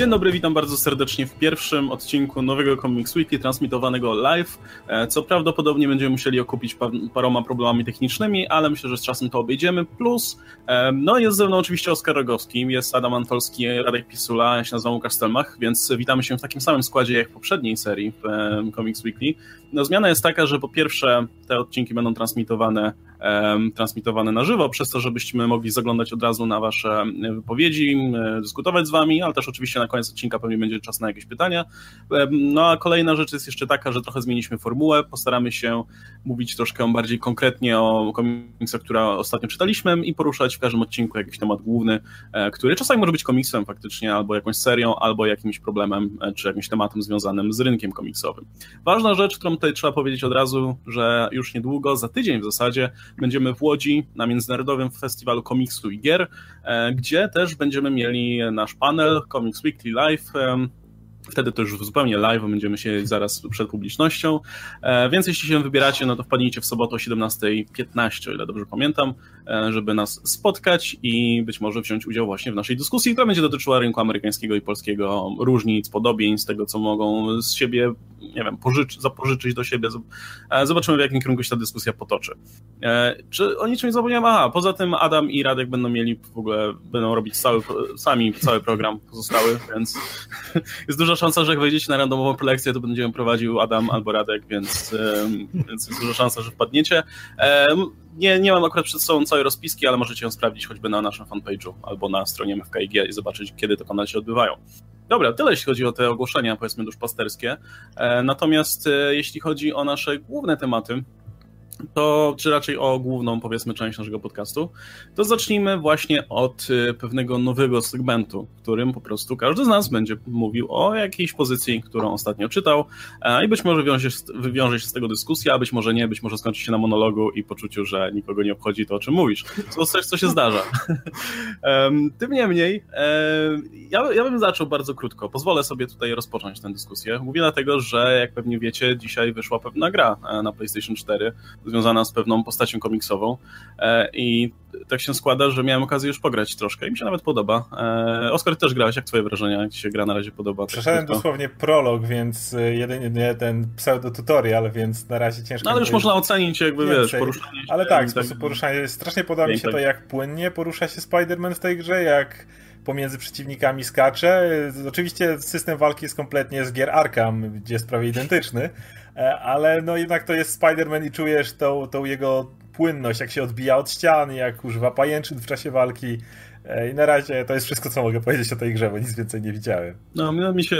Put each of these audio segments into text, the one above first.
Dzień dobry, witam bardzo serdecznie w pierwszym odcinku nowego Comics Weekly transmitowanego live, e, co prawdopodobnie będziemy musieli okupić paroma problemami technicznymi, ale myślę, że z czasem to obejdziemy. Plus, e, no jest ze mną oczywiście Oskar Rogowski, jest Adam Antolski, Radek Pisula, ja się nazywam Łukasz Stelmach, więc witamy się w takim samym składzie jak w poprzedniej serii w e, Comics Weekly. No, zmiana jest taka, że po pierwsze te odcinki będą transmitowane, transmitowane na żywo, przez to, żebyśmy mogli zaglądać od razu na wasze wypowiedzi, dyskutować z wami, ale też oczywiście na koniec odcinka pewnie będzie czas na jakieś pytania. No a kolejna rzecz jest jeszcze taka, że trochę zmieniliśmy formułę, postaramy się mówić troszkę bardziej konkretnie o komiksach, które ostatnio czytaliśmy i poruszać w każdym odcinku jakiś temat główny, e, który czasami może być komiksem faktycznie, albo jakąś serią, albo jakimś problemem, e, czy jakimś tematem związanym z rynkiem komiksowym. Ważna rzecz, którą tutaj trzeba powiedzieć od razu, że już niedługo, za tydzień w zasadzie, będziemy w Łodzi na Międzynarodowym Festiwalu Komiksu i Gier, e, gdzie też będziemy mieli nasz panel Comics Weekly Live, Wtedy to już zupełnie live, będziemy się zaraz przed publicznością. E, więc jeśli się wybieracie, no to wpadnijcie w sobotę o 17.15, o ile dobrze pamiętam, e, żeby nas spotkać i być może wziąć udział właśnie w naszej dyskusji, która będzie dotyczyła rynku amerykańskiego i polskiego, różnic, podobieństw, tego, co mogą z siebie, nie wiem, pożyczy, zapożyczyć do siebie. E, zobaczymy, w jakim kierunku się ta dyskusja potoczy. Czy o niczym nie zapomniałem? Aha, poza tym Adam i Radek będą mieli w ogóle, będą robić cały, sami cały program pozostały, więc jest duża szansa, że jak wejdziecie na randomową prelekcję, to będzie ją prowadził Adam albo Radek, więc, więc jest duża szansa, że wpadniecie. Nie, nie mam akurat przed sobą całej rozpiski, ale możecie ją sprawdzić choćby na naszym fanpage'u albo na stronie MFKIG i zobaczyć, kiedy te kanały się odbywają. Dobra, tyle jeśli chodzi o te ogłoszenia, powiedzmy, duszpasterskie. E, natomiast e, jeśli chodzi o nasze główne tematy, to, czy raczej o główną, powiedzmy, część naszego podcastu, to zacznijmy właśnie od y, pewnego nowego segmentu, w którym po prostu każdy z nas będzie mówił o jakiejś pozycji, którą ostatnio czytał i być może wiąże, wywiąże się z tego dyskusja, a być może nie, być może skończy się na monologu i poczuciu, że nikogo nie obchodzi to, o czym mówisz. To coś, co się zdarza. Tym niemniej, ja, ja bym zaczął bardzo krótko. Pozwolę sobie tutaj rozpocząć tę dyskusję. Mówię dlatego, że jak pewnie wiecie, dzisiaj wyszła pewna gra e, na PlayStation 4 związana z pewną postacią komiksową e, i tak się składa, że miałem okazję już pograć troszkę i mi się nawet podoba. E, Oskar, też grałeś, jak twoje wrażenia, jak ci się gra na razie podoba? Tak Przeszedłem tak dosłownie prolog, więc e, jedynie ten pseudo-tutorial, więc na razie ciężko... No ale już można ocenić jakby, więcej. wiesz, poruszanie się. Ale tak, sposób tak... poruszania, strasznie podoba mi się to, jak płynnie porusza się Spider-Man w tej grze, jak pomiędzy przeciwnikami skacze. Oczywiście system walki jest kompletnie z gier Arkham, gdzie jest prawie identyczny, ale no jednak to jest Spider-Man i czujesz tą, tą jego płynność, jak się odbija od ścian, jak używa pajęczyn w czasie walki. E, I na razie to jest wszystko, co mogę powiedzieć o tej grze, bo nic więcej nie widziałem. No, mi się,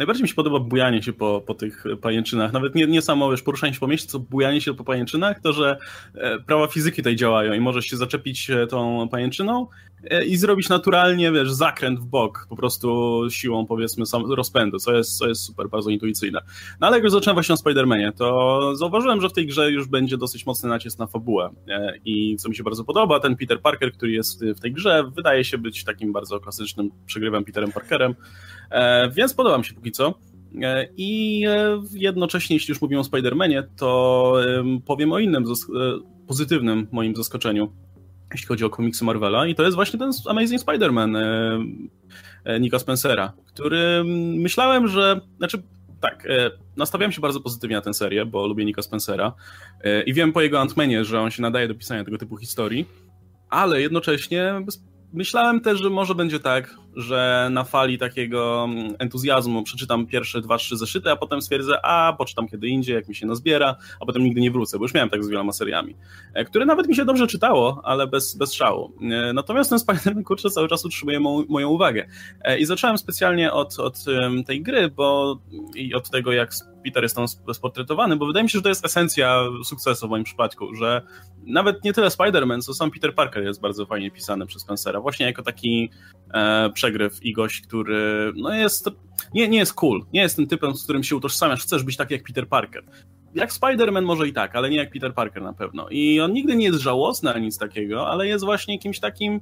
najbardziej mi się podoba bujanie się po, po tych pajęczynach. Nawet nie, nie samo wiesz, poruszanie się po mieście, co bujanie się po pajęczynach, to że e, prawa fizyki tutaj działają i możesz się zaczepić tą pajęczyną E, i zrobić naturalnie, wiesz, zakręt w bok, po prostu siłą, powiedzmy, rozpędu, co jest, co jest super, bardzo intuicyjne. No ale jak już zacząłem właśnie o Spider-Manie, to zauważyłem, że w tej grze już będzie dosyć mocny nacisk na fabułę e, i co mi się bardzo podoba, ten Peter Parker, który jest w tej grze, wydaje się być takim bardzo klasycznym przegrywem Peterem Parkerem, e, więc podoba mi się póki co. I jednocześnie, jeśli już mówimy o Spider-Manie, to powiem o innym pozytywnym moim zaskoczeniu jeśli chodzi o komiksy Marvela i to jest właśnie ten Amazing Spider-Man e, e, Nika Spencera, który myślałem, że, znaczy tak, e, nastawiałem się bardzo pozytywnie na tę serię, bo lubię Nika Spencera i wiem po jego Antmanie, że on się nadaje do pisania tego typu historii, ale jednocześnie myślałem też, że może będzie tak, że na fali takiego mm, entuzjazmu przeczytam pierwsze dwa, trzy zeszyty, a potem stwierdzę, a poczytam kiedy indziej, jak mi się nazbiera, a potem nigdy nie wrócę, bo już miałem tak z wieloma seriami, e, które nawet mi się dobrze czytało, ale bez, bez szału. E, natomiast ten Spider-Man, kurczę, cały czas utrzymuje mo moją uwagę. E, I zacząłem specjalnie od, od tej gry, bo i od tego, jak Peter jest tam sportretowany, bo wydaje mi się, że to jest esencja sukcesu w moim przypadku, że nawet nie tyle Spider-Man, co sam Peter Parker jest bardzo fajnie pisany przez Spencera, właśnie jako taki e, przegryw i gość, który no jest, nie, nie jest cool, nie jest tym typem, z którym się utożsamiasz, chcesz być tak jak Peter Parker. Jak Spider-Man może i tak, ale nie jak Peter Parker na pewno. I on nigdy nie jest żałosny ani nic takiego, ale jest właśnie kimś takim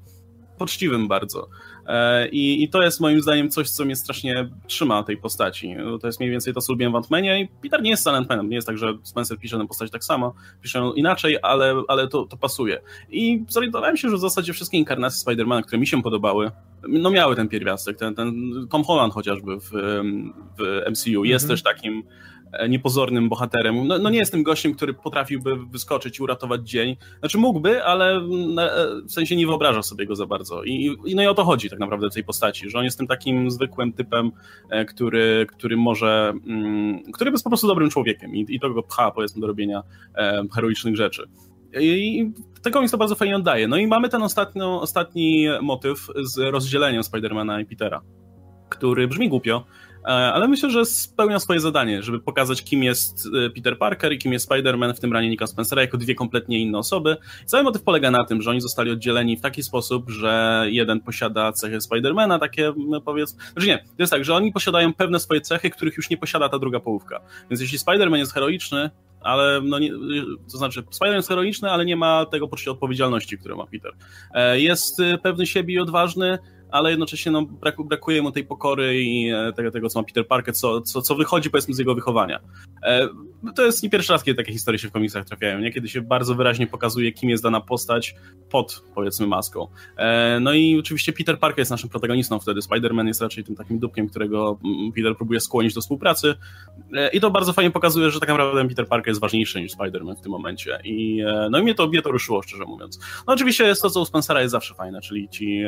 poczciwym bardzo. E, I, I, to jest moim zdaniem coś, co mnie strasznie trzyma tej postaci. To jest mniej więcej to, co lubiłem w Ant-Manie i Peter nie jest Silent Nie jest tak, że Spencer pisze tę postać tak samo, pisze ją inaczej, ale, ale to, to pasuje. I zorientowałem się, że w zasadzie wszystkie inkarnacje Spidermana, które mi się podobały, no miały ten pierwiastek. Ten, ten Tom Holland chociażby w, w MCU jest mhm. też takim niepozornym bohaterem. No, no, nie jestem gościem, który potrafiłby wyskoczyć i uratować dzień. Znaczy mógłby, ale mm, e, w sensie nie wyobraża sobie go za bardzo. I, i, no i o to chodzi tak naprawdę w tej postaci, że on jest tym takim zwykłym typem, e, który, który może, mm, który jest po prostu dobrym człowiekiem i, i to go pcha powiedzmy do robienia heroicznych rzeczy. I tego mi to bardzo fajnie oddaje. No i mamy ten ostatnio, ostatni motyw z rozdzieleniem Spidermana i Petera, który brzmi głupio, E, ale myślę, że spełnia swoje zadanie, żeby pokazać, kim jest e, Peter Parker i kim jest Spider-Man, w tym ranie Nika Spencera, jako dwie kompletnie inne osoby. Cały motyw polega na tym, że oni zostali oddzieleni w taki sposób, że jeden posiada cechy Spidermana, takie powiedzmy, że nie, to jest tak, że oni posiadają pewne swoje cechy, których już nie posiada ta druga połówka. Więc jeśli Spider-Man jest heroiczny, ale no nie, to znaczy Spider-Man jest heroiczny, ale nie ma tego poczucia odpowiedzialności, które ma Peter. E, jest pewny siebie i odważny, ale jednocześnie no, brakuje mu tej pokory i e, tego, tego co ma Peter Parker, co, co, co wychodzi powiedzmy z jego wychowania. E, to jest nie pierwszy raz, kiedy takie historie się w komiksach trafiają, nie? kiedy się bardzo wyraźnie pokazuje, kim jest dana postać pod, powiedzmy, maską. E, no i oczywiście Peter Parker jest naszym protagonistą wtedy, Spider-Man jest raczej tym takim dupkiem, którego mm, Peter próbuje skłonić do współpracy i to bardzo fajnie pokazuje, że tak naprawdę Peter Parker jest ważniejszy niż Spider-Man w tym momencie i no i mnie to, mnie to ruszyło, szczerze mówiąc. No oczywiście jest to, co u Spencera jest zawsze fajne, czyli ci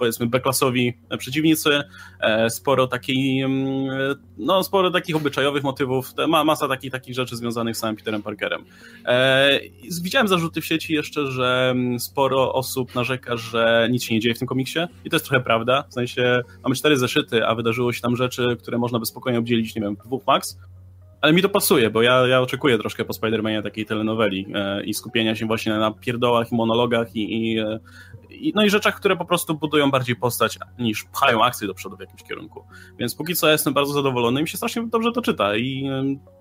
powiedzmy B-klasowi przeciwnicy, e, sporo takiej, mm, no sporo takich obyczajowych motywów, ma masa takich, takich rzeczy związanych z samym Peterem Parkerem. E, widziałem zarzuty w sieci jeszcze, że mm, sporo osób narzeka, że nic się nie dzieje w tym komiksie. I to jest trochę prawda, w sensie mamy cztery zeszyty, a wydarzyło się tam rzeczy, które można by spokojnie obdzielić, nie wiem, dwóch max, ale mi to pasuje, bo ja, ja oczekuję troszkę po Spider-Manie takiej telenoweli e, i skupienia się właśnie na pierdołach i monologach i, e, i, no i rzeczach, które po prostu budują bardziej postać niż pchają akcję do przodu w jakimś kierunku. Więc póki co ja jestem bardzo zadowolony i mi się strasznie dobrze to czyta i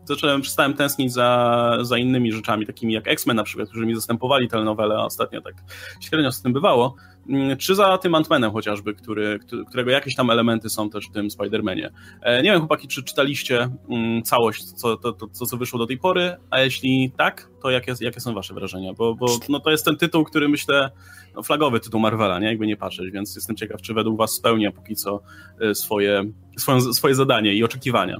zacząłem, przestałem tęsknić za, za innymi rzeczami, takimi jak X-Men na przykład, którzy mi zastępowali telenowele, a ostatnio tak średnio z tym bywało, czy za tym Ant-Manem chociażby, który, którego jakieś tam elementy są też w tym Spider-Manie. E, nie wiem, chłopaki, czy czytaliście mm, całość, co, to, to, co wyszło do tej pory, a jeśli tak, to jakie, jakie są wasze wrażenia? Bo, bo no, to jest ten tytuł, który myślę, no, flagowy tytuł Marvela, nie? jakby nie patrzeć, więc jestem ciekaw, czy według was spełnia póki co e, swoje, swoje, swoje zadanie i oczekiwania.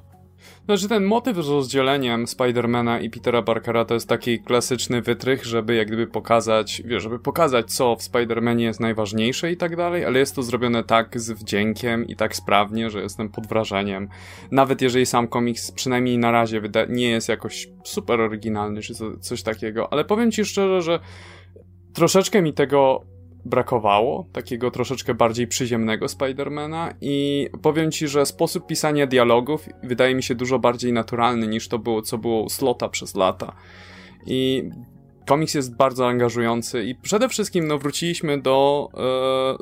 Znaczy ten motyw z rozdzieleniem Spidermana i Petera Parkera to jest taki klasyczny wytrych, żeby jak gdyby pokazać, wiesz, żeby pokazać co w Spidermanie jest najważniejsze i tak dalej, ale jest to zrobione tak z wdziękiem i tak sprawnie, że jestem pod wrażeniem. Nawet jeżeli sam komiks przynajmniej na razie nie jest jakoś super oryginalny czy co, coś takiego, ale powiem ci szczerze, że troszeczkę mi tego brakowało, takiego troszeczkę bardziej przyziemnego Spidermana i powiem ci, że sposób pisania dialogów wydaje mi się dużo bardziej naturalny niż to było, co było u Slota przez lata. I komiks jest bardzo angażujący i przede wszystkim no, wróciliśmy do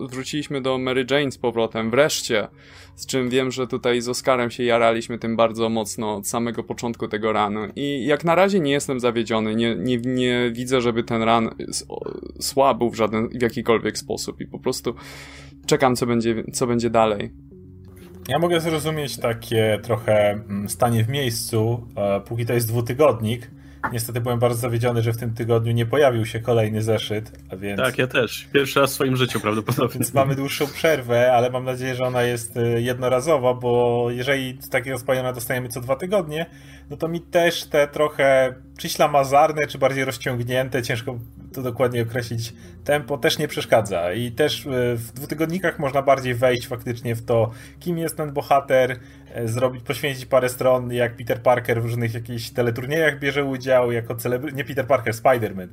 e, wróciliśmy do Mary Jane z powrotem, wreszcie, z czym wiem, że tutaj z Oscarem się jaraliśmy tym bardzo mocno od samego początku tego ranu i jak na razie nie jestem zawiedziony, nie, nie, nie widzę, żeby ten ran słabł w żaden, w jakikolwiek sposób i po prostu czekam, co będzie, co będzie dalej. Ja mogę zrozumieć takie trochę mm, stanie w miejscu, e, póki to jest dwutygodnik, Niestety byłem bardzo zawiedziony, że w tym tygodniu nie pojawił się kolejny zeszyt, a więc... Tak, ja też. Pierwszy raz w swoim życiu prawdopodobnie. Więc mamy dłuższą przerwę, ale mam nadzieję, że ona jest y, jednorazowa, bo jeżeli takiego spojenia dostajemy co dwa tygodnie, no to mi też te trochę czy ślamazarne, czy bardziej rozciągnięte, ciężko to dokładnie określić, tempo też nie przeszkadza. I też y, w dwutygodnikach można bardziej wejść faktycznie w to, kim jest ten bohater, y, zrobić, poświęcić parę stron, jak Peter Parker w różnych jakichś teleturniejach bierze udział, jako celebry... nie Peter Parker, Spider-Man.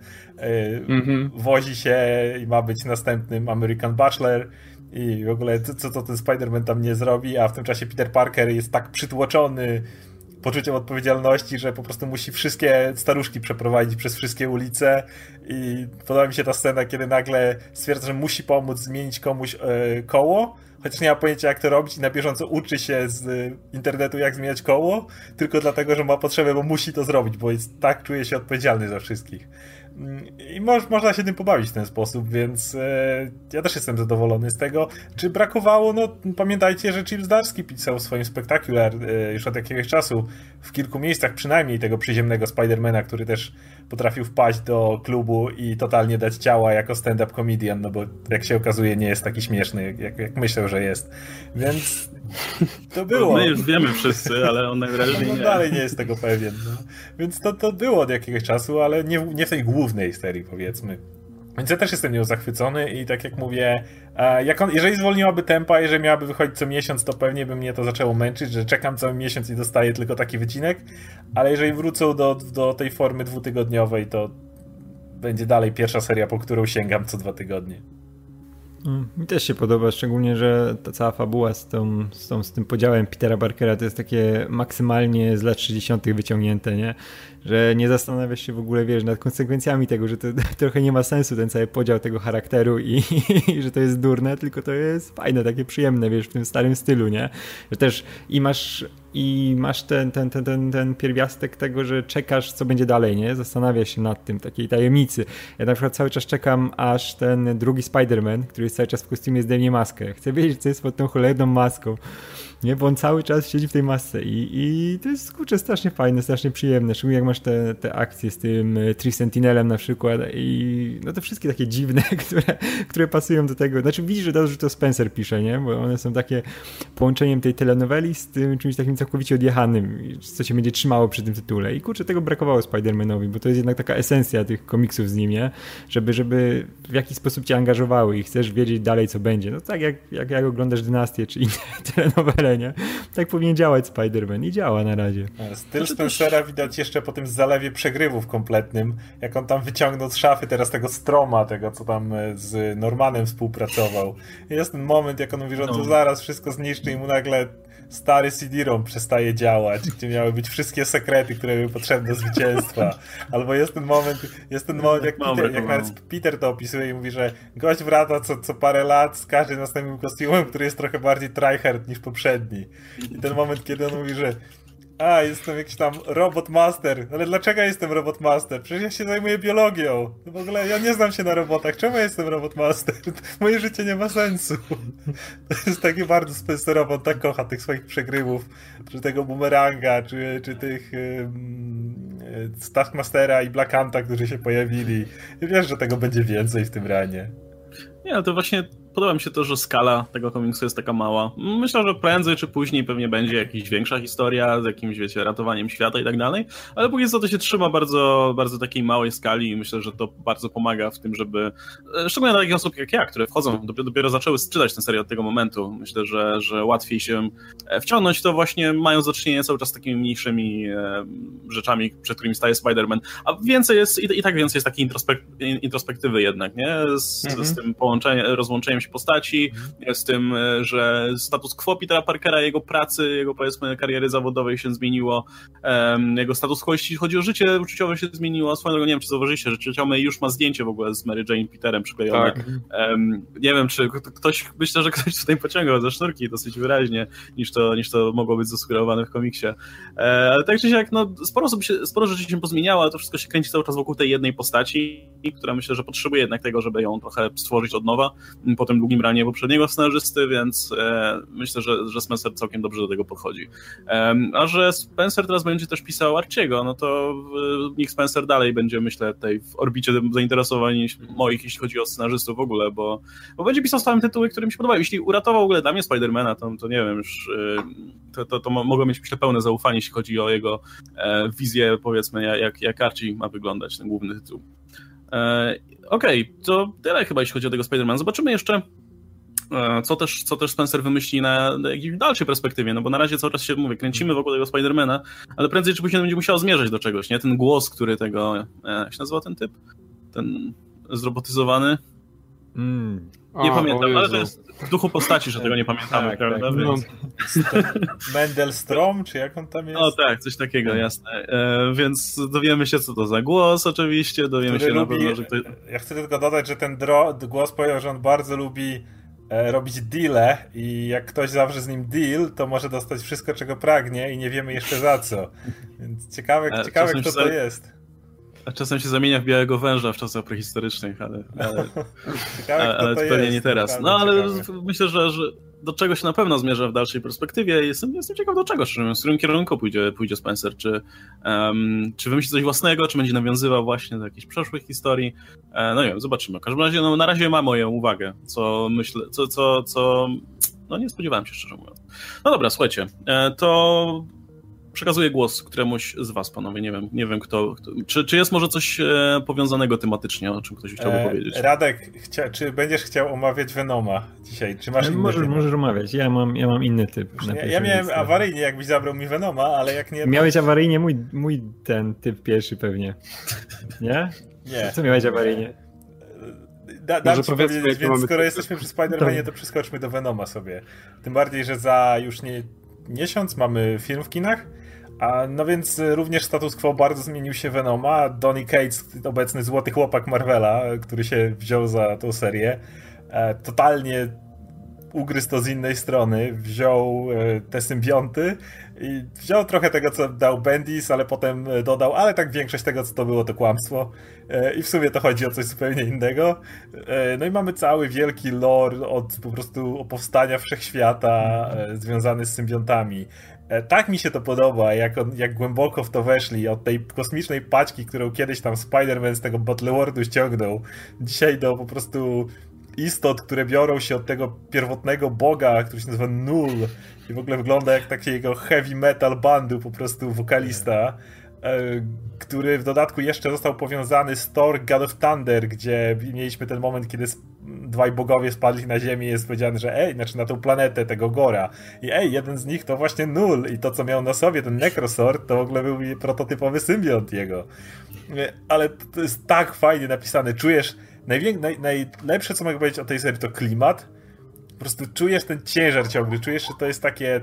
Mm-hmm. Wozi się i ma być następnym American Bachelor i w ogóle co, co to ten Spider-Man tam nie zrobi, a w tym czasie Peter Parker jest tak przytłoczony poczuciem odpowiedzialności, że po prostu musi wszystkie staruszki przeprowadzić przez wszystkie ulice. I podoba mi się ta scena, kiedy nagle stwierdza, że musi pomóc zmienić komuś e, koło, chociaż nie ma pojęcia jak to robić. I na bieżąco uczy się z internetu jak zmieniać koło, tylko dlatego, że ma potrzebę, bo musi to zrobić, bo jest tak czuje się odpowiedzialny za wszystkich. I moż, można się tym pobawić w ten sposób, więc e, ja też jestem zadowolony z tego. Czy brakowało? No pamiętajcie, że Chip Zdarsky pisał w swoim spektakular e, już od jakiegoś czasu w kilku miejscach przynajmniej tego przyziemnego Spidermana, który też potrafił wpaść do klubu i totalnie dać ciała jako stand-up comedian, no bo jak się okazuje nie jest taki śmieszny, jak, jak myślę, że jest. Więc to było. My już wiemy wszyscy, ale on najwyraźniej no, nie. dalej nie jest tego pewien. No. Więc to, to było od jakiegoś czasu, ale nie, nie w tej głównej serii powiedzmy. Więc ja też jestem nią zachwycony i tak jak mówię, jak on, jeżeli zwolniłaby tempa, jeżeli miałaby wychodzić co miesiąc, to pewnie by mnie to zaczęło męczyć, że czekam cały miesiąc i dostaję tylko taki wycinek, ale jeżeli wrócą do, do tej formy dwutygodniowej, to będzie dalej pierwsza seria, po którą sięgam co dwa tygodnie. Mm, mi też się podoba, szczególnie, że ta cała fabuła z, tą, z, tą, z tym podziałem Petera Barkera to jest takie maksymalnie z lat 60. wyciągnięte, nie? Że nie zastanawiasz się w ogóle, wiesz, nad konsekwencjami tego, że to trochę nie ma sensu ten cały podział tego charakteru i, i, że to jest durne, tylko to jest fajne, takie przyjemne, wiesz, w tym starym stylu, nie? Że też i masz i masz ten, ten, ten, ten, ten pierwiastek tego, że czekasz, co będzie dalej, nie? Zastanawiasz się nad tym, takiej tajemnicy. Ja na przykład cały czas czekam, aż ten drugi Spider-Man, który jest cały czas w kostiumie, zdejmie maskę. Chcę wiedzieć, co jest pod tą cholerną maską nie? Bo on cały czas siedzi w tej masce i, i to jest, kurczę, strasznie fajne, strasznie przyjemne, szczególnie jak masz te, te akcje z tym e, Tree Sentinelem na przykład i no te wszystkie takie dziwne, które, które pasują do tego. Znaczy widzisz, że to, że to Spencer pisze, nie? Bo one są takie połączeniem tej telenoweli z tym czymś takim całkowicie odjechanym, co się będzie trzymało przy tym tytule i kurczę, tego brakowało Spider-Manowi, bo to jest jednak taka esencja tych komiksów z nim, nie? Żeby, żeby w jakiś sposób cię angażowały i chcesz wiedzieć dalej, co będzie. No tak jak, jak, jak oglądasz Dynastię czy inne telenowele, nie? Tak powinien działać Spider-Man i działa na razie. Styl Spencera widać jeszcze po tym zalewie przegrywów kompletnym, jak on tam wyciągnął z szafy teraz tego Stroma, tego co tam e, z Normanem współpracował. Jest ten moment, jak on mówi, że on no. zaraz wszystko zniszczy i mu nagle stary CD-ROM przestaje działać, gdzie miały być wszystkie sekrety, które były potrzebne do zwycięstwa. Albo jest ten moment, jest ten moment jak, Peter, jak nawet Peter to opisuje i mówi, że gość wraca co, co parę lat z każdym następnym kostiumem, który jest trochę bardziej tryhard niż poprzedni. I ten moment, kiedy on mówi, że a, jestem jakiś tam robot master. Ale dlaczego jestem robot master? Przecież ja się zajmuję biologią. W ogóle ja nie znam się na robotach. Czemu jestem robot master? Moje życie nie ma sensu. To jest takie bardzo spencerowo. On tak kocha tych swoich przegrywów. Czy tego bumeranga, czy, czy tych um, Taskmastera i Blackanta, którzy się pojawili. I wiesz, że tego będzie więcej w tym ranie. Nie, to właśnie podoba mi się to, że skala tego komiksu jest taka mała. Myślę, że prędzej czy później pewnie będzie jakaś większa historia z jakimś, wiecie, ratowaniem świata i tak dalej, ale póki co to się trzyma bardzo, bardzo takiej małej skali i myślę, że to bardzo pomaga w tym, żeby, e, szczególnie dla takich osób jak ja, które wchodzą, dopiero, dopiero zaczęły czytać tę serię od tego momentu, myślę, że, że łatwiej się e, wciągnąć, to właśnie mają do czynienia cały czas z takimi mniejszymi e, rzeczami, przed którymi staje Spider-Man, a więcej jest, i, i tak więcej jest takiej introspek introspektywy jednak, nie? Z, mhm. z tym połączeniem, rozłączeniem postaci, z tym, e, że status quo Petera Parkera, jego pracy, jego powiedzmy kariery zawodowej się zmieniło, jego status quo, jeśli chodzi o życie uczuciowe się zmieniło. Swoją drogą, nie wiem, czy zauważyliście, że Ciocią May już ma zdjęcie w ogóle z Mary Jane Peterem przyklejone. Tak. nie wiem, czy ktoś, myślę, że ktoś tutaj pociągał ze sznurki dosyć wyraźnie, niż to, niż to mogło być zasugerowane w komiksie. E, ale tak czy siak, no, sporo, się, sporo rzeczy się pozmieniało, ale to wszystko się kręci cały czas wokół tej jednej postaci, która myślę, że potrzebuje jednak tego, żeby ją trochę stworzyć od nowa po tym długim ranie poprzedniego scenarzysty, więc e, myślę, że, że Spencer całkiem dobrze do tego podchodzi. A że Spencer teraz będzie też pisał Arciego, no to e, niech Spencer dalej będzie, myślę, tutaj w orbicie zainteresowań moich, jeśli chodzi o scenarzystów w ogóle, bo, bo będzie pisał stałe tytuły, które mi się podobają. Jeśli uratował w ogóle dla mnie Spidermana, to, to nie wiem, już e, to, to, to mogę mieć, myślę, pełne zaufanie, jeśli chodzi o jego wizję, powiedzmy, jak, jak Archie ma wyglądać, ten główny tytuł. E, okej, okay, to tyle chyba, jeśli chodzi o tego Spidermana. Zobaczymy jeszcze, e, co też, co też Spencer wymyśli na, na jakiejś dalszej perspektywie, no bo na razie cały czas się, mówię, kręcimy wokół tego Spidermana, ale prędzej czy później będzie musiał zmierzać do czegoś, nie? Ten głos, który tego, e, jak się nazywa ten typ? Ten zrobotyzowany? Mm. Nie A, pamiętam, ale to jest w duchu postaci, że tego nie pamiętamy, tak, prawda? Tak. Więc... Mendelstrom, czy jak on tam jest? O tak, coś takiego, tak. jasne. E, więc dowiemy się, co to za głos oczywiście, dowiemy Który się lubi, na pewno, że to... Ja chcę tylko dodać, że ten dro, głos powiedział, że on bardzo lubi e, robić deale i jak ktoś zawrze z nim deal, to może dostać wszystko, czego pragnie i nie wiemy jeszcze za co. Więc ciekawe, e, ciekawe kto to jest. A czasem się zamienia w białego węża w czasach prehistorycznych, ale, ale, ale, ale pewnie nie teraz. No ale ciekawe. myślę, że, że do czego się na pewno zmierza w dalszej perspektywie. Jestem, jestem ciekaw do czego, w którym kierunku pójdzie, pójdzie Spencer. Czy, um, czy wymyśli coś własnego, czy będzie nawiązywał właśnie do jakichś przeszłych historii. E, no nie wiem, zobaczymy. W każdym razie, no, na razie ma moją uwagę, co myślę, co, co, co no nie spodziewałem się, szczerze mówiąc. No dobra, słuchajcie, e, to przekazuję głos któremuś z was, panowie. Nie wiem, nie wiem kto. kto czy, czy jest może coś e, powiązanego tematycznie, o czym ktoś chciałby e, powiedzieć? Radek, chcia, czy będziesz chciał omawiać Venoma dzisiaj? Czy masz inny możesz, możesz omawiać. Ja mam, ja mam inny typ. Ja, ja miałem listę. awaryjnie, jakbyś zabrał mi Venoma, ale jak nie. Miałeś awaryjnie mój, mój ten typ pierwszy pewnie. Nie? Nie. Co miałeś awaryjnie? Da, dam ci powiedzieć, więc skoro jesteśmy przy Spider-Manie, to przeskoczmy do Venoma sobie. Tym bardziej, że za już nie miesiąc mamy film w kinach. A, no więc również status quo bardzo zmienił się Venoma. Donny Cates, obecny złoty chłopak Marvela, który się wziął za tą serię, e, totalnie ugryzł to z innej strony, wziął e, te symbionty i wziął trochę tego, co dał Bendis, ale potem dodał, ale tak większość tego, co to było, to kłamstwo. E, I w sumie to chodzi o coś zupełnie innego. E, no i mamy cały wielki lore od po prostu powstania wszechświata związany z symbiontami. Tak mi się to podoba, jak, on, jak głęboko w to weszli, od tej kosmicznej paczki, którą kiedyś tam Spider-Man z tego Battleworldu ściągnął, dzisiaj do po prostu istot, które biorą się od tego pierwotnego boga, który się nazywa Null. I w ogóle wygląda jak takiego heavy metal bandu, po prostu wokalista, e, który w dodatku jeszcze został powiązany z Thor God of Thunder, gdzie mieliśmy ten moment, kiedy dwaj bogowie spadli na ziemię i jest powiedziane, że ej, znaczy na tą planetę tego Gora i ej, jeden z nich to właśnie Null i to, co miał na sobie, ten Necrosword, to w ogóle był prototypowy symbiont jego. E, ale to jest tak fajnie napisane, czujesz. Naj... najlepsze, co mogę powiedzieć o tej serii, to klimat. Po prostu czujesz ten ciężar ciągły, czujesz, że to jest takie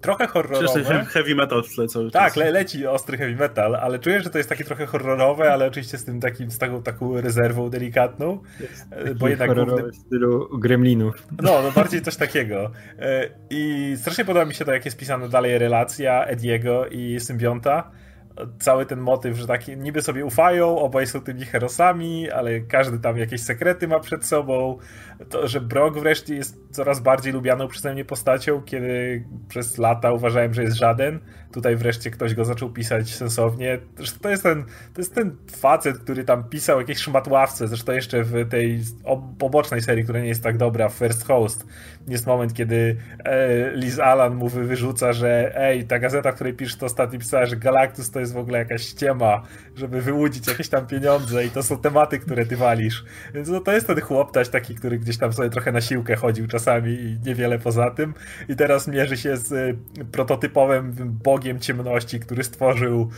trochę horrorowe. Ten heavy metal w tle cały. Tak, le leci ostry heavy metal, ale czujesz, że to jest takie trochę horrorowe, ale oczywiście z tym takim, z taką, taką rezerwą delikatną. Jest e, bo jednak główny... w stylu gremlinów. No, no bardziej coś takiego. E, I strasznie podoba mi się to, jak jest pisana dalej relacja Ediego i symbionta cały ten motyw, że taki niby sobie ufają, obaj są tymi herosami, ale każdy tam jakieś sekrety ma przed sobą. To, że Brock wreszcie jest coraz bardziej lubianą przeze mnie postacią, kiedy przez lata uważałem, że jest żaden. Tutaj wreszcie ktoś go zaczął pisać sensownie. Zresztą to jest ten, to jest ten facet, który tam pisał jakieś szmatławce, zresztą jeszcze w tej pobocznej serii, która nie jest tak dobra, First Host, jest moment, kiedy e, Liz Alan mu wyrzuca, że ej, ta gazeta, w której piszesz to ostatnio pisała, że Galactus to jest w ogóle jakaś ściema, żeby wyłudzić jakieś tam pieniądze i to są tematy, które ty walisz. Więc no, to jest ten chłoptaś taki, który gdzieś tam sobie trochę na siłkę chodził czasami i niewiele poza tym. I teraz mierzy się z y, prototypowym bogiem ciemności, który stworzył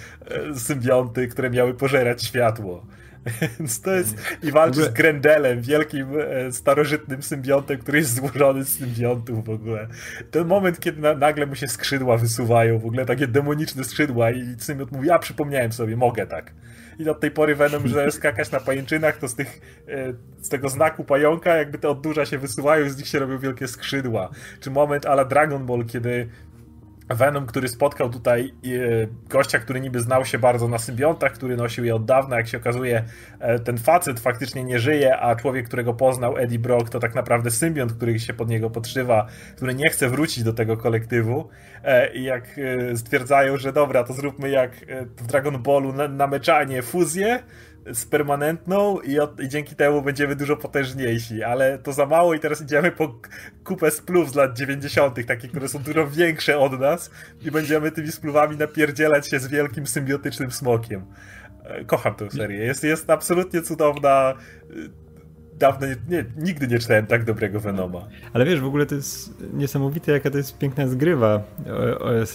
y, symbionty, które miały pożerać światło. Więc to jest. I walczy z Grendelem, wielkim e, starożytnym symbiontem, który jest złożony z symbiontów w ogóle. Ten moment, kiedy na, nagle mu się skrzydła wysuwają, w ogóle takie demoniczne skrzydła, i symbiont mówi: Ja przypomniałem sobie, mogę tak. I od tej pory Venom, że skakać na pajęczynach, to z, tych, e, z tego znaku pająka, jakby te odnóża się wysuwają i z nich się robią wielkie skrzydła. Czy moment ala Dragon Ball, kiedy Venom, który spotkał tutaj e, gościa, który niby znał się bardzo na symbiontach, który nosił je od dawna, jak się okazuje, e, ten facet faktycznie nie żyje, a człowiek, którego poznał Eddie Brock, to tak naprawdę symbiont, który się pod niego podszywa, który nie chce wrócić do tego kolektywu. E, I jak stwierdzają, że dobra, to zróbmy jak w Dragon Ballu na, na meczanie fuzję, z permanentną i, od, i, dzięki temu będziemy dużo potężniejsi, ale to za mało i teraz idziemy po kupę spluw z lat 90., takie, które są dużo większe od nas i będziemy tymi spluwami napierdzielać się z wielkim symbiotycznym smokiem. E, kocham tę serię. Jest, jest absolutnie cudowna dawno nie, nie, nigdy nie czytałem tak dobrego Venoma. Ale wiesz, w ogóle to jest niesamowite, jaka to jest piękna zgrywa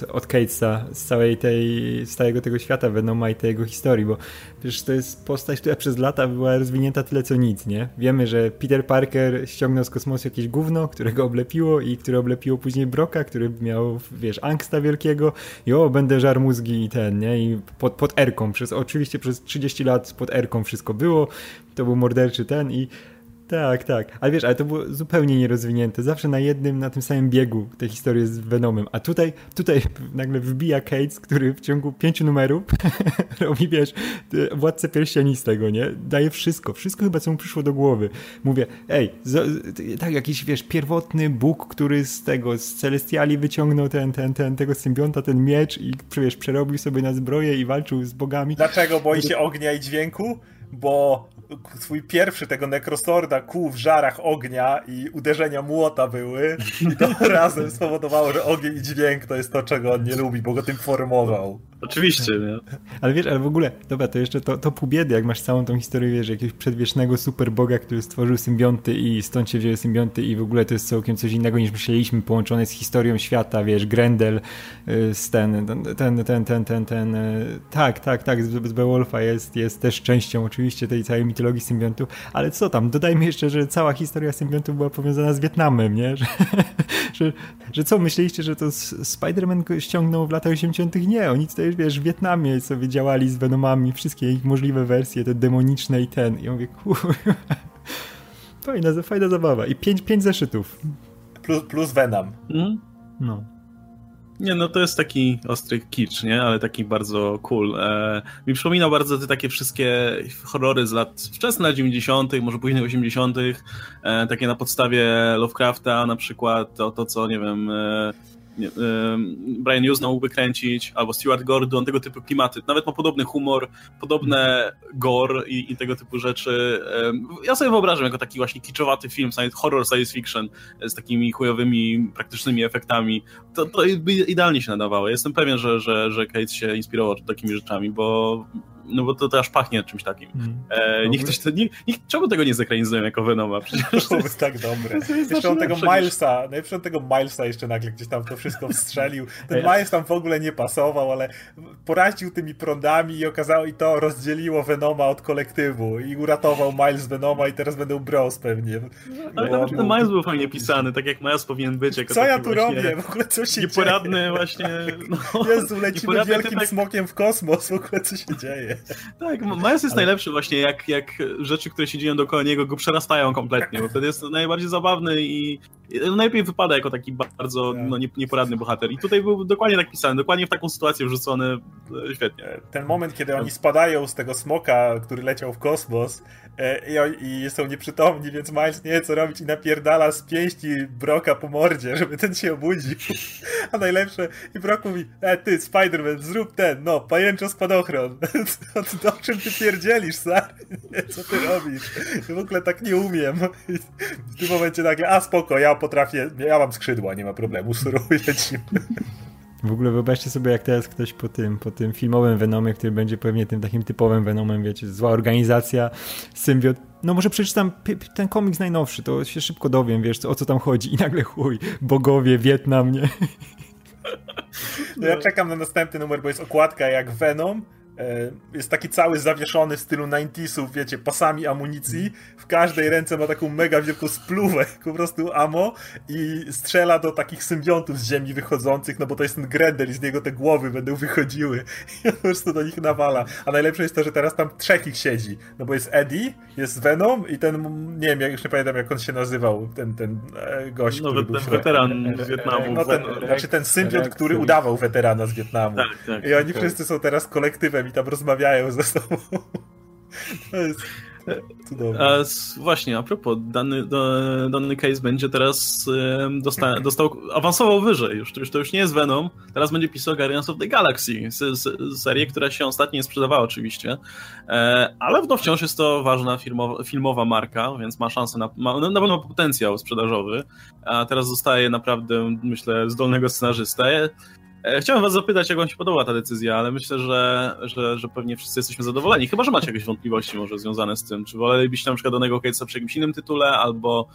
od Catesa z całej tej, z całego tego świata Venoma i tej jego historii, bo wiesz, to jest postać, która przez lata była rozwinięta tyle co nic, nie? Wiemy, że Peter Parker ściągnął z kosmosu jakieś gówno, którego oblepiło i które oblepiło później Broka, który miał, wiesz, angsta wielkiego i o, będę żar mózgi i ten, nie? I pod, pod Erką, przez, oczywiście przez 30 lat pod Erką wszystko było, to był morderczy ten i Tak, tak. Ale wiesz, ale to było zupełnie nierozwinięte. Zawsze na jednym, na tym samym biegu te historie z Venomem. A tutaj, tutaj nagle wbija Cates, który w ciągu pięciu numerów robi, wiesz, władcę pierścieni z tego, nie? Daje wszystko. Wszystko chyba, co mu przyszło do głowy. Mówię, ej, tak, jakiś, wiesz, pierwotny Bóg, który z tego, z Celestiali wyciągnął ten, ten, ten, tego symbionta, ten miecz i, wiesz, przerobił sobie na zbroję i walczył z bogami. Dlaczego boi się ognia i dźwięku? Bo swój pierwszy tego Necrosorda kół w żarach ognia i uderzenia młota były i to razem spowodowało, że ogień i dźwięk to jest to, czego on nie lubi, bo go tym formował. Oczywiście, nie? Ale wiesz, ale w ogóle, dobra, to jeszcze to, to pół biedy, jak masz całą tą historię, wiesz, jakiegoś przedwiecznego superboga, który stworzył symbionty i stąd się wzięły symbionty i w ogóle to jest całkiem coś innego niż myśleliśmy, połączone z historią świata, wiesz, Grendel y, z ten, ten, ten, ten, ten, ten, y, tak, tak, tak, z, z Beowulfa jest, jest też częścią oczywiście tej całej mitologii symbiontów, ale co tam, dodajmy jeszcze, że cała historia symbiontów była powiązana z Wietnamem, nie? Że, że, że co, myśleliście, że to Spider-Man ściągnął w latach 80 Nie, oni tutaj wiesz, w Wietnamie sobie działali z Venomami, wszystkie ich możliwe wersje, te demoniczne i ten. I ja mówię, kurwa, fajna, fajna zabawa. I pięć, pięć zeszytów. Plus, plus Venom. Mm? No. Nie, no to jest taki ostry kicz, nie? Ale taki bardzo cool. E, mi przypomina bardzo te takie wszystkie horrory z lat wczesnych lat 90., może późnych 80., e, takie na podstawie Lovecrafta, na przykład to, to co, nie wiem, e, Brian Hughes mógłby kręcić, albo Stuart Gordon, tego typu klimaty. Nawet ma podobny humor, podobne gore i, i tego typu rzeczy. Ja sobie wyobrażam jako taki właśnie kiczowaty film, horror science fiction z takimi chujowymi, praktycznymi efektami. To, to idealnie się nadawało. Jestem pewien, że, że, że Kate się inspirował takimi rzeczami, bo no bo to, to aż pachnie czymś takim. Mm. E, niech ktoś to, niech, niech, czemu tego nie zekranizują jako Venoma? Przecież to jest tak dobre. Jeszcze on tego Milesa, najpierw on tego Milesa jeszcze nagle gdzieś tam to wszystko wstrzelił. Ten Miles tam w ogóle nie pasował, ale poraził tymi prądami i okazało, i to rozdzieliło Venoma od kolektywu i uratował Miles Venoma i teraz będą bros pewnie. Ale nawet ten Miles był fajnie pisany, tak jak Miles powinien być. Jako co ja tu robię? W ogóle co się nieporadny dzieje? właśnie. No, Jezu, lecimy wielkim tak... smokiem w kosmos, w ogóle co się dzieje? Tak, Miles jest Ale... najlepszy właśnie, jak, jak rzeczy, które się dzieją dookoła niego go przerastają kompletnie, bo wtedy jest najbardziej zabawny i najlepiej wypada jako taki bardzo tak. no, nieporadny bohater. I tutaj był dokładnie tak pisany, dokładnie w taką sytuację wrzucony e, świetnie. Ten moment, kiedy oni spadają z tego smoka, który leciał w kosmos i, i są nieprzytomni, więc Miles nie wie co robić i napierdala z pięści Broka po mordzie, żeby ten się obudził. A najlepsze, i Brok mówi, e ty, Spider-Man, zrób ten, no, pajęczo spadochron. o, czym ty pierdzielisz, stary? Co ty robisz? w ogóle tak nie umiem. I w tym momencie nagle, a spoko, ja potrafię, ja mam skrzydła, nie ma problemu, suruj, lecimy. W ogóle wyobraźcie sobie, jak teraz ktoś po tym, po tym filmowym Venomie, który będzie pewnie tym takim typowym Venomem, wiecie, zła organizacja, symbiot. No może przeczytam ten komiks najnowszy, to się szybko dowiem, wiesz, o co tam chodzi. I nagle chuj, bogowie, Wietnam, nie? No ja czekam na następny numer, bo jest okładka jak Venom, jest taki cały zawieszony w stylu 90sów, wiecie, pasami amunicji. W każdej ręce ma taką mega wielką spluwę, po prostu amo i strzela do takich symbiontów z ziemi wychodzących, no bo to jest ten Grendel i z niego te głowy będą wychodziły i po prostu do nich nawala. A najlepsze jest to, że teraz tam trzech ich siedzi, no bo jest Eddie, jest Venom i ten, nie wiem, ja już nie pamiętam jak on się nazywał, ten, ten e, gość, no, który ten był weteran z Wietnamu. No ten, znaczy ten symbiont, który udawał weterana z Wietnamu. Tak, tak, I oni tak. wszyscy są teraz kolektywem i tam rozmawiają ze sobą. To jest cudowne. A, właśnie, a propos, dany, dany case będzie teraz dosta, dostał, awansował wyżej. Już, już to już nie jest Venom, teraz będzie pisał Guardians of the Galaxy, serię, która się ostatnio nie sprzedawała oczywiście, e, ale no wciąż jest to ważna filmowa, filmowa marka, więc ma szansę, na, ma, na pewno potencjał sprzedażowy, a teraz zostaje naprawdę, myślę, zdolnego scenarzystę. E, chciałem was zapytać, jak wam się podoba ta decyzja, ale myślę, że, że, że pewnie wszyscy jesteśmy zadowoleni. Chyba, że macie jakieś wątpliwości może związane z tym. Czy wolelibyście na przykład danego Case'a przy jakimś innym tytule, albo,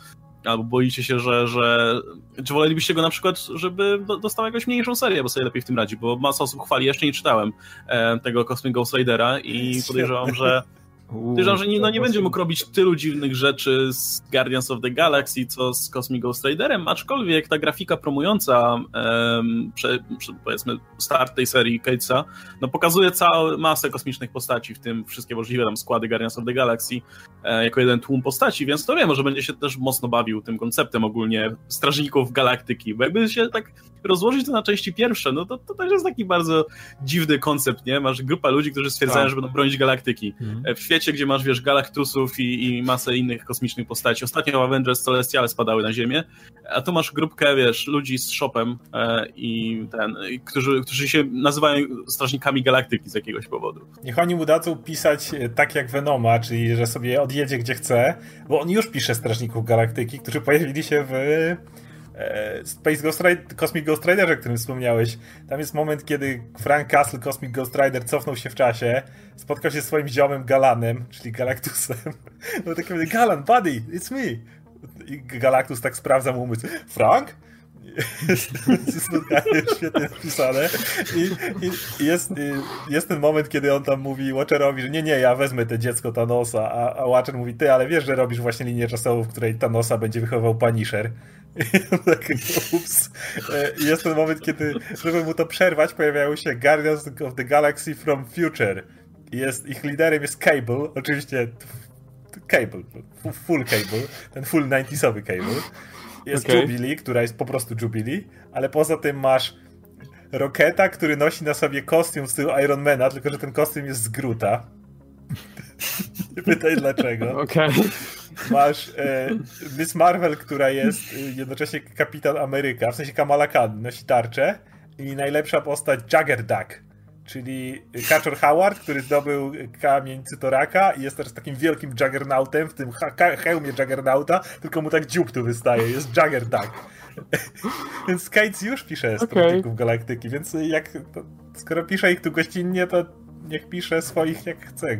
albo boicie się, że, że... Czy wolelibyście go na przykład, żeby dostał jakąś mniejszą serię, bo sobie lepiej w tym radzi, bo masa osób chwali, jeszcze nie czytałem e, tego Cosmic Ghost Ridera i podejrzewam, że Podejrzewam, że nie, no nie będzie mógł robić tylu dziwnych rzeczy z Guardians of the Galaxy, co z Cosmic Ghost Riderem, aczkolwiek ta grafika promująca um, prze, prze, powiedzmy start tej serii Catesa, no pokazuje całą masę kosmicznych postaci, w tym wszystkie możliwe tam składy Guardians of the Galaxy e, jako jeden tłum postaci, więc to wiem, że będzie się też mocno bawił tym konceptem ogólnie Strażników Galaktyki, bo jakby się tak rozłożyć to na części pierwsze, no to, to też jest taki bardzo dziwny koncept, nie? Masz grupę ludzi, którzy stwierdzają, tak. że będą bronić galaktyki. Mhm. W świecie, gdzie masz, wiesz, galaktusów i, i masę innych kosmicznych postaci. Ostatnio Avengers Celestiale spadały na Ziemię, a tu masz grupkę, wiesz, ludzi z shopem e, i ten, którzy, którzy się nazywają strażnikami galaktyki z jakiegoś powodu. Niech oni mu dadzą pisać e, tak jak Venoma, czyli że sobie odjedzie gdzie chce, bo on już pisze strażników galaktyki, którzy pojawili się w E, Space Ghost Rider, Cosmic Ghost Riderze, o którym wspomniałeś. Tam jest moment, kiedy Frank Castle, Cosmic Ghost Rider, cofnął się w czasie, spotkał się z swoim ziomem Galanem, czyli Galactusem. No taki mówi, Galan, buddy, it's me. I Galactus tak sprawdza mu umysł. Frank? jest świetnie napisane. I, i jest, i jest ten moment, kiedy on tam mówi Watcherowi, że nie, nie, ja wezmę te dziecko Thanosa, a, a Watcher mówi, ty, ale wiesz, że robisz właśnie linię czasową, w której Thanosa będzie wychował Punisher. tak, ups. E, jest ten moment, kiedy, żeby mu to przerwać, pojawiają się Guardians of the Galaxy from Future. Jest, ich liderem jest Cable, oczywiście Cable, full Cable, ten full 90sowy Cable. Jest okay. Jubilee, która jest po prostu Jubilee, ale poza tym masz Roketa, który nosi na sobie kostium w stylu Ironmana, tylko że ten kostium jest z Gruta. Nie pytaj dlaczego. Okej. Okay. Masz e, Miss Marvel, która jest e, jednocześnie Kapitan Ameryka, w sensie Kamala Khan, nosi tarczę i najlepsza postać Juggerduck, czyli Kaczor Howard, który zdobył kamień Cytoraka i jest też takim wielkim Juggernautem w tym hełmie Juggernauta, tylko mu tak dziób tu wystaje, jest Juggerduck. więc Kates już pisze z okay. Galaktyki, więc jak, to, skoro pisze ich tu gościnnie, to niech pisze swoich jak chce.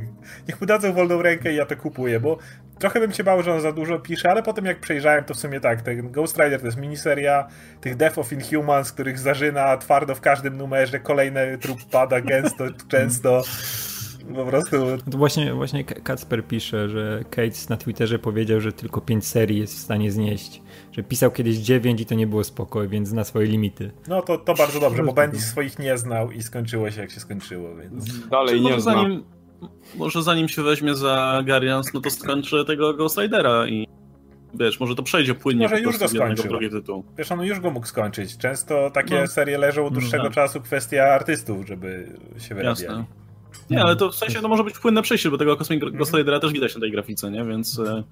Niech mu dadzą wolną rękę i ja to kupuję, bo trochę bym się bał, że on za dużo pisze, ale potem jak przejrzałem, to w sumie tak, ten Ghost Rider to jest miniseria tych Death of Inhumans, których zarzyna twardo w każdym numerze, kolejny trup pada gęsto, często. Po prostu. To właśnie, właśnie Kacper pisze, że Cates na Twitterze powiedział, że tylko 5 serii jest w stanie znieść. Że pisał kiedyś 9 i to nie było spoko, więc zna swoje limity. No to, to bardzo dobrze, bo Bendis swoich nie znał i skończyło się jak się skończyło, więc. Dalej nie zna. Zanim, może zanim się weźmie za Guardians, no to skończy tego Ghost Ridera i wiesz, może to przejdzie płynnie może już go skończył. tytuł. Wiesz, on już go mógł skończyć. Często takie no. serie leżą od dłuższego no, tak. czasu, kwestia artystów, żeby się wyrabiali. Jasne. Nie, ale to w sensie to może być płynne przejście, bo tego Cosmic Ghost Ridera też widać na tej grafice, nie? Więc e,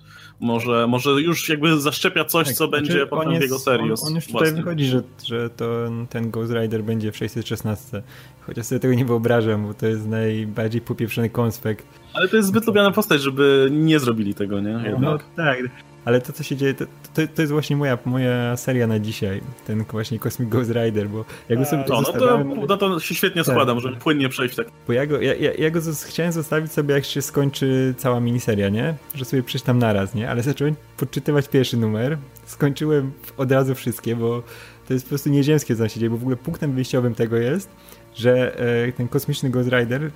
może, może już jakby zaszczepia coś, tak, co będzie znaczy, potem w jego serii. On, on już tutaj wychodzi, że, że to ten Ghost Rider będzie w 616. Chociaż sobie tego nie wyobrażam, bo to jest najbardziej popieprzony konspekt. Ale to jest zbyt lubiana postać, żeby nie zrobili tego, nie? Jednak. No tak. Ale to, co się dzieje, to, to, to, jest właśnie moja, moja seria na dzisiaj. Ten właśnie Cosmic Ghost Rider, bo ja go sobie no, no, to, no to się świetnie tak. składa, możemy płynnie przejść tak. Bo ja go, ja, ja, ja go chciałem zostawić sobie, jak się skończy cała miniseria, nie? Że sobie przeczytam naraz, nie? Ale zacząłem podczytywać pierwszy numer, skończyłem od razu wszystkie, bo to jest po prostu nieziemskie, co się dzieje, bo w ogóle punktem wyjściowym tego jest, że e, ten kosmiczny Ghost Rider,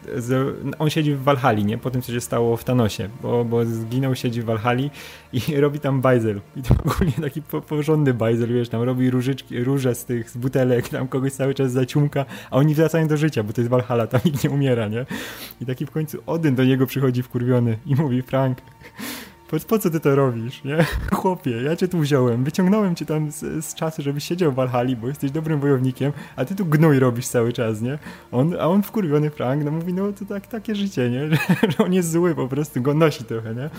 on siedzi w Valhalla, nie? Po tym, co się stało w Thanosie, bo, bo zginął, siedzi w Valhalla i robi tam bajzel. I to ogólnie taki porządny bajzel, wiesz, tam robi różyczki, róże z tych z butelek, tam kogoś cały czas zaciumka, a oni wracają do życia, bo to jest Valhalla, tam nikt nie umiera, nie? I taki w końcu Odyn do niego przychodzi wkurwiony i mówi, Frank, po, po, co ty to robisz, nie? Chłopie, ja cię tu wziąłem, wyciągnąłem cię tam z, z czasu, żebyś siedział w Valhalla, bo jesteś dobrym wojownikiem, a ty tu gnój robisz cały czas, nie? On, a on wkurwiony Frank, no mówi, no to tak, takie życie, nie? Że, że on jest zły po prostu, go nosi trochę, nie?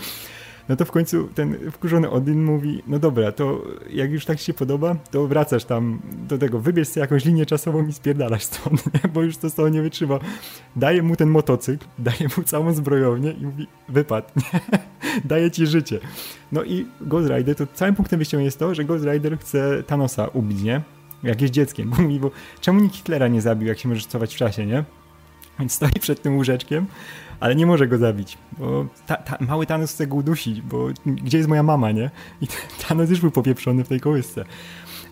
No to w końcu ten wkurzony Odin mówi, no dobra, to jak już tak się podoba, to wracasz tam do tego, wybierz sobie jakąś linię czasową i spierdalasz stąd, nie? bo już to z tego nie wytrzyma. Daje mu ten motocykl, daje mu całą zbrojownię i mówi, wypad, daje ci życie. No i Ghost Rider, to całym punktem wyjścia jest to, że Ghost Rider chce Thanosa ubić, nie? Jak jest dzieckiem. Mówi, bo czemu nikt Hitlera nie zabił, jak się możesz cofać w czasie, nie? Więc stoi przed tym łóżeczkiem, ale nie może go zabić, bo ta, ta, mały Thanos chce go udusić, bo gdzie jest moja mama, nie? I Thanos już był popieprzony w tej kołysce.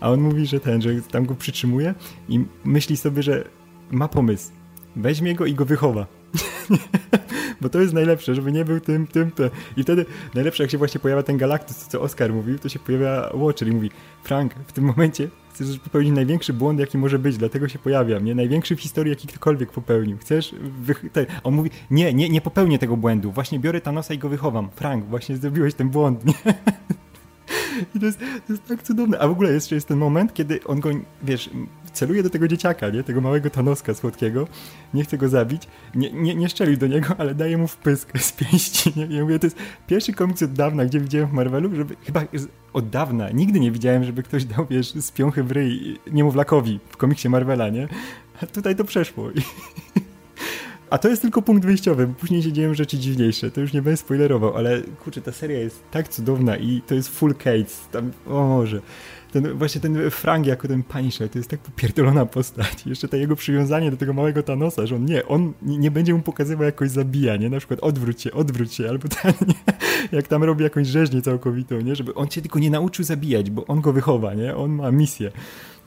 A on mówi, że ten, że tam go przytrzymuje i myśli sobie, że ma pomysł. Weźmie go i go wychowa. bo to jest najlepsze, żeby nie był tym, tym, tym. I wtedy najlepsze, jak się właśnie pojawia ten Galactus, co Oscar mówił, to się pojawia Watcher i mówi, Frank, w tym momencie chcesz popełnić największy błąd, jaki może być, dlatego się pojawiam, nie? Największy w historii, jaki ktokolwiek popełnił. Chcesz... Wych... On mówi, nie, nie, nie popełnię tego błędu, właśnie biorę Thanosa i go wychowam. Frank, właśnie zrobiłeś ten błąd, nie? I to jest, to jest tak cudowne. A w ogóle jeszcze jest ten moment, kiedy on go, wiesz, celuje do tego dzieciaka, nie? Tego małego Thanoska słodkiego. Nie chce go zabić. Nie, nie, nie do niego, ale daje mu wpysk z pięści, nie? Ja mówię, to jest pierwszy komiks od dawna, gdzie widziałem w Marvelu, żeby, chyba od dawna, nigdy nie widziałem, żeby ktoś dał, wiesz, z piąchy w ryj niemowlakowi w komiksie Marvela, nie? A tutaj to przeszło. A to jest tylko punkt wyjściowy, bo później się dzieją rzeczy dziwniejsze. To już nie będę spoilerował, ale kurczę, ta seria jest tak cudowna i to jest full Cates. Tam, o może. Ten, właśnie ten Frank jako ten Punisher, to jest tak popierdolona postać. Jeszcze to jego przywiązanie do tego małego Thanosa, że on nie, on nie będzie mu pokazywał jakoś zabija, nie? Na przykład odwróć się, odwróć się, albo ten, nie? jak tam robi jakąś rzeźnię całkowitą, nie? Żeby on cię tylko nie nauczył zabijać, bo on go wychowa, nie? On ma misję.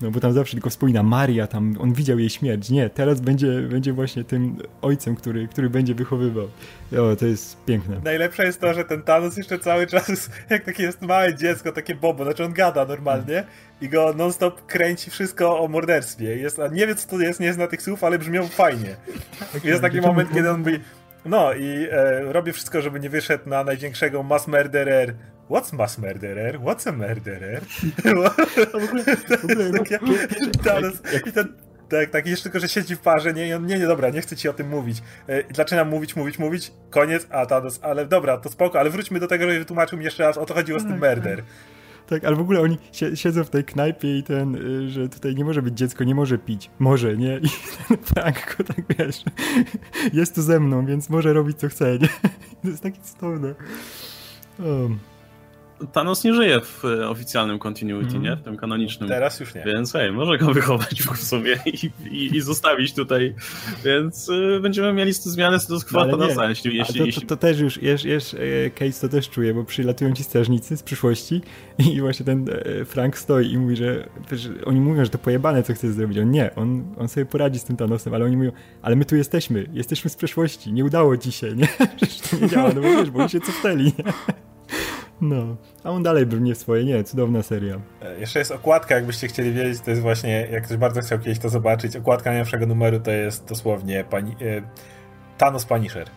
No bo tam zawsze tylko wspomina Maria, tam on widział jej śmierć. Nie, teraz będzie, będzie właśnie tym ojcem, który, który będzie wychowywał. O, to jest piękne. Najlepsze jest to, że ten Thanos jeszcze cały czas, jak takie jest małe dziecko, takie bobo, znaczy on gada normalnie i go non-stop kręci wszystko o morderstwie. Jest, a nie wie co to jest, nie zna tych słów, ale brzmią fajnie. Jest taki moment, kiedy on mówi no i e, robię wszystko, żeby nie wyszedł na największego mass murderer What's mass murderer? What's a murderer? w ogóle, w ogóle I ten, tak, tak, jeszcze tylko, że siedzi w parze, nie, nie, nie, dobra, nie chcę ci o tym mówić. E, zaczynam mówić, mówić, mówić, koniec, a Thanos, ale dobra, to spoko, ale wróćmy do tego, że wytłumaczył mi jeszcze raz, o to chodziło z tym tak, murder. Tak. tak, ale w ogóle oni siedzą w tej knajpie i ten, y, że tutaj nie może być dziecko, nie może pić. Może, nie? I ten Frank go tak, wiesz, jest tu ze mną, więc może robić co chce, nie? To jest takie cudowne. Um. Thanos nie żyje w e, oficjalnym continuity, mm. nie? W tym kanonicznym. Teraz już nie. Więc hej, może go wychować w sobie i, i, i zostawić tutaj. Więc y, będziemy mieli zmianę status quo Thanosa, jeśli, jeśli, to, jeśli... To, to, też już, jesz, jesz, Case to też czuje, bo przylatują ci strażnicy z przyszłości i właśnie ten Frank stoi i mówi, że oni mówią, że to pojebane, co chce zrobić. On nie, on, on sobie poradzi z tym Thanosem, ale oni mówią, ale my tu jesteśmy, jesteśmy z przeszłości, nie udało ci się, nie? Przecież to nie działa, no bo wiesz, bo oni się cofnęli, nie? No, a on dalej brnie swoje, nie, cudowna seria. E, jeszcze jest okładka, jakbyście chcieli wiedzieć, to jest właśnie, jak ktoś bardzo chciał kiedyś to zobaczyć, okładka najnowszego numeru to jest dosłownie pani, e, Thanos Punisher.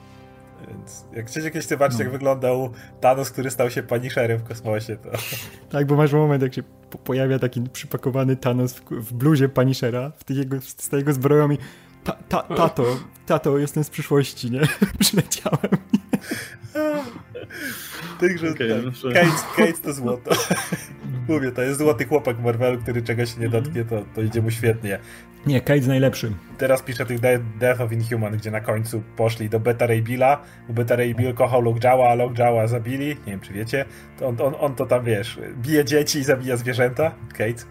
Więc jak chcecie kiedyś zobaczyć, no. jak wyglądał Thanos, który stał się Punisherem w kosmosie, to... Tak, bo masz moment, jak się pojawia taki przypakowany Thanos w, w bluzie Punishera, w tych jego, z jego zbroją i ta, ta, tato, tato, jestem z przyszłości, nie? Przyleciałem. Także okay, tak, Kate, Kate to złoto. Mówię, to jest złoty chłopak Marvelu, który czegoś nie dotknie, to, to idzie mu świetnie. Nie, Kate najlepszy. Teraz piszę tych Death of Inhuman, gdzie na końcu poszli do Beta Ray Billa, bo Beta Ray Bill kochał Lockjawa, a Lockjawa zabili, nie wiem czy wiecie, to on, on, on to tam, wiesz, bije dzieci i zabija zwierzęta, Kate.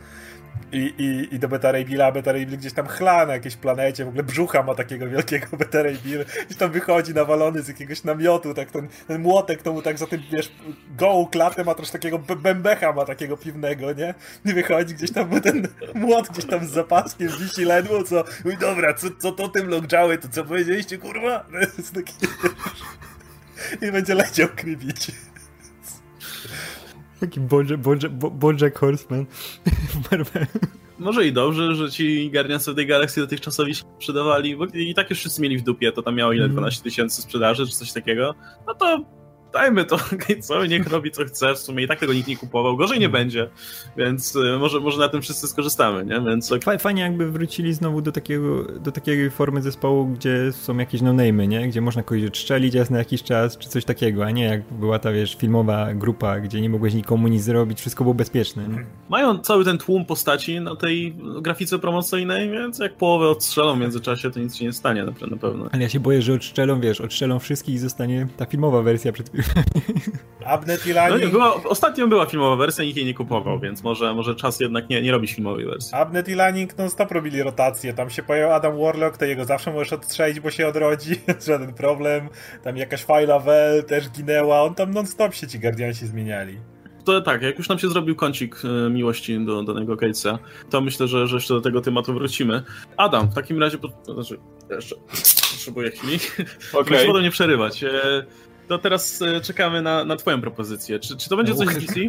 I, i, i do Beta Ray Billa, Beta Ray Bill gdzieś tam chla na jakiejś planecie, w ogóle brzucha ma takiego wielkiego Beta Ray Bill, gdzieś tam wychodzi nawalony z jakiegoś namiotu, tak ten, ten młotek to mu tak za tym, wiesz, gołą klatę ma troszkę takiego bębecha ma takiego piwnego, nie? I wychodzi gdzieś tam, ten młot gdzieś tam z zapaskiem wisi ledwo, co, mówi, dobra, co, co to tym lockjawy, to co powiedzieliście, kurwa? I będzie leciał krybić. Taki Bojack, Bojack Horseman w Marvelu. Może i dobrze, że ci Guardians of the Galaxy dotychczasowi się sprzedawali, bo i tak już wszyscy mieli w dupie, to tam miało ile, 12 mhm. tysięcy sprzedaży czy coś takiego, no to dajmy to co niech robi co chce, w sumie i tak tego nikt nie kupował, gorzej nie będzie, więc y, może, może na tym wszyscy skorzystamy, nie? Więc... Fajnie jakby wrócili znowu do, takiego, do takiej formy zespołu, gdzie są jakieś no-name'y, nie? Gdzie można kogoś odstrzelić raz na jakiś czas, czy coś takiego, a nie jak była ta, wiesz, filmowa grupa, gdzie nie mogłeś nikomu nic zrobić, wszystko było bezpieczne, nie? Mają cały ten tłum postaci na tej grafice promocyjnej, więc jak połowę odstrzelą w międzyczasie, to nic się nie stanie na pewno. Ale ja się boję, że odstrzelą, wiesz, odstrzelą wszystkich i zostanie ta filmowa wersja przed Abnet Ilani... No, była, ostatnio była filmowa wersja, nikt jej nie kupował, więc może, może czas jednak nie, nie robić filmowej wersji. Abnet i Lanning non stop robili rotację, tam się pojawił Adam Warlock, to jego zawsze możesz odstrzelić, bo się odrodzi, żaden problem. Tam jakaś Fajla Well też ginęła, on tam non stop się ci Guardiansi zmieniali to tak, jak już nam się zrobił kącik e, miłości do danego Cage'a, to myślę, że, że jeszcze do tego tematu wrócimy. Adam, w takim razie, znaczy, jeszcze potrzebuję chwili. Okay. Muszę nie przerywać. E, to teraz e, czekamy na, na twoją propozycję. Czy, czy to będzie coś z DC?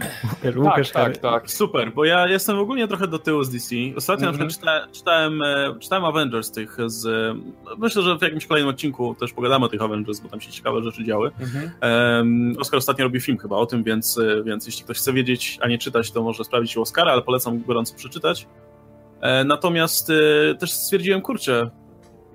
Łukasz, tak, tak, tak. Super, bo ja jestem ogólnie trochę do tyłu z DC. Ostatnio mm -hmm. na przykład mhm. czyta, czytałem, e, czytałem Avengers tych z... Myślę, że w jakimś kolejnym odcinku też pogadamy o tych Avengers, bo tam się ciekawe rzeczy działy. Mm -hmm. um, Oscar ostatnio robi film chyba o tym, więc, więc jeśli ktoś chce wiedzieć, a nie czytać, to może sprawdzić u Oscara, ale polecam gorąco przeczytać. Natomiast też stwierdziłem, kurczę,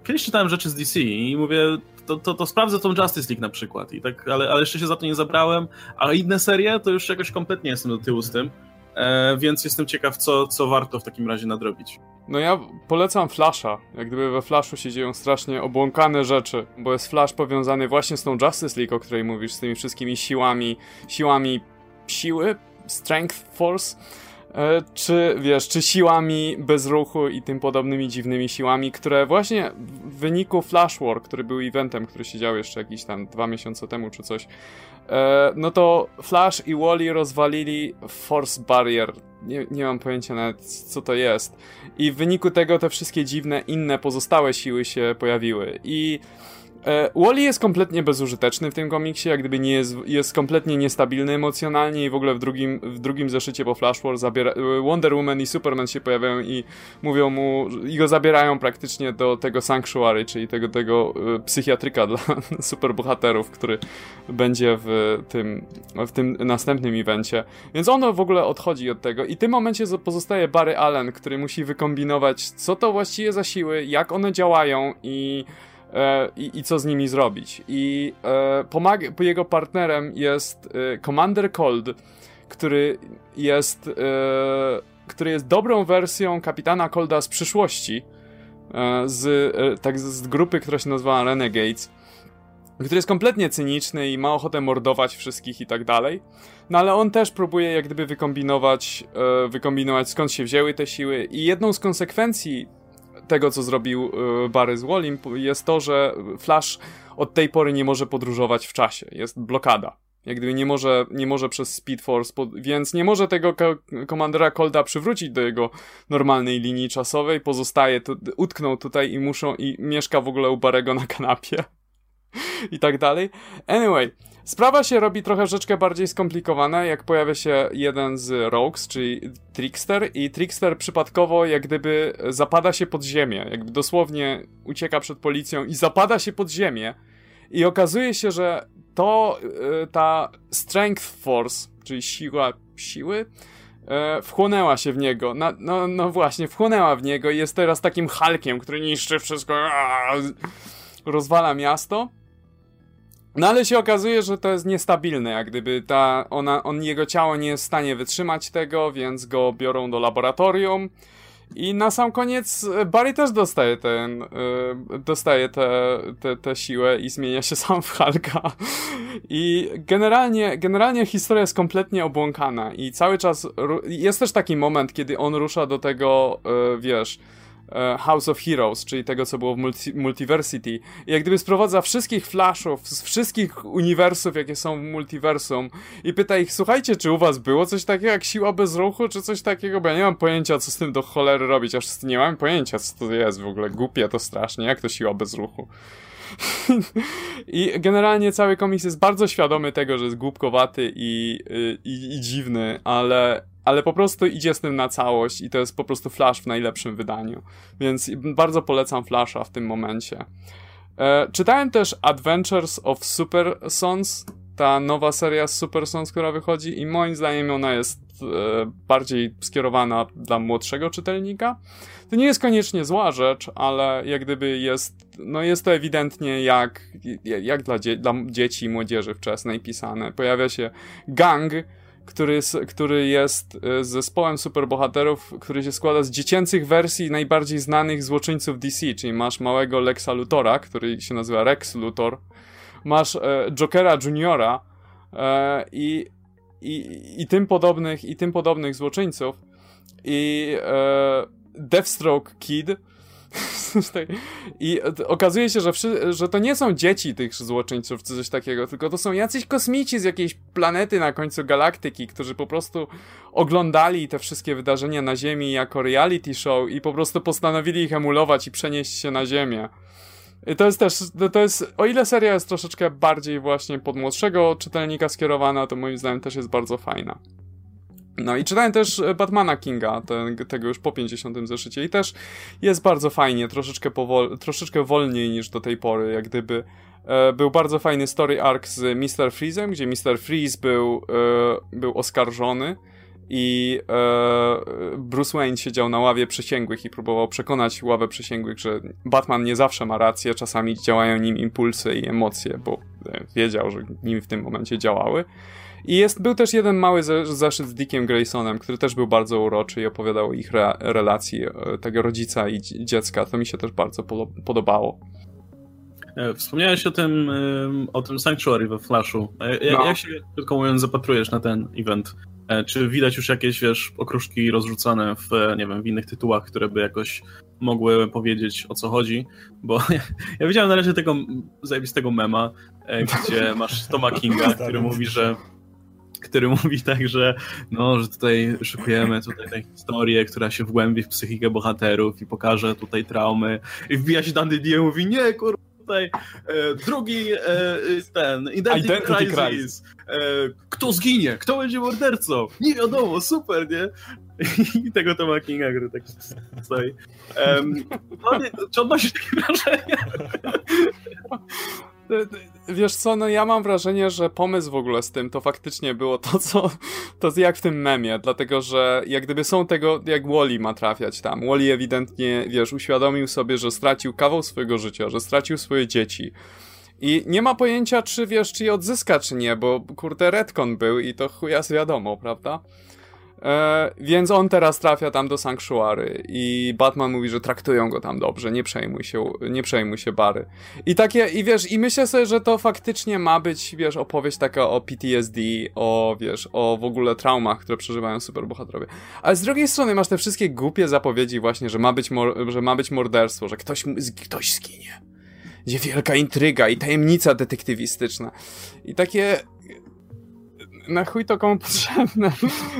kiedyś czytałem rzeczy z DC i mówię, to, to, to sprawdzę tą Justice League na przykład, I tak, ale, ale jeszcze się za to nie zabrałem, a inne serie to już jakoś kompletnie jestem do tyłu z tym, e, więc jestem ciekaw, co, co warto w takim razie nadrobić. No ja polecam Flasha, jak gdyby we Flashu się dzieją strasznie obłąkane rzeczy, bo jest Flash powiązany właśnie z tą Justice League, o której mówisz, z tymi wszystkimi siłami, siłami siły, Strength Force, czy wiesz, czy siłami bez ruchu i tym podobnymi dziwnymi siłami, które właśnie w wyniku Flash War, który był eventem, który się działo jeszcze jakieś tam dwa miesiące temu czy coś, e, no to Flash i Wally rozwalili Force Barrier. Nie, nie mam pojęcia nawet co to jest. I w wyniku tego te wszystkie dziwne inne pozostałe siły się pojawiły. I E, Wally jest kompletnie bezużyteczny w tym komiksie, jak gdyby nie jest, jest kompletnie niestabilny emocjonalnie i w ogóle w drugim, w drugim zeszycie po Flash War zabiera, e, Wonder Woman i Superman się pojawiają i mówią mu, i go zabierają praktycznie do tego Sanctuary, czyli tego, tego e, psychiatryka dla superbohaterów, który będzie w tym, w tym następnym evencie. Więc ono w ogóle odchodzi od tego i w tym momencie pozostaje Barry Allen, który musi wykombinować, co to właściwie za siły, jak one działają i E, i, i, co z nimi zrobić. I e, pomaga, jego partnerem jest e, Commander Cold, który jest, e, który jest dobrą wersją kapitana Colda z przyszłości, e, z, e, tak, z grupy, która się nazywa Renegades, który jest kompletnie cyniczny i ma ochotę mordować wszystkich i tak dalej. No ale on też próbuje jak gdyby wykombinować, wykombinować skąd się wzięły te siły i jedną z konsekwencji tego, co zrobił e, Barry z Wallim, jest to, że Flash od tej pory nie może podróżować w czasie. Jest blokada. Jak gdyby nie może, nie może przez Speed Force, więc nie może tego komandera Colda przywrócić do jego normalnej linii czasowej, pozostaje, tu, utknął tutaj i muszą, i mieszka w ogóle u Barego na kanapie. I tak dalej. Anyway, Sprawa się robi trochę rzeczkę bardziej skomplikowana, jak pojawia się jeden z Rogues, czyli Trickster, i Trickster przypadkowo jak gdyby zapada się pod ziemię, jakby dosłownie ucieka przed policją i zapada się pod ziemię. I okazuje się, że to y, ta Strength Force, czyli siła siły, y, wchłonęła się w niego. No, no, no właśnie, wchłonęła w niego i jest teraz takim Hulkiem, który niszczy wszystko, rozwala miasto. No ale się okazuje, że to jest niestabilne, jak gdyby ta, ona, on, jego ciało nie jest w stanie wytrzymać tego, więc go biorą do laboratorium. I na sam koniec e, Barry też dostaje ten, yy, dostaje tę te, te, te siłę i zmienia się sam w Hulka. I generalnie, generalnie historia jest kompletnie obłąkana i cały czas, jest też taki moment, kiedy on rusza do tego, yy, wiesz, E, House of Heroes, czyli tego, co było w multi Multiversity. I jak gdyby sprowadza wszystkich Flashów z wszystkich uniwersów, jakie są w multiversum i pyta ich, słuchajcie, czy u was było coś takiego jak siła bez ruchu, czy coś takiego? Bo ja nie mam pojęcia, co z tym do cholery robić, aż nie mam pojęcia, co to jest w ogóle. Głupie to strasznie, jak to siła bez ruchu. I generalnie cały komiks jest bardzo świadomy tego, że jest głupkowaty i, i, i dziwny, ale ale po prostu idzie z tym na całość i to jest po prostu Flash w najlepszym wydaniu. Więc bardzo polecam Flasha w tym momencie. E, czytałem też Adventures of Super Sons, ta nowa seria z Super Sons, która wychodzi i moim zdaniem ona jest e, bardziej skierowana dla młodszego czytelnika. To nie jest koniecznie zła rzecz, ale jak gdyby jest, no jest to ewidentnie jak, jak dla, dzie dla dzieci i młodzieży wczesnej pisane. Pojawia się gang, który, który jest e, zespołem superbohaterów, który się składa z dziecięcych wersji najbardziej znanych złoczyńców DC, czyli masz małego Lexa Luthora, który się nazywa Rex Luthor, masz e, Jokera Juniora e, i, i, i tym podobnych i tym podobnych złoczyńców. I Deathstroke Kid, I okazuje się, że, że to nie są dzieci tych złoczyńców czy coś takiego, tylko to są jacyś kosmici z jakiejś planety na końcu galaktyki, którzy po prostu oglądali te wszystkie wydarzenia na Ziemi jako reality show i po prostu postanowili ich emulować i przenieść się na Ziemię. I to jest też, to jest, o ile seria jest troszeczkę bardziej właśnie pod młodszego czytelnika skierowana, to moim zdaniem też jest bardzo fajna. No i czytałem też e, Batmana Kinga, ten, tego już po 50 zeszycie i też jest bardzo fajnie, troszeczkę, powol, troszeczkę wolniej niż do tej pory, jak gdyby e, był bardzo fajny story arc z Mr. Freezem, gdzie Mr. Freeze był, e, był oskarżony i Bruce Wayne siedział na ławie przysięgłych i próbował przekonać ławę przysięgłych, że Batman nie zawsze ma rację, czasami działają nim impulsy i emocje, bo wiedział, że nim w tym momencie działały. I jest, był też jeden mały zeszyt z Dickiem Graysonem, który też był bardzo uroczy i opowiadał o ich re, relacji e, tego rodzica i dziecka. To mi się też bardzo podobało. E, wspomniałeś o tym, o tym Sanctuary we Flashu. Jak, no. jak się, krótko mówiąc, zapatrujesz na ten event? E, czy widać już jakieś, wiesz, okruszki rozrzucane w, nie wiem, w innych tytułach, które by jakoś mogły powiedzieć o co chodzi? Bo ja, ja widziałem na razie tego zajebistego mema, gdzie masz Toma Kinga, który mówi, że który mówi tak, że no, że tutaj szykujemy tutaj tę historię, która się wgłębi w psychikę bohaterów i pokaże tutaj traumy i wbija się Dandy D i mówi, nie, kurwa, tutaj e, drugi e, ten Identity, Identity Crisis. Crisis. E, kto zginie? Kto będzie mordercą? Nie wiadomo, super, nie? I tego Toma Kinga, który tak stoi. Um, czy odnosisz takie wrażenie? Wiesz co, no ja mam wrażenie, że pomysł w ogóle z tym to faktycznie było to, co, to jak w tym memie, dlatego, że jak gdyby są tego, jak Wally ma trafiać tam. Wally ewidentnie, wiesz, uświadomił sobie, że stracił kawał swojego życia, że stracił swoje dzieci. I nie ma pojęcia, czy wiesz, czy je odzyska, czy nie, bo kurde, Redcon był i to chuja wiadomo, prawda? E, więc on teraz trafia tam do Sanctuary i Batman mówi, że traktują go tam dobrze, nie przejmuj się, nie przejmuj się Bary. I takie, i wiesz, i myślę sobie, że to faktycznie ma być, wiesz, opowieść taka o PTSD, o, wiesz, o w ogóle traumach, które przeżywają superbohaterowie. Ale z drugiej strony masz te wszystkie głupie zapowiedzi właśnie, że ma być, że ma być morderstwo, że ktoś, ktoś zginie. Gdzie wielka intryga i tajemnica detektywistyczna. I takie, na chuj to komu potrzebne.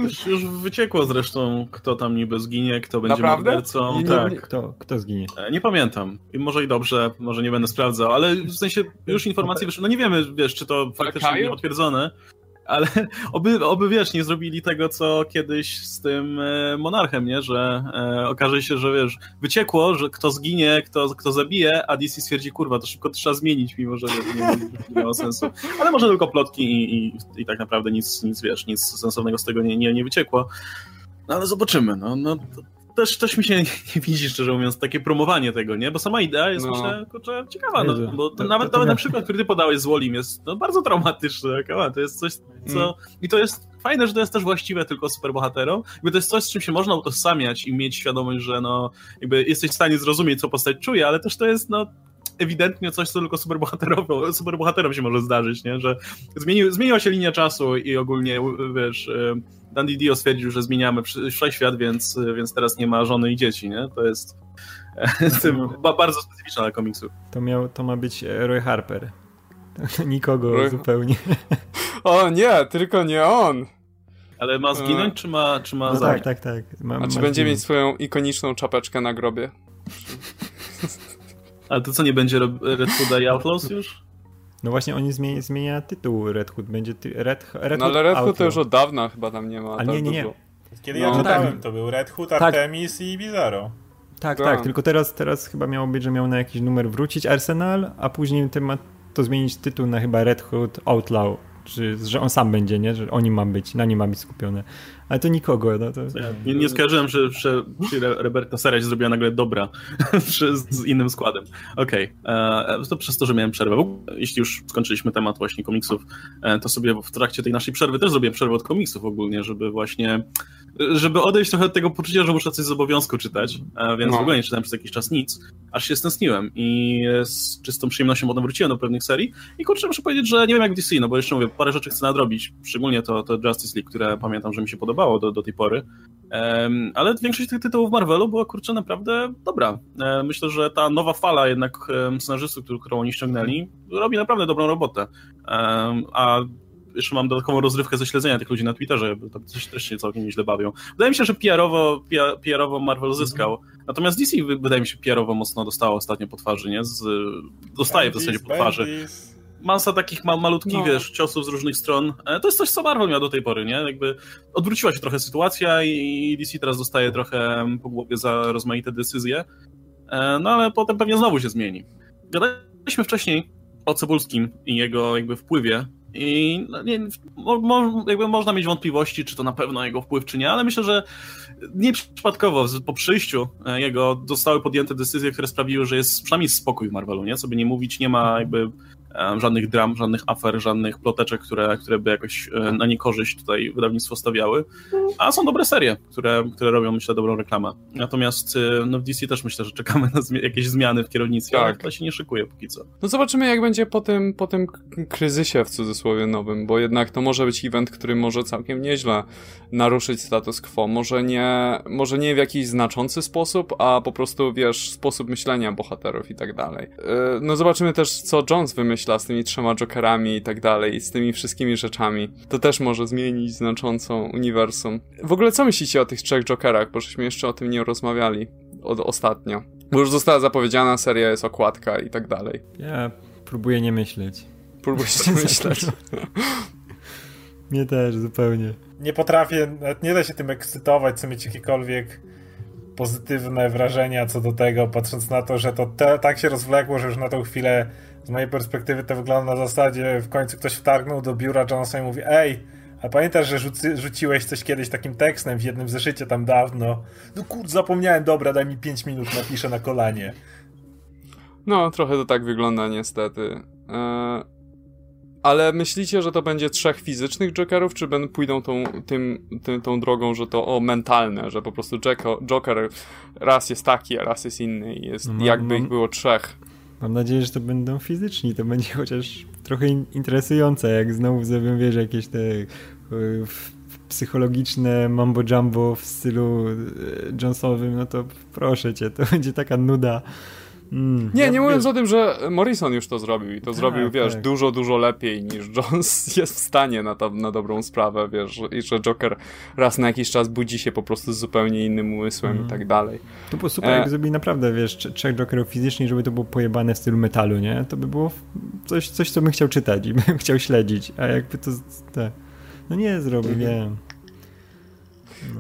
Już, już wyciekło zresztą, kto tam niby zginie, kto będzie Naprawdę? mordercą. Nie, nie, tak. Kto, kto zginie? E, nie pamiętam. I może i dobrze, może nie będę sprawdzał, ale w sensie już informacje wyszły. No nie wiemy, wiesz, czy to faktycznie nie potwierdzone ale oby, oby wiesz, nie zrobili tego, co kiedyś z tym e, monarchem, nie? Że e, okaże się, że wiesz, wyciekło, że kto zginie, kto, kto zabije, a DC stwierdzi, kurwa, to szybko trzeba zmienić, mimo że nie, miało sensu. Ale może tylko plotki i, i, i, tak naprawdę nic, nic, wiesz, nic sensownego z tego nie, nie, nie wyciekło. No ale zobaczymy, no, no też, też mi się nie widzi, szczerze mówiąc, takie promowanie tego, nie? Bo sama idea jest, no. myślę, kurczę, ciekawa, no, bo to, to, nawet, to, nawet na przykład, który ty podałeś z Wolim jest no, bardzo traumatyczny, to jest coś, co... Mm. I to jest fajne, że to jest też właściwe tylko superbohaterom, jakby to jest coś, z czym się można utożsamiać i mieć świadomość, że no, jakby jesteś w stanie zrozumieć, co postać czuje, ale też to jest, no, ewidentnie coś, co tylko superbohaterom, superbohaterom się może zdarzyć, nie? Że zmienił, zmieniła się linia czasu i ogólnie, wiesz, Dandy Dio stwierdził, że zmieniamy wszechświat, więc, więc teraz nie ma żony i dzieci, nie? To jest bardzo specyficzne dla komiksu. To, miał, to ma być Roy Harper. Nikogo Roy... zupełnie. O nie, tylko nie on. Ale ma zginąć, czy ma, czy ma no Tak, tak, tak. Ma, A czy będzie zginąć. mieć swoją ikoniczną czapeczkę na grobie? Ale to co, nie będzie Red Hooda i Outlaws już? No właśnie oni zmienia, zmienia tytuł Red Hood, będzie ty, Red, Red No ale Red Hood to już od dawna chyba tam nie ma. A nie, nie, nie. Kiedy no. ja czytałem, tak. to był Red Hood, tak. Artemis tak. i Bizarro. Tak, tak, tak, tylko teraz, teraz chyba miało być, że miał na jakiś numer wrócić Arsenal, a później temat to zmienić tytuł na chyba Red Hood Outlaw, czy, że on sam będzie, nie? Że oni ma być, na nim ma być skupione ale to nikogo. No to... Ja nie, nie skojarzyłem, że, że Roberta się zrobiła nagle dobra z innym składem. Okej, okay. E, to przez to, że miałem przerwę. Jeśli już skończyliśmy temat właśnie komiksów, e, to sobie w trakcie tej naszej przerwy też zrobiłem przerwę od komiksów ogólnie, żeby właśnie żeby odejść trochę od tego poczucia, że muszę coś z obowiązku czytać, więc no. w ogóle nie czytałem przez jakiś czas nic, aż się stęskniłem i z czystą przyjemnością potem wróciłem do pewnych serii i kurczę, muszę powiedzieć, że nie wiem jak DC, no bo jeszcze mówię, parę rzeczy chcę nadrobić, szczególnie to, to Justice League, które pamiętam, że mi się podoba podobało do, do tej pory. Um, ale większość tych tytułów Marvelu była kurczę naprawdę dobra. Um, myślę, że ta nowa fala jednak um, scenarzystów, którą oni ściągnęli, robi naprawdę dobrą robotę. a jeszcze mam dodatkową rozrywkę ze śledzenia tych ludzi na Twitterze, bo tam też, też się całkiem nieźle bawią. Wydaje mi się, że PR-owo, PR-owo Marvel zyskał, natomiast DC wydaje mi się PR-owo mocno dostało ostatnio po twarzy, nie? Z, dostaje w zasadzie po twarzy. Masa takich ma, malutkich, no. wiesz, ciosów z różnych stron. E, to jest coś, co Marvel miał do tej pory, nie? Jakby odwróciła się trochę sytuacja i DC teraz dostaje trochę po głowie za rozmaite decyzje. E, no ale potem pewnie znowu się zmieni. Gadaliśmy wcześniej o Cebulskim i jego jakby wpływie i no, nie, mo, jakby można mieć wątpliwości, czy to na pewno jego wpływ, czy nie, ale myślę, że nieprzypadkowo po przyjściu e, jego zostały podjęte decyzje, które sprawiły, że jest przynajmniej spokój w Marvelu, nie? Co by nie mówić, nie ma jakby żadnych dram, żadnych afer, żadnych ploteczek, które, które by jakoś e, na niekorzyść tutaj wydawnictwo stawiały. A są dobre serie, które, które robią, myślę, dobrą reklamę. Natomiast e, no, w DC też myślę, że czekamy na zmi jakieś zmiany w kierownictwie, tak. ale to się nie szykuje póki co. No zobaczymy, jak będzie po tym, po tym kryzysie w cudzysłowie nowym, bo jednak to może być event, który może całkiem nieźle naruszyć status quo. Może nie, może nie w jakiś znaczący sposób, a po prostu, wiesz, sposób myślenia bohaterów i tak dalej. No zobaczymy też, co Jones wymyśli wymyśla z tymi trzema Jokerami i tak dalej, i z tymi wszystkimi rzeczami. To też może zmienić znacząco uniwersum. W ogóle co myślicie o tych trzech Jokerach? Bo żeśmy jeszcze o tym nie rozmawiali od ostatnio. Bo już została zapowiedziana, seria jest okładka i tak dalej. Ja próbuję nie myśleć. Próbujesz nie myśleć. Mnie też, zupełnie. Nie potrafię, nie da się tym ekscytować, co mieć jakiekolwiek pozytywne wrażenia co do tego, patrząc na to, że to te, tak się rozwlekło, że już na tą chwilę z mojej perspektywy to wygląda na zasadzie w końcu ktoś wtargnął do biura Jonesa i mówi ej, a pamiętasz, że rzuci, rzuciłeś coś kiedyś takim tekstem w jednym zeszycie tam dawno? No kurde, zapomniałem, dobra, daj mi 5 minut, napiszę na kolanie. No, trochę to tak wygląda niestety. Eee, ale myślicie, że to będzie trzech fizycznych Jokerów, czy będą pójdą tą, tym, tym, tą drogą, że to o mentalne, że po prostu Joker raz jest taki, a raz jest inny jest no, jakby ich było trzech. Mam nadzieję, że to będą fizyczni, to będzie chociaż trochę interesujące, jak znowu zrobią, wiesz, jakieś te e, psychologiczne mambo jumbo w stylu Jonesowym, no to proszę cię, to będzie taka nuda. Mm, nie, ja, nie mówiąc wiesz, o tym, że Morrison już to zrobił i to tak, zrobił, wiesz, tak. dużo, dużo lepiej niż Jones jest w stanie na, to, na dobrą sprawę, wiesz, i że Joker raz na jakiś czas budzi się po prostu z zupełnie innym umysłem mm. i tak dalej. To było super, e... jak zrobili naprawdę, wiesz, trzech Jokerów fizycznie, żeby to było pojebane w stylu metalu, nie? To by było coś, coś co bym chciał czytać i bym chciał śledzić, a jakby to, te, no nie zrobił, mm. nie no.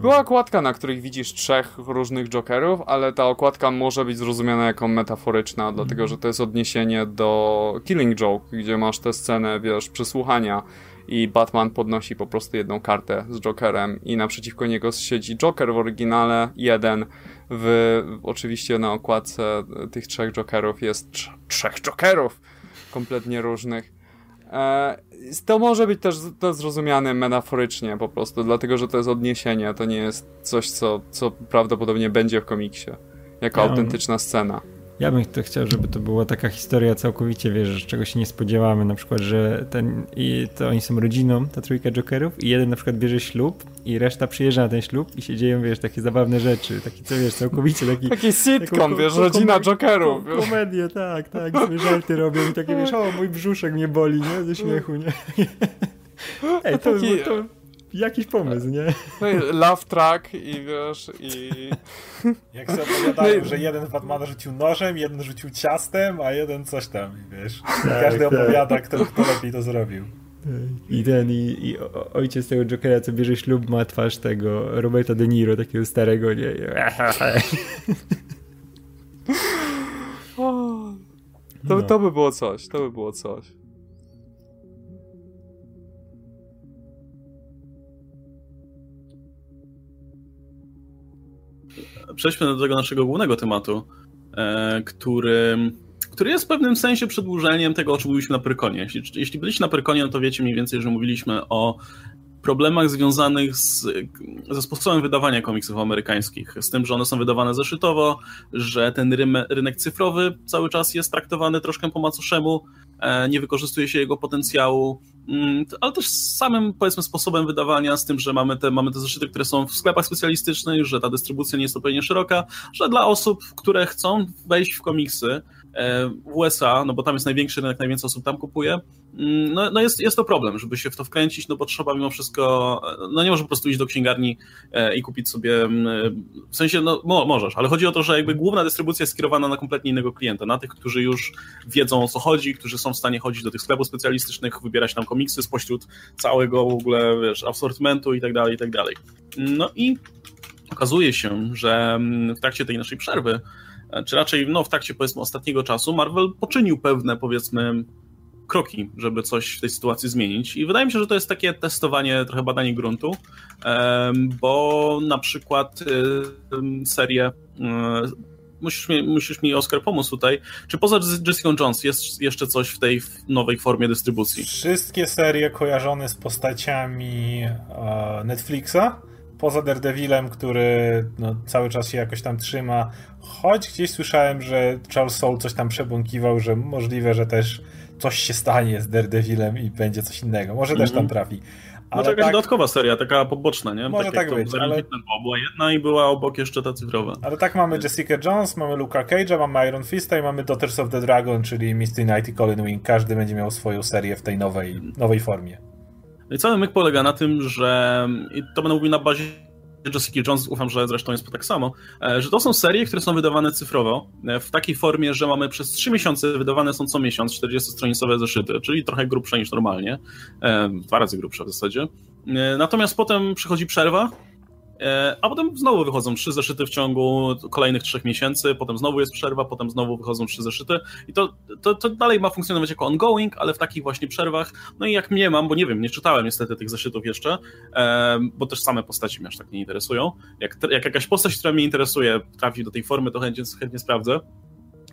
Była okładka, na której widzisz trzech różnych Jokerów, ale ta okładka może być zrozumiana jako metaforyczna, mm. dlatego że to jest odniesienie do Killing Joke, gdzie masz tę scenę, wiesz, przesłuchania i Batman podnosi po prostu jedną kartę z Jokerem i naprzeciwko niego siedzi Joker w oryginale, jeden w, oczywiście na okładce tych trzech Jokerów jest trz trzech Jokerów kompletnie różnych. E, to może być też to zrozumiane metaforycznie po prostu, dlatego że to jest odniesienie, to nie jest coś, co, co prawdopodobnie będzie w komiksie, jako ja autentyczna scena. Ja bym to chciał, żeby to była taka historia całkowicie, wiesz, czego się nie spodziewamy, na przykład, że ten, i to oni są rodziną, ta trójka Jokerów i jeden na przykład bierze ślub i reszta przyjeżdża na ten ślub i się dzieją, wiesz, takie zabawne rzeczy, taki, co wiesz, całkowicie taki... Taki sitcom, wiesz, rodzina Jokerów. Kom komedię, tak, tak, sobie żarty robią i takie, wiesz, o, mój brzuszek mnie boli, nie, ze śmiechu, nie? Ej, to, taki... to, jakiś pomysł, nie? No i love track i wiesz, i... Jak sobie opowiadają, no że jeden Batmana rzucił nożem, jeden rzucił ciastem, a jeden coś tam, wiesz. Tak, każdy tak. opowiada, kto, kto lepiej to zrobił. I ten, i, i ojciec tego Jokera, co bierze ślub, ma twarz tego Roberta De Niro, takiego starego, nie? To, to by było coś, to by było coś. Przejdźmy do tego naszego głównego tematu, e, który, który jest w pewnym sensie przedłużeniem tego, o czym mówiliśmy na Prykonie. Jeśli, jeśli byliście na Prykonie, no to wiecie mniej więcej, że mówiliśmy o problemach związanych z, ze sposobem wydawania komiksów amerykańskich. Z tym, że one są wydawane zeszytowo, że ten rynek cyfrowy cały czas jest traktowany troszkę po macoszemu, e, nie wykorzystuje się jego potencjału, mm, ale też samym, powiedzmy, sposobem wydawania, z tym, że mamy te, mamy te zeszyty, które są w sklepach specjalistycznych, że ta dystrybucja nie jest odpowiednio szeroka, że dla osób, które chcą wejść w komiksy, w USA, no bo tam jest największy rynek, najwięcej osób tam kupuje, mm, no, no jest, jest to problem, żeby się w to wkręcić, no bo trzeba mimo wszystko, no nie możesz po prostu iść do księgarni i kupić sobie, mm, w sensie, no mo, możesz, ale chodzi o to, że jakby główna dystrybucja jest skierowana na kompletnie innego klienta, na tych, którzy już wiedzą o co chodzi, którzy są w stanie chodzić do tych sklepów specjalistycznych, wybierać tam komiksy spośród całego w ogóle, wiesz, asortymentu i tak dalej, i tak dalej. No i okazuje się, że mm, w trakcie tej naszej przerwy, e, czy raczej no, w trakcie powiedzmy ostatniego czasu, Marvel poczynił pewne powiedzmy kroki, żeby coś w tej sytuacji zmienić. I wydaje mi się, że to jest takie testowanie, trochę badanie gruntu, bo na przykład serię e, musisz mi, musisz mi Oskar pomóc tutaj. Czy poza Jessica Jones jest jeszcze coś w tej nowej formie dystrybucji? Wszystkie serie kojarzone z postaciami e, Netflixa poza Daredevilem, który no, cały czas się jakoś tam trzyma, choć gdzieś słyszałem, że Charles Soule coś tam przebąkiwał, że możliwe, że też coś się stanie z Daredevilem i będzie coś innego. Może mm -hmm. też tam mhm. trafi. Ale Może jakaś tak, dodatkowa seria, taka poboczna, nie? Może tak, tak być, ale... Była jedna i była obok jeszcze ta cyfrowa. Ale tak mamy Jessica Jones, mamy Luka Cage'a, mamy Iron Fista i mamy Daughters of the Dragon, czyli Misty Knight i Colin Wing. Każdy będzie miał swoją serię w tej nowej, nowej formie. No i cały myk polega na tym, że i to będę mówił na bazie Jessica Jones, ufam, że zresztą jest tak samo, e, że to są serie, które są wydawane cyfrowo, e, w takiej formie, że mamy przez 3 miesiące, wydawane są co miesiąc 40-stronicowe zeszyty, czyli trochę grubsze niż normalnie, e, dwa razy grubsze w zasadzie. Natomiast potem przychodzi przerwa, a potem znowu wychodzą trzy zeszyty w ciągu kolejnych trzech miesięcy, potem znowu jest przerwa, potem znowu wychodzą trzy zeszyty i to, to, to dalej ma funkcjonować jako ongoing, ale w takich właśnie przerwach. No i jak mnie mam, bo nie wiem, nie czytałem niestety tych zeszytów jeszcze, e, bo też same postaci mnie aż tak nie interesują. Jak, jak jakaś postać, która mnie interesuje, trafi do tej formy, to chętnie, chętnie sprawdzę.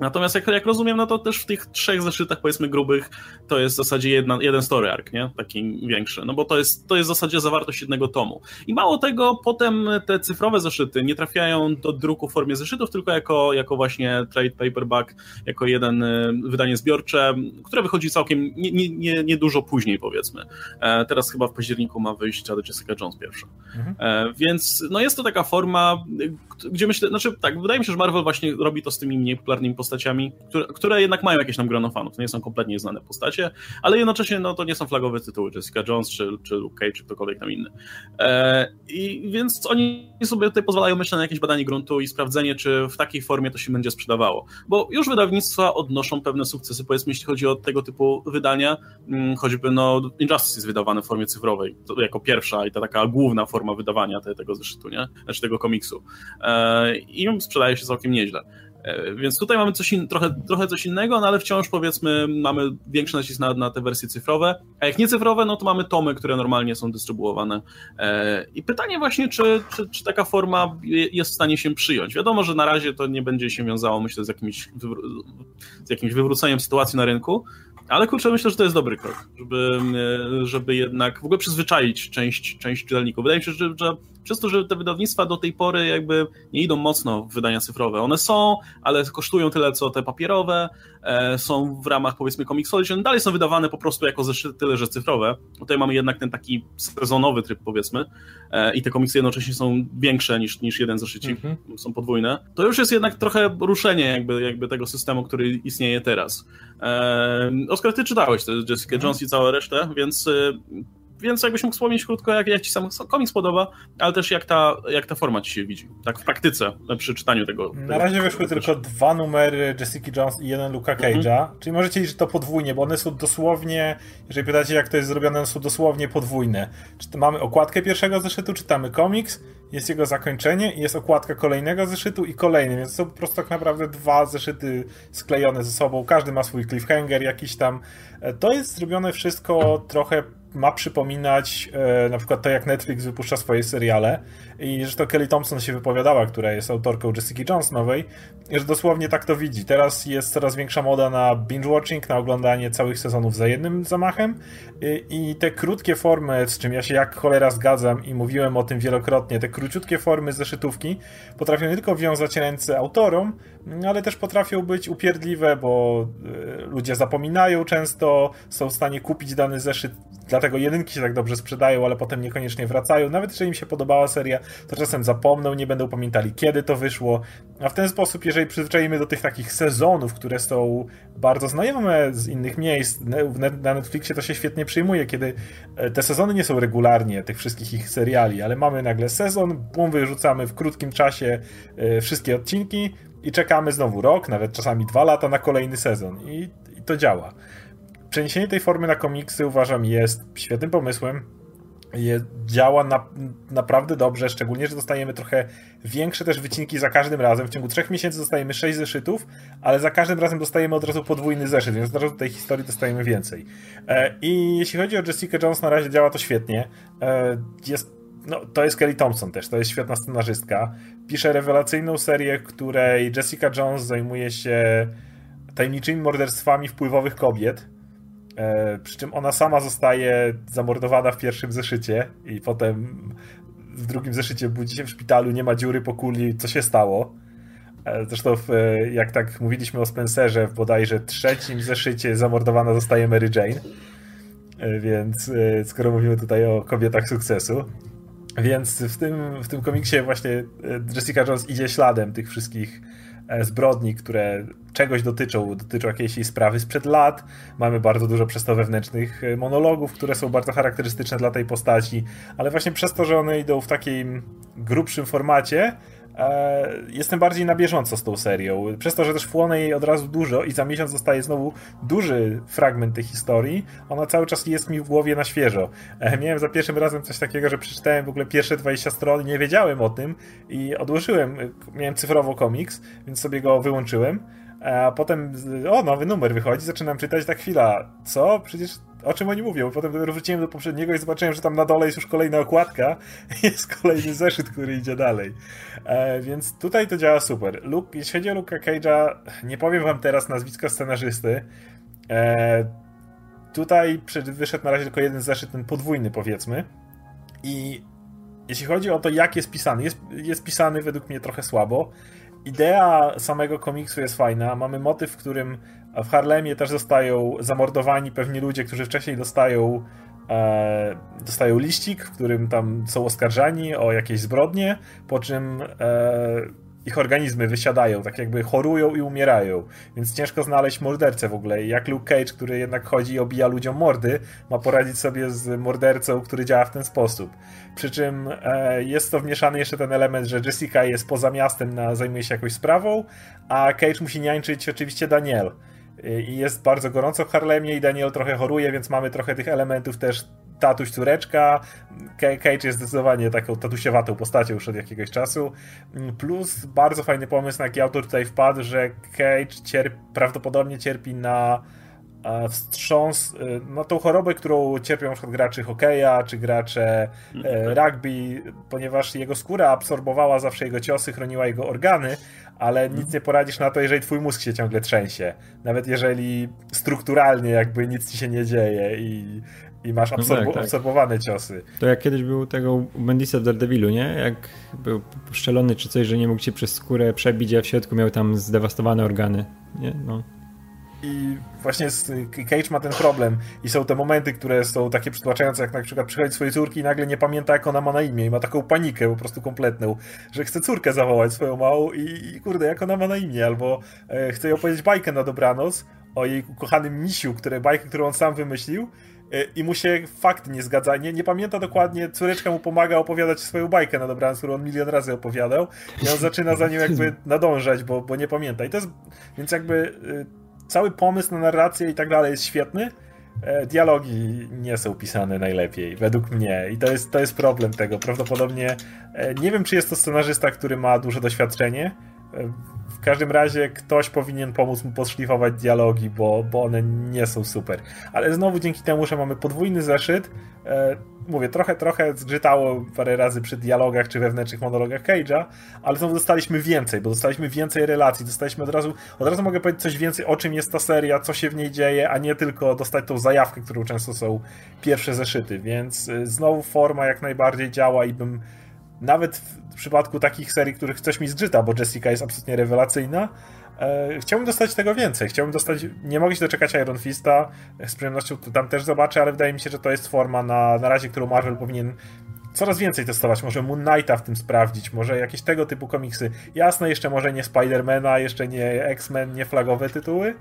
Natomiast jak, jak rozumiem, no to też w tych trzech zeszytach, powiedzmy grubych, to jest w zasadzie jedna, jeden story arc, nie? Taki większy, no bo to jest, to jest w zasadzie zawartość jednego tomu. I mało tego, potem te cyfrowe zeszyty nie trafiają do druku w formie zeszytów, tylko jako, jako właśnie trade paperback, jako jeden y, wydanie zbiorcze, które wychodzi całkiem nie, nie, nie, nie dużo później, powiedzmy. E, teraz chyba w październiku ma wyjść do Jessica Jones pierwsza. Mhm. E, więc no jest to taka forma, gdzie myślę, znaczy tak, wydaje mi się, że Marvel właśnie robi to z tymi mniej popularnymi postaciami, postaciami, które, które jednak mają jakieś tam grono fanów. To nie są kompletnie znane postacie, ale jednocześnie no, to nie są flagowe tytuły. Jessica Jones, czy, czy Luke Cage, czy ktokolwiek tam inny. E, I więc oni sobie tutaj pozwalają myśleć na jakieś badanie gruntu i sprawdzenie, czy w takiej formie to się będzie sprzedawało. Bo już wydawnictwa odnoszą pewne sukcesy, powiedzmy, jeśli chodzi o tego typu wydania, hmm, choćby no, Injustice jest wydawane w formie cyfrowej, jako pierwsza i ta taka główna forma wydawania te, tego zeszytu, nie? Znaczy tego komiksu. E, I sprzedaje się całkiem nieźle. E, więc tutaj mamy coś in, trochę, trochę coś innego, no ale wciąż powiedzmy mamy większy nacisk na, na te wersje cyfrowe, a jak nie cyfrowe, no to mamy tomy, które normalnie są dystrybuowane. E, I pytanie właśnie, czy, czy, czy taka forma jest w stanie się przyjąć. Wiadomo, że na razie to nie będzie się wiązało, myślę, z jakimś, z jakimś wywróceniem sytuacji na rynku, ale kurczę, myślę, że to jest dobry krok, żeby, e, żeby jednak w ogóle przyzwyczaić część, część czytelników. Wydaje mi się, że, że przez to, że te wydawnictwa do tej pory jakby nie idą mocno w wydania cyfrowe. One są, ale kosztują tyle, co te papierowe, e, są w ramach powiedzmy Comixology, dalej są wydawane po prostu jako zeszyty, tyle, że cyfrowe. Tutaj mamy jednak ten taki sezonowy tryb powiedzmy e, i te komiksy jednocześnie są większe niż, niż jeden zeszycik, mm -hmm. są podwójne. To już jest jednak trochę ruszenie jakby, jakby tego systemu, który istnieje teraz. E, Oskar, ty czytałeś te Jessica -hmm. Jones i całą resztę, więc y, więc jakbyś mógł wspomnieć krótko, jak, jak ci sam komiks podoba, ale też jak ta, jak ta forma ci się widzi, tak w praktyce, przy czytaniu tego. tego Na razie wyszły tylko dwa numery Jessica Jones i jeden Luka Cage'a, mhm. czyli możecie liczyć to podwójnie, bo one są dosłownie, jeżeli pytacie jak to jest zrobione, one są dosłownie podwójne. Czy mamy okładkę pierwszego zeszytu, czytamy komiks, jest jego zakończenie i jest okładka kolejnego zeszytu i kolejny, więc są po prostu tak naprawdę dwa zeszyty sklejone ze sobą, każdy ma swój cliffhanger jakiś tam. E, to jest zrobione wszystko trochę ma przypominać e, na przykład to, jak Netflix wypuszcza swoje seriale i że to Kelly Thompson się wypowiadała, która jest autorką Jessica Jones nowej, że dosłownie tak to widzi. Teraz jest coraz większa moda na binge-watching, na oglądanie całych sezonów za jednym zamachem i, i te krótkie formy, z czym ja się jak cholera zgadzam i mówiłem o tym wielokrotnie, te króciutkie formy zeszytówki potrafią nie tylko wiązać ręce autorom, ale też potrafią być upierdliwe, bo e, ludzie zapominają często, są w stanie kupić dany zeszyt dlatego jedynki się tak dobrze sprzedają, ale potem niekoniecznie wracają. Nawet jeżeli im się podobała seria, to czasem zapomną, nie będą pamiętali kiedy to wyszło. A w ten sposób, jeżeli przyzwyczajimy do tych takich sezonów, które są bardzo znajome z innych miejsc, na Netflixie to się świetnie przyjmuje, kiedy e, te sezony nie są regularnie, tych wszystkich ich seriali, ale mamy nagle sezon, bum, wyrzucamy w krótkim czasie e, wszystkie odcinki i czekamy znowu rok, nawet czasami dwa lata na kolejny sezon. I, i to działa. Przeniesienie tej formy na komiksy uważam jest świetnym pomysłem. Je, działa na, naprawdę dobrze, szczególnie, że dostajemy trochę większe też wycinki za każdym razem. W ciągu trzech miesięcy dostajemy sześć zeszytów, ale za każdym razem dostajemy od razu podwójny zeszyt, więc od razu tej historii dostajemy więcej. E, I jeśli chodzi o Jessica Jones, na razie działa to świetnie. E, jest no, to jest Kelly Thompson też, to jest świetna scenarzystka. Pisze rewelacyjną serię, której Jessica Jones zajmuje się tajemniczymi morderstwami wpływowych kobiet. E, przy czym ona sama zostaje zamordowana w pierwszym zeszycie i potem w drugim zeszycie budzi się w szpitalu, nie ma dziury po kuli, co się stało. E, zresztą w, e, jak tak mówiliśmy o Spencerze w bodajże trzecim zeszycie zamordowana zostaje Mary Jane. Więc skoro mówimy tutaj o kobietach sukcesu, więc w tym, w tym komiksie właśnie Jessica Jones idzie śladem tych wszystkich zbrodni, które czegoś dotyczą, dotyczą jakiejś sprawy sprzed lat. Mamy bardzo dużo przez to wewnętrznych e, monologów, które są bardzo charakterystyczne dla tej postaci, ale właśnie przez to, że one idą w takim grubszym formacie, E, jestem bardziej na bieżąco z tą serią. Przez to, że też wchłonę jej od razu dużo i za miesiąc zostaje znowu duży fragment tej historii, ona cały czas jest mi w głowie na świeżo. E, miałem za pierwszym razem coś takiego, że przeczytałem w ogóle pierwsze 20 stron, nie wiedziałem o tym i odłożyłem, miałem cyfrowo komiks, więc sobie go wyłączyłem. E, a potem, o, nowy numer wychodzi, zaczynam czytać, tak chwila, co? Przecież o czym oni mówią? Potem wróciłem do poprzedniego i zobaczyłem, że tam na dole jest już kolejna okładka jest kolejny zeszyt, który idzie dalej. E, więc tutaj to działa super. Luke, jeśli chodzi o Luke'a Cage'a, nie powiem wam teraz nazwiska scenarzysty. E, tutaj wyszedł na razie tylko jeden zeszyt, ten podwójny powiedzmy. I jeśli chodzi o to, jak jest pisany, jest, jest pisany według mnie trochę słabo. Idea samego komiksu jest fajna. Mamy motyw, w którym w Harlemie też zostają zamordowani pewni ludzie, którzy wcześniej dostają e, dostają liścik, w którym tam są oskarżani o jakieś zbrodnie, po czym e, ich organizmy wysiadają, tak jakby chorują i umierają. Więc ciężko znaleźć mordercę w ogóle. Jak Luke Cage, który jednak chodzi i obija ludziom mordy, ma poradzić sobie z mordercą, który działa w ten sposób. Przy czym e, jest to wmieszany jeszcze ten element, że Jessica jest poza miastem, na, zajmuje się jakąś sprawą, a Cage musi niańczyć oczywiście Daniel. I jest bardzo gorąco w Harlemie i Daniel trochę choruje, więc mamy trochę tych elementów też tatuś, córeczka. Cage jest zdecydowanie taką tatusiowatą postacią już od jakiegoś czasu. Plus bardzo fajny pomysł, na jaki autor tutaj wpadł, że Cage cierpi, prawdopodobnie cierpi na wstrząs, e, no tą chorobę, którą cierpią na przykład gracze hokeja, czy gracze e, rugby, ponieważ jego skóra absorbowała zawsze jego ciosy, chroniła jego organy, ale nic nie poradzisz na to, jeżeli twój mózg się ciągle trzęsie. Nawet jeżeli strukturalnie jakby nic ci się nie dzieje i i masz absorbu- no tak, tak. absorbowane ciosy. To jak kiedyś był tego Bendisa w Daredevilu, nie? Jak był poszczelony czy coś, że nie mógł się przez skórę przebić, a w środku miał tam zdewastowane organy, nie? No. I właśnie Cage ma ten problem i są te momenty, które są takie przytłaczające, jak na przykład przychodzi swojej córki i nagle nie pamięta, jak ona ma na imię i ma taką panikę po prostu kompletną, że chce córkę zawołać swoją małą i, i kurde, jak ona ma na imię, albo e, chce jej opowiedzieć bajkę na dobranoc o jej ukochanym misiu, które, bajkę, którą on sam wymyślił E, i mu się fakt nie zgadza. Nie, nie pamięta dokładnie, córeczka mu pomaga opowiadać swoją bajkę na dobranoc, którą on milion razy opowiadał i on zaczyna za nią jakby nadążać, bo, bo nie pamięta. I to jest, więc jakby y, cały pomysł na narrację i tak dalej jest świetny, e, dialogi nie są pisane najlepiej, według mnie. I to jest, to jest problem tego. Prawdopodobnie e, nie wiem, czy jest to scenarzysta, który ma duże doświadczenie w każdym razie ktoś powinien pomóc mu podszlifować dialogi, bo, bo one nie są super. Ale znowu dzięki temu, że mamy podwójny zeszyt, e, mówię, trochę, trochę zgrzytało parę razy przy dialogach czy wewnętrznych monologach Cage'a, ale znowu dostaliśmy więcej, bo dostaliśmy więcej relacji, dostaliśmy od razu, od razu mogę powiedzieć coś więcej, o czym jest ta seria, co się w niej dzieje, a nie tylko dostać tą zajawkę, którą często są pierwsze zeszyty, więc e, znowu forma jak najbardziej działa i bym nawet w przypadku takich serii, których coś mi zgrzyta, bo Jessica jest absolutnie rewelacyjna, e, chciałbym dostać tego więcej. Chciałbym dostać, nie mogę się doczekać Iron Fista, z przyjemnością tam też zobaczę, ale wydaje mi się, że to jest forma na, na razie, którą Marvel powinien coraz więcej testować. Może Moon Knighta w tym sprawdzić, może jakieś tego typu komiksy. Jasne, jeszcze może nie Spidermana, jeszcze nie X-Men, nie flagowe tytuły,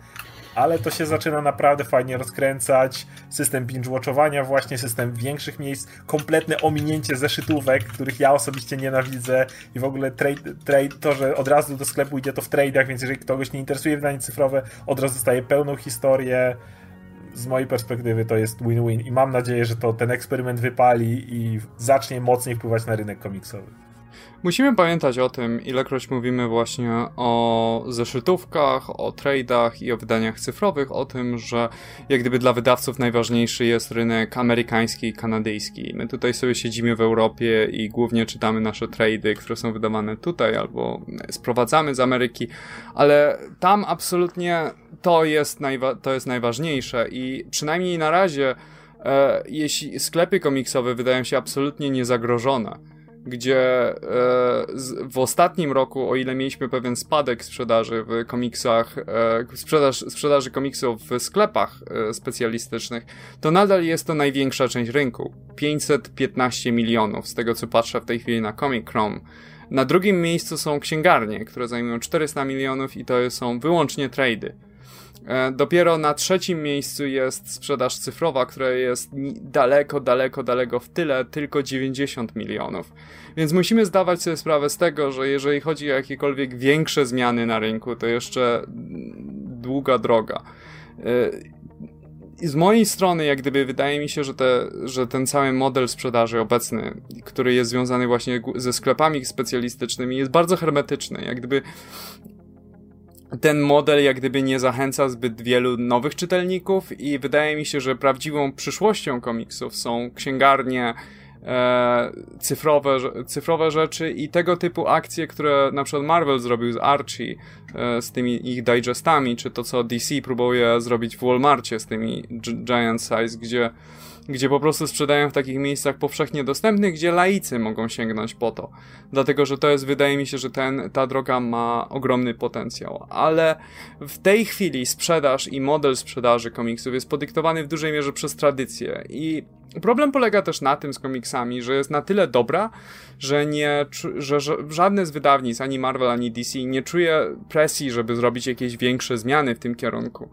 ale to się zaczyna naprawdę fajnie rozkręcać. System binge-watchowania właśnie, system większych miejsc, kompletne ominięcie zeszytówek, których ja osobiście nienawidzę i w ogóle trade, trade, to, że od razu do sklepu idzie to w tradeach, więc jeżeli kogoś nie interesuje wydanie cyfrowe, od razu dostaje pełną historię. Z mojej perspektywy to jest win-win i mam nadzieję, że to ten eksperyment wypali i zacznie mocniej wpływać na rynek komiksowy. Musimy pamiętać o tym, ilekroć mówimy właśnie o zeszytówkach, o tradeach i o wydaniach cyfrowych, o tym, że jak gdyby dla wydawców najważniejszy jest rynek amerykański i kanadyjski. My tutaj sobie siedzimy w Europie i głównie czytamy nasze trady, które są wydawane tutaj albo sprowadzamy z Ameryki, ale tam absolutnie to jest, najwa- to jest najważniejsze i przynajmniej na razie e, jeśli sklepy komiksowe wydają się absolutnie niezagrożone gdzie e, w ostatnim roku, o ile mieliśmy pewien spadek sprzedaży w komiksach, e, sprzedaż, sprzedaży komiksów w sklepach e, specjalistycznych, to nadal jest to największa część rynku. 515 milionów, z tego co patrzę w tej chwili na Comic Chrome. Na drugim miejscu są księgarnie, które zajmują 400 milionów i to są wyłącznie trady. E, dopiero na trzecim miejscu jest sprzedaż cyfrowa, która jest daleko, daleko, daleko w tyle, tylko 90 milionów. Więc musimy zdawać sobie sprawę z tego, że jeżeli chodzi o jakiekolwiek większe zmiany na rynku, to jeszcze długa droga. I e, z mojej strony, jak gdyby wydaje mi się, że, te, że ten cały model sprzedaży obecny, który jest związany właśnie ze sklepami specjalistycznymi, jest bardzo hermetyczny. Jak gdyby ten model jak gdyby nie zachęca zbyt wielu nowych czytelników i wydaje mi się, że prawdziwą przyszłością komiksów są księgarnie, e, cyfrowe, cyfrowe rzeczy i tego typu akcje, które na przykład Marvel zrobił z Archie, e, z tymi ich digestami, czy to co DC próbuje zrobić w Walmartie z tymi Giant Size, gdzie gdzie po prostu sprzedają w takich miejscach powszechnie dostępnych, gdzie laicy mogą sięgnąć po to. Dlatego, że to jest, wydaje mi się, że ten, ta droga ma ogromny potencjał. Ale w tej chwili sprzedaż i model sprzedaży komiksów jest podyktowany w dużej mierze przez tradycję i Problem polega też na tym z komiksami, że jest na tyle dobra, że nie, że żadne z wydawnictw, ani Marvel, ani DC nie czuje presji, żeby zrobić jakieś większe zmiany w tym kierunku.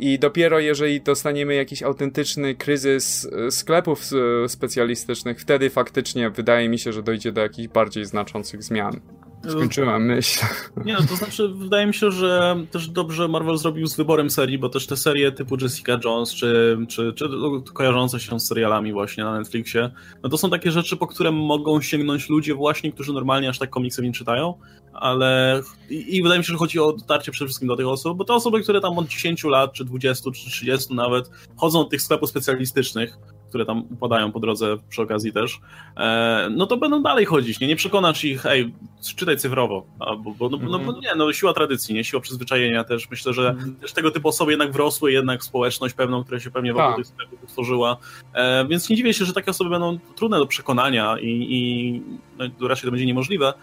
I dopiero jeżeli dostaniemy jakiś autentyczny kryzys e, sklepów e, specjalistycznych, wtedy faktycznie wydaje mi się, że dojdzie do jakichś bardziej znaczących zmian. Skończyłem myśl. Nie, no to znaczy, wydaje mi się, że też dobrze Marvel zrobił z wyborem serii, bo też te serie typu Jessica Jones, czy, czy, czy kojarzące się z serialami właśnie na Netflixie, no to są takie rzeczy, po które mogą sięgnąć ludzie właśnie, którzy normalnie aż tak komiksy nie czytają, ale i, i, wydaje mi się, że chodzi o dotarcie przede wszystkim do tych osób, bo te osoby, które tam od 10 lat, czy 20, czy 30 nawet, chodzą do tych sklepów specjalistycznych, które tam upadają po drodze przy okazji też, e, no to będą dalej chodzić, nie, nie przekonasz ich, ej, czytaj cyfrowo, bo, bo, no, mm -hmm. no, mhm. nie, no siła tradycji, nie, siła przyzwyczajenia też, myślę, że mm -hmm. też tego typu osoby jednak wrosły, jednak społeczność pewną, która się pewnie wokół tak. tych sklepów utworzyła, e, więc nie dziwię się, że takie osoby będą trudne do przekonania i, i no, raczej to będzie niemożliwe,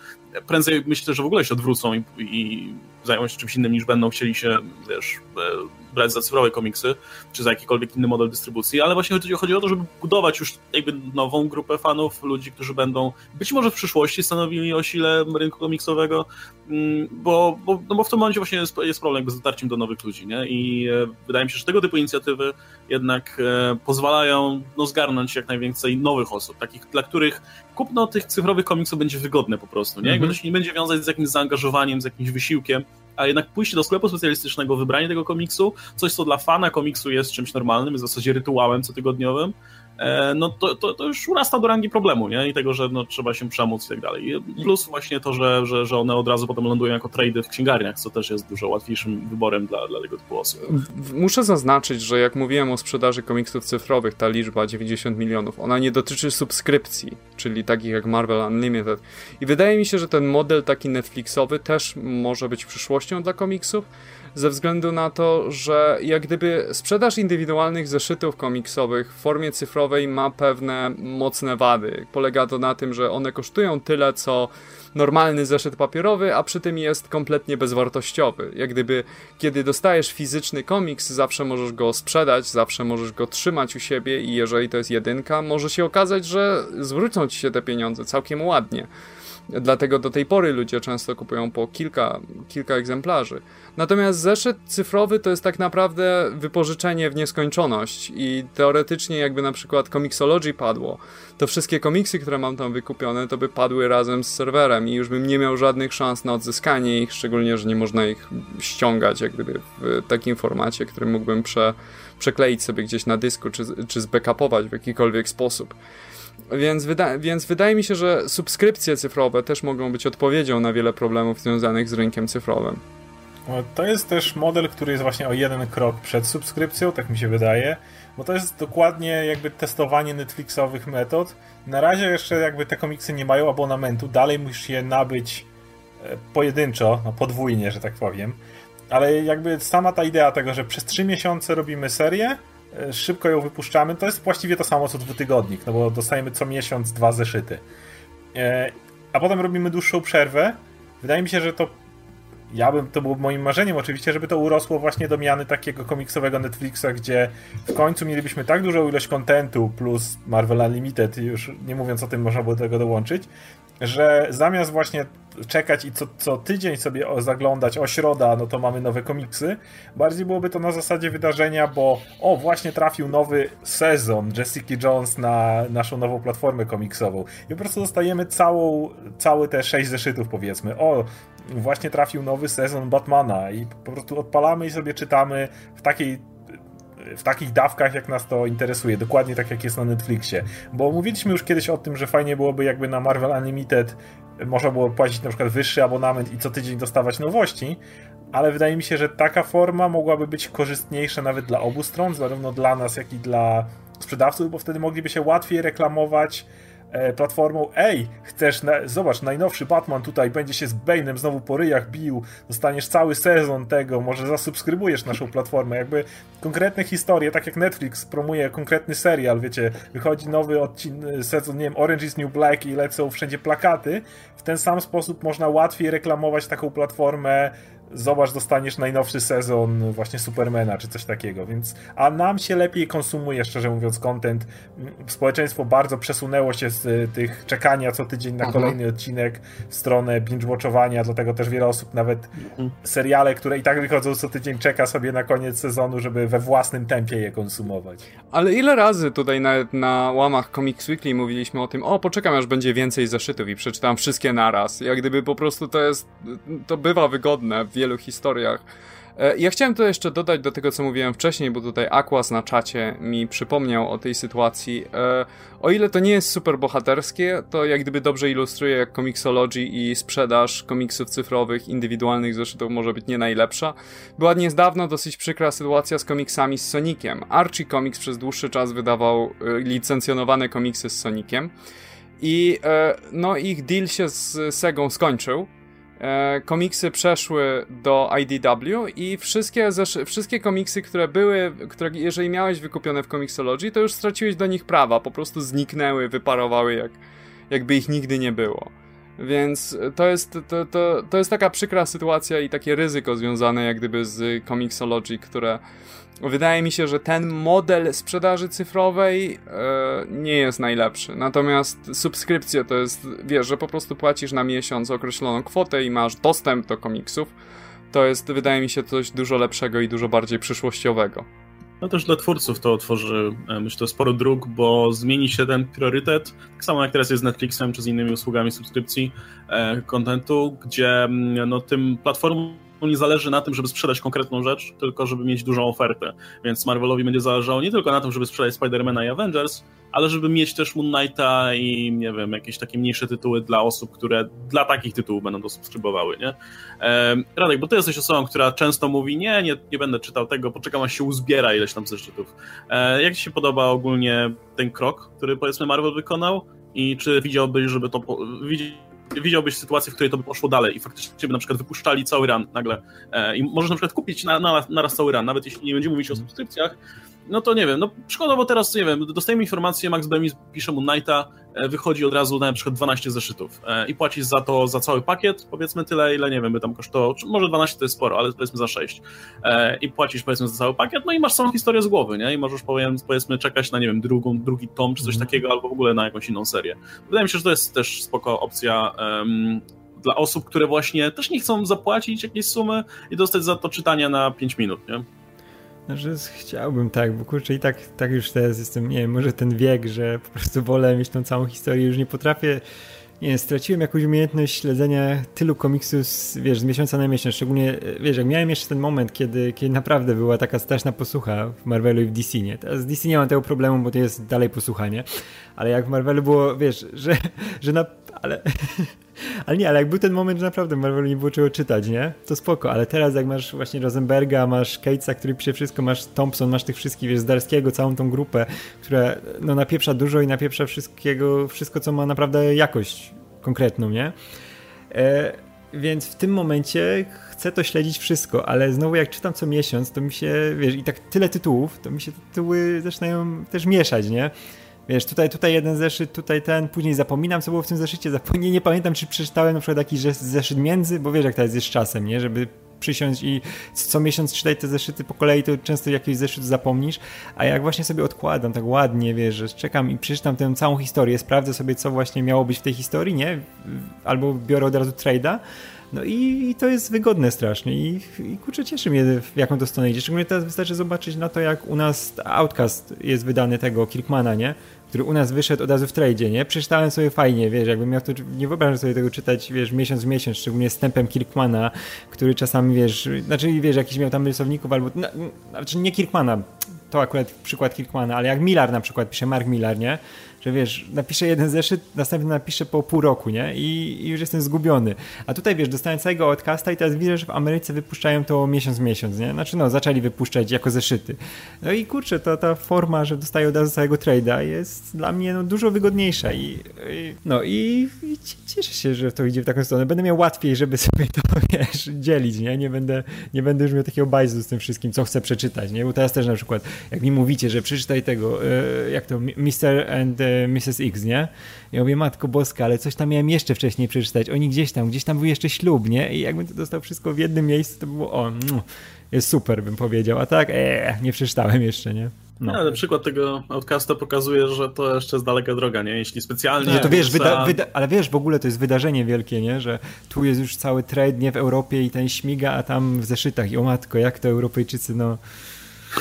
prędzej myślę, że w ogóle się odwrócą i, i zajmą się czymś innym niż będą chcieli się, wiesz, e, brać za cyfrowe komiksy, czy za jakikolwiek inny model dystrybucji, ale właśnie chodzi, chodzi o to, żeby budować już jakby nową grupę fanów, ludzi, którzy będą być może w przyszłości stanowili o sile rynku komiksowego, mm, bo, bo, no bo w tym momencie właśnie jest, jest problem z dotarciem do nowych ludzi, nie? I e, wydaje mi się, że tego typu inicjatywy jednak e, pozwalają no, zgarnąć jak najwięcej nowych osób, takich, dla których kupno tych cyfrowych komiksów będzie wygodne po prostu, nie? Jakby mhm. to się nie będzie wiązać z jakimś zaangażowaniem, z jakimś wysiłkiem, a jednak pójście do sklepu specjalistycznego, wybranie tego komiksu, coś co dla fana komiksu jest czymś normalnym, jest w zasadzie rytuałem cotygodniowym, no to, to, to, już urasta do rangi problemu, nie? I tego, że no, trzeba się przemóc i tak dalej. Plus właśnie to, że, że, że one od razu potem lądują jako trady w księgarniach, co też jest dużo łatwiejszym wyborem dla, dla tego typu osób. Muszę zaznaczyć, że jak mówiłem o sprzedaży komiksów cyfrowych, ta liczba 90 milionów, ona nie dotyczy subskrypcji, czyli takich jak Marvel Unlimited. I wydaje mi się, że ten model taki Netflixowy też może być przyszłością dla komiksów, ze względu na to, że jak gdyby sprzedaż indywidualnych zeszytów komiksowych w formie cyfrowej ma pewne mocne wady. Polega to na tym, że one kosztują tyle, co normalny zeszyt papierowy, a przy tym jest kompletnie bezwartościowy. Jak gdyby, kiedy dostajesz fizyczny komiks, zawsze możesz go sprzedać, zawsze możesz go trzymać u siebie i jeżeli to jest jedynka, może się okazać, że zwrócą ci się te pieniądze całkiem ładnie. Dlatego do tej pory ludzie często kupują po kilka, kilka egzemplarzy. Natomiast zeszyt cyfrowy to jest tak naprawdę wypożyczenie w nieskończoność i teoretycznie jakby na przykład Comixology padło, to wszystkie komiksy, które mam tam wykupione, to by padły razem z serwerem i już bym nie miał żadnych szans na odzyskanie ich, szczególnie, że nie można ich ściągać jak gdyby w takim formacie, który mógłbym prze, przekleić sobie gdzieś na dysku, czy, czy zbackupować w jakikolwiek sposób. Więc, wyda więc wydaje mi się, że subskrypcje cyfrowe też mogą być odpowiedzią na wiele problemów związanych z rynkiem cyfrowym. To jest też model, który jest właśnie o jeden krok przed subskrypcją, tak mi się wydaje, bo to jest dokładnie jakby testowanie Netflixowych metod. Na razie jeszcze jakby te komiksy nie mają abonamentu, dalej musisz je nabyć e, pojedynczo, no podwójnie, że tak powiem. Ale jakby sama ta idea tego, że przez 3 miesiące robimy serię, szybko ją wypuszczamy, to jest właściwie to samo co dwutygodnik, no bo dostajemy co miesiąc dwa zeszyty. E, a potem robimy dłuższą przerwę. Wydaje mi się, że to ja bym, to było moim marzeniem oczywiście, żeby to urosło właśnie do miany takiego komiksowego Netflixa, gdzie w końcu mielibyśmy tak dużą ilość kontentu plus Marvel Unlimited, już nie mówiąc o tym, można było do tego dołączyć, że zamiast właśnie czekać i co, co tydzień sobie zaglądać, o środa, no to mamy nowe komiksy, bardziej byłoby to na zasadzie wydarzenia, bo o, właśnie trafił nowy sezon Jessica Jones na naszą nową platformę komiksową. I po prostu dostajemy całą, całe te sześć zeszytów powiedzmy, o, właśnie trafił nowy sezon Batmana i po prostu odpalamy i sobie czytamy w takiej w takich dawkach, jak nas to interesuje, dokładnie tak jak jest na Netflixie. Bo mówiliśmy już kiedyś o tym, że fajnie byłoby jakby na Marvel Unlimited można było płacić na przykład wyższy abonament i co tydzień dostawać nowości, ale wydaje mi się, że taka forma mogłaby być korzystniejsza nawet dla obu stron, zarówno dla nas, jak i dla sprzedawców, bo wtedy mogliby się łatwiej reklamować E, platformą. Ej, chcesz, na, zobacz, najnowszy Batman tutaj będzie się z Bane'em znowu po ryjach bił, dostaniesz cały sezon tego, może zasubskrybujesz naszą platformę, jakby konkretne historie, tak jak Netflix promuje konkretny serial, wiecie, wychodzi nowy odcinek, sezon, nie wiem, Orange is New Black i lecą wszędzie plakaty, w ten sam sposób można łatwiej reklamować taką platformę zobacz, dostaniesz najnowszy sezon właśnie Supermana, czy coś takiego, więc a nam się lepiej konsumuje, szczerze mówiąc, content. Społeczeństwo bardzo przesunęło się z y, tych czekania co tydzień na mhm. kolejny odcinek w stronę binge-watchowania, dlatego też wiele osób nawet mhm. seriale, które i tak wychodzą co tydzień, czeka sobie na koniec sezonu, żeby we własnym tempie je konsumować. Ale ile razy tutaj nawet na łamach Comics Weekly mówiliśmy o tym, o poczekam aż będzie więcej zeszytów i przeczytam wszystkie naraz. Jak gdyby po prostu to jest, to bywa wygodne wielu historiach. E, ja chciałem to jeszcze dodać do tego, co mówiłem wcześniej, bo tutaj Aquas na czacie mi przypomniał o tej sytuacji. E, o ile to nie jest super bohaterskie, to jak gdyby dobrze ilustruje, jak Comixology i sprzedaż komiksów cyfrowych, indywidualnych zeszytów może być nie najlepsza. Była niedawno dosyć przykra sytuacja z komiksami z Soniciem. Archie Comics przez dłuższy czas wydawał e, licencjonowane komiksy z Soniciem. I no ich deal się z Segą skończył komiksy przeszły do IDW i wszystkie, wszystkie komiksy, które były, które jeżeli miałeś wykupione w Comixology, to już straciłeś do nich prawa, po prostu zniknęły, wyparowały jak, jakby ich nigdy nie było. Więc to jest, to, to, to jest taka przykra sytuacja i takie ryzyko związane jak gdyby z Comixology, które Wydaje mi się, że ten model sprzedaży cyfrowej e, nie jest najlepszy. Natomiast subskrypcje to jest, wiesz, że po prostu płacisz na miesiąc określoną kwotę i masz dostęp do komiksów. To jest, wydaje mi się, coś dużo lepszego i dużo bardziej przyszłościowego. No też dla twórców to otworzy, e, myślę, sporo dróg, bo zmieni się ten priorytet, tak samo jak teraz jest z Netflixem czy z innymi usługami subskrypcji kontentu, gdzie mm, no, tym platformom nie zależy na tym, żeby sprzedać konkretną rzecz, tylko żeby mieć dużą ofertę. Więc Marvelowi będzie zależało nie tylko na tym, żeby sprzedać Spidermana i Avengers, ale żeby mieć też Moon Knighta i nie wiem, jakieś takie mniejsze tytuły dla osób, które dla takich tytułów będą to subskrybowały, nie? Radek, bo ty jesteś osobą, która często mówi, nie, nie, nie będę czytał tego, poczekam aż się uzbiera ileś tam zeszytów. E, jak ci się podoba ogólnie ten krok, który powiedzmy Marvel wykonał i czy widziałbyś, żeby to, sytuację, w której to by poszło dalej i faktycznie by na przykład wypuszczali cały run nagle i możesz na przykład kupić na, na, naraz cały run, nawet jeśli nie będziemy mówić o subskrypcjach, no to nie wiem, no szkoda, bo teraz, nie wiem, dostajemy informację, Max Bemis pisze mu Knighta, e, wychodzi od razu na przykład 12 zeszytów e, i płacisz za to, za cały pakiet, powiedzmy tyle, ile, nie wiem, by tam kosztowało, może 12 to jest sporo, ale powiedzmy za 6 e, i płacisz, powiedzmy, za cały pakiet, no i masz całą historię z głowy, nie, i możesz, powiedzmy, czekać na, nie wiem, drugą, drugi tom, czy coś mm. takiego, albo w ogóle na jakąś inną serię. Wydaje mi się, że to jest też spoko opcja um, dla osób, które właśnie też nie chcą zapłacić jakiejś sumy i dostać za to czytanie na 5 minut, nie? Znaczy chciałbym tak, bo kurczę i tak, tak już teraz jestem, nie wiem, może ten wiek, że po prostu wolę mieć tą całą historię, już nie potrafię, nie wiem, straciłem jakąś umiejętność śledzenia tylu komiksów, z, wiesz, z miesiąca na miesiąc, szczególnie, wiesz, jak miałem jeszcze ten moment, kiedy, kiedy naprawdę była taka straszna posłucha w Marvelu i w DC, nie? Teraz w DC nie mam tego problemu, bo to jest dalej posłuchanie, ale jak w Marvelu było, wiesz, że, że na, ale ale nie, ale jak był ten moment, że naprawdę Marvelu nie było czego czytać, nie? To spoko, ale teraz jak masz właśnie Rosenberga, masz Catesa, który pisze wszystko, masz Thompson, masz tych wszystkich, wiesz, Zdarskiego, całą tą grupę, która no napieprza dużo i napieprza wszystkiego, wszystko, co ma naprawdę jakość konkretną, nie? E, więc w tym momencie chcę to śledzić wszystko, ale znowu jak czytam co miesiąc, to mi się, wiesz, i tak tyle tytułów, to mi się tytuły zaczynają też mieszać, nie? Wiesz, tutaj, tutaj jeden zeszyt, tutaj ten, później zapominam, co było w tym zeszycie, zapomnę, nie pamiętam, czy przeczytałem na przykład jakiś zeszyt między, bo wiesz, jak to jest z czasem, nie? Żeby przysiąść i co miesiąc czytać te zeszyty po kolei, to często jakiś zeszyt zapomnisz, a jak właśnie sobie odkładam tak ładnie, wiesz, że czekam i przeczytam tę całą historię, sprawdzę sobie, co właśnie miało być w tej historii, nie? Albo biorę od razu trade'a, no i, i, to jest wygodne strasznie i, i kurczę, cieszy mnie w jaką to stronę idzie. Szczególnie teraz wystarczy zobaczyć na to, jak u nas Outcast jest wydany tego Kirkmana, nie? Który u nas wyszedł od razu w tradzie, nie? Przeczytałem sobie fajnie, wiesz, jakbym miał to, nie wyobrażam sobie tego czytać, wiesz, miesiąc w miesiąc, szczególnie z tempem Kirkmana, który czasami, wiesz, znaczy, wiesz, jakiś miał tam rysowników albo, no, znaczy nie Kirkmana, to akurat przykład Kirkmana, ale jak Millar na przykład pisze, Mark Millar, nie? Że wiesz, napiszę jeden zeszyt, następny napiszę po pół roku, nie? I, I, już jestem zgubiony. A tutaj, wiesz, dostałem całego odcasta i teraz widzę, że w Ameryce wypuszczają to miesiąc miesiąc, nie? Znaczy, no, zaczęli wypuszczać jako zeszyty. No i kurczę, to ta forma, że dostaję od razu całego trade'a jest dla mnie no, dużo wygodniejsza i, i no i, i, cieszę się, że to idzie w taką stronę. Będę miał łatwiej, żeby sobie to, wiesz, dzielić, nie? Nie będę, nie będę już miał takiego bajzu z tym wszystkim, co chcę przeczytać, nie? Bo teraz też na przykład, jak mi mówicie, że przeczytaj tego, e, jak to, Mr. and e, Mrs. X, nie? Ja mówię, Matko Boska, ale coś tam miałem jeszcze wcześniej przeczytać. Oni gdzieś tam, gdzieś tam był jeszcze ślub, nie? I jakbym to dostał wszystko w jednym miejscu, to było, o, mm, jest super, bym powiedział. A tak, ee, nie przeczytałem jeszcze, nie? No. Ale przykład tego outcasta pokazuje, że to jeszcze jest daleka droga, nie? Jeśli specjalnie... No to wiesz, wyda, wyda, ale wiesz, w ogóle to jest wydarzenie wielkie, nie? Że tu jest już cały trade, nie? W Europie i ten śmiga, a tam w zeszytach. I o matko, jak to Europejczycy, no...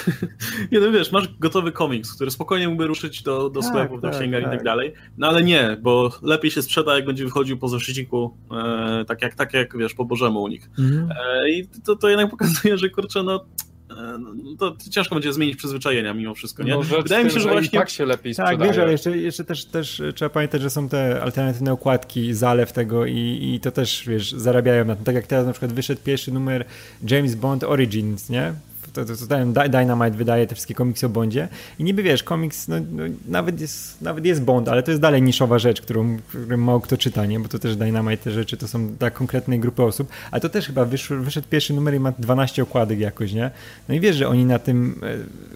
nie no wiesz, masz gotowy komiks, który spokojnie mógłby ruszyć do, do tak, sklepów, tak, do księgarni tak. i tak dalej, no ale nie, bo lepiej się sprzeda, jak będzie wychodził po zeszyciku, e, tak, jak, tak jak, wiesz, po Bożemu u nich. Mhm. E, I to, to jednak pokazuje, że kurczę, no e, to ciężko będzie zmienić przyzwyczajenia mimo wszystko, nie? No, Wydaje mi się, że właśnie... tak się lepiej tak, sprzedaje. wiesz, ale jeszcze, jeszcze też, też trzeba pamiętać, że są te alternatywne okładki, zalew tego i, i to też, wiesz, zarabiają na tym. Tak jak teraz na przykład wyszedł pierwszy numer James Bond Origins, nie? To, to, to Dynamite wydaje te wszystkie komiksy o Bondzie i niby wiesz, komiks no, no, nawet, jest, nawet jest Bond, ale to jest dalej niszowa rzecz, którą, którą mało kto czyta, nie? bo to też Dynamite te rzeczy to są dla konkretnej grupy osób, ale to też chyba wyszł, wyszedł pierwszy numer i ma 12 okładek jakoś, nie? No i wiesz, że oni na tym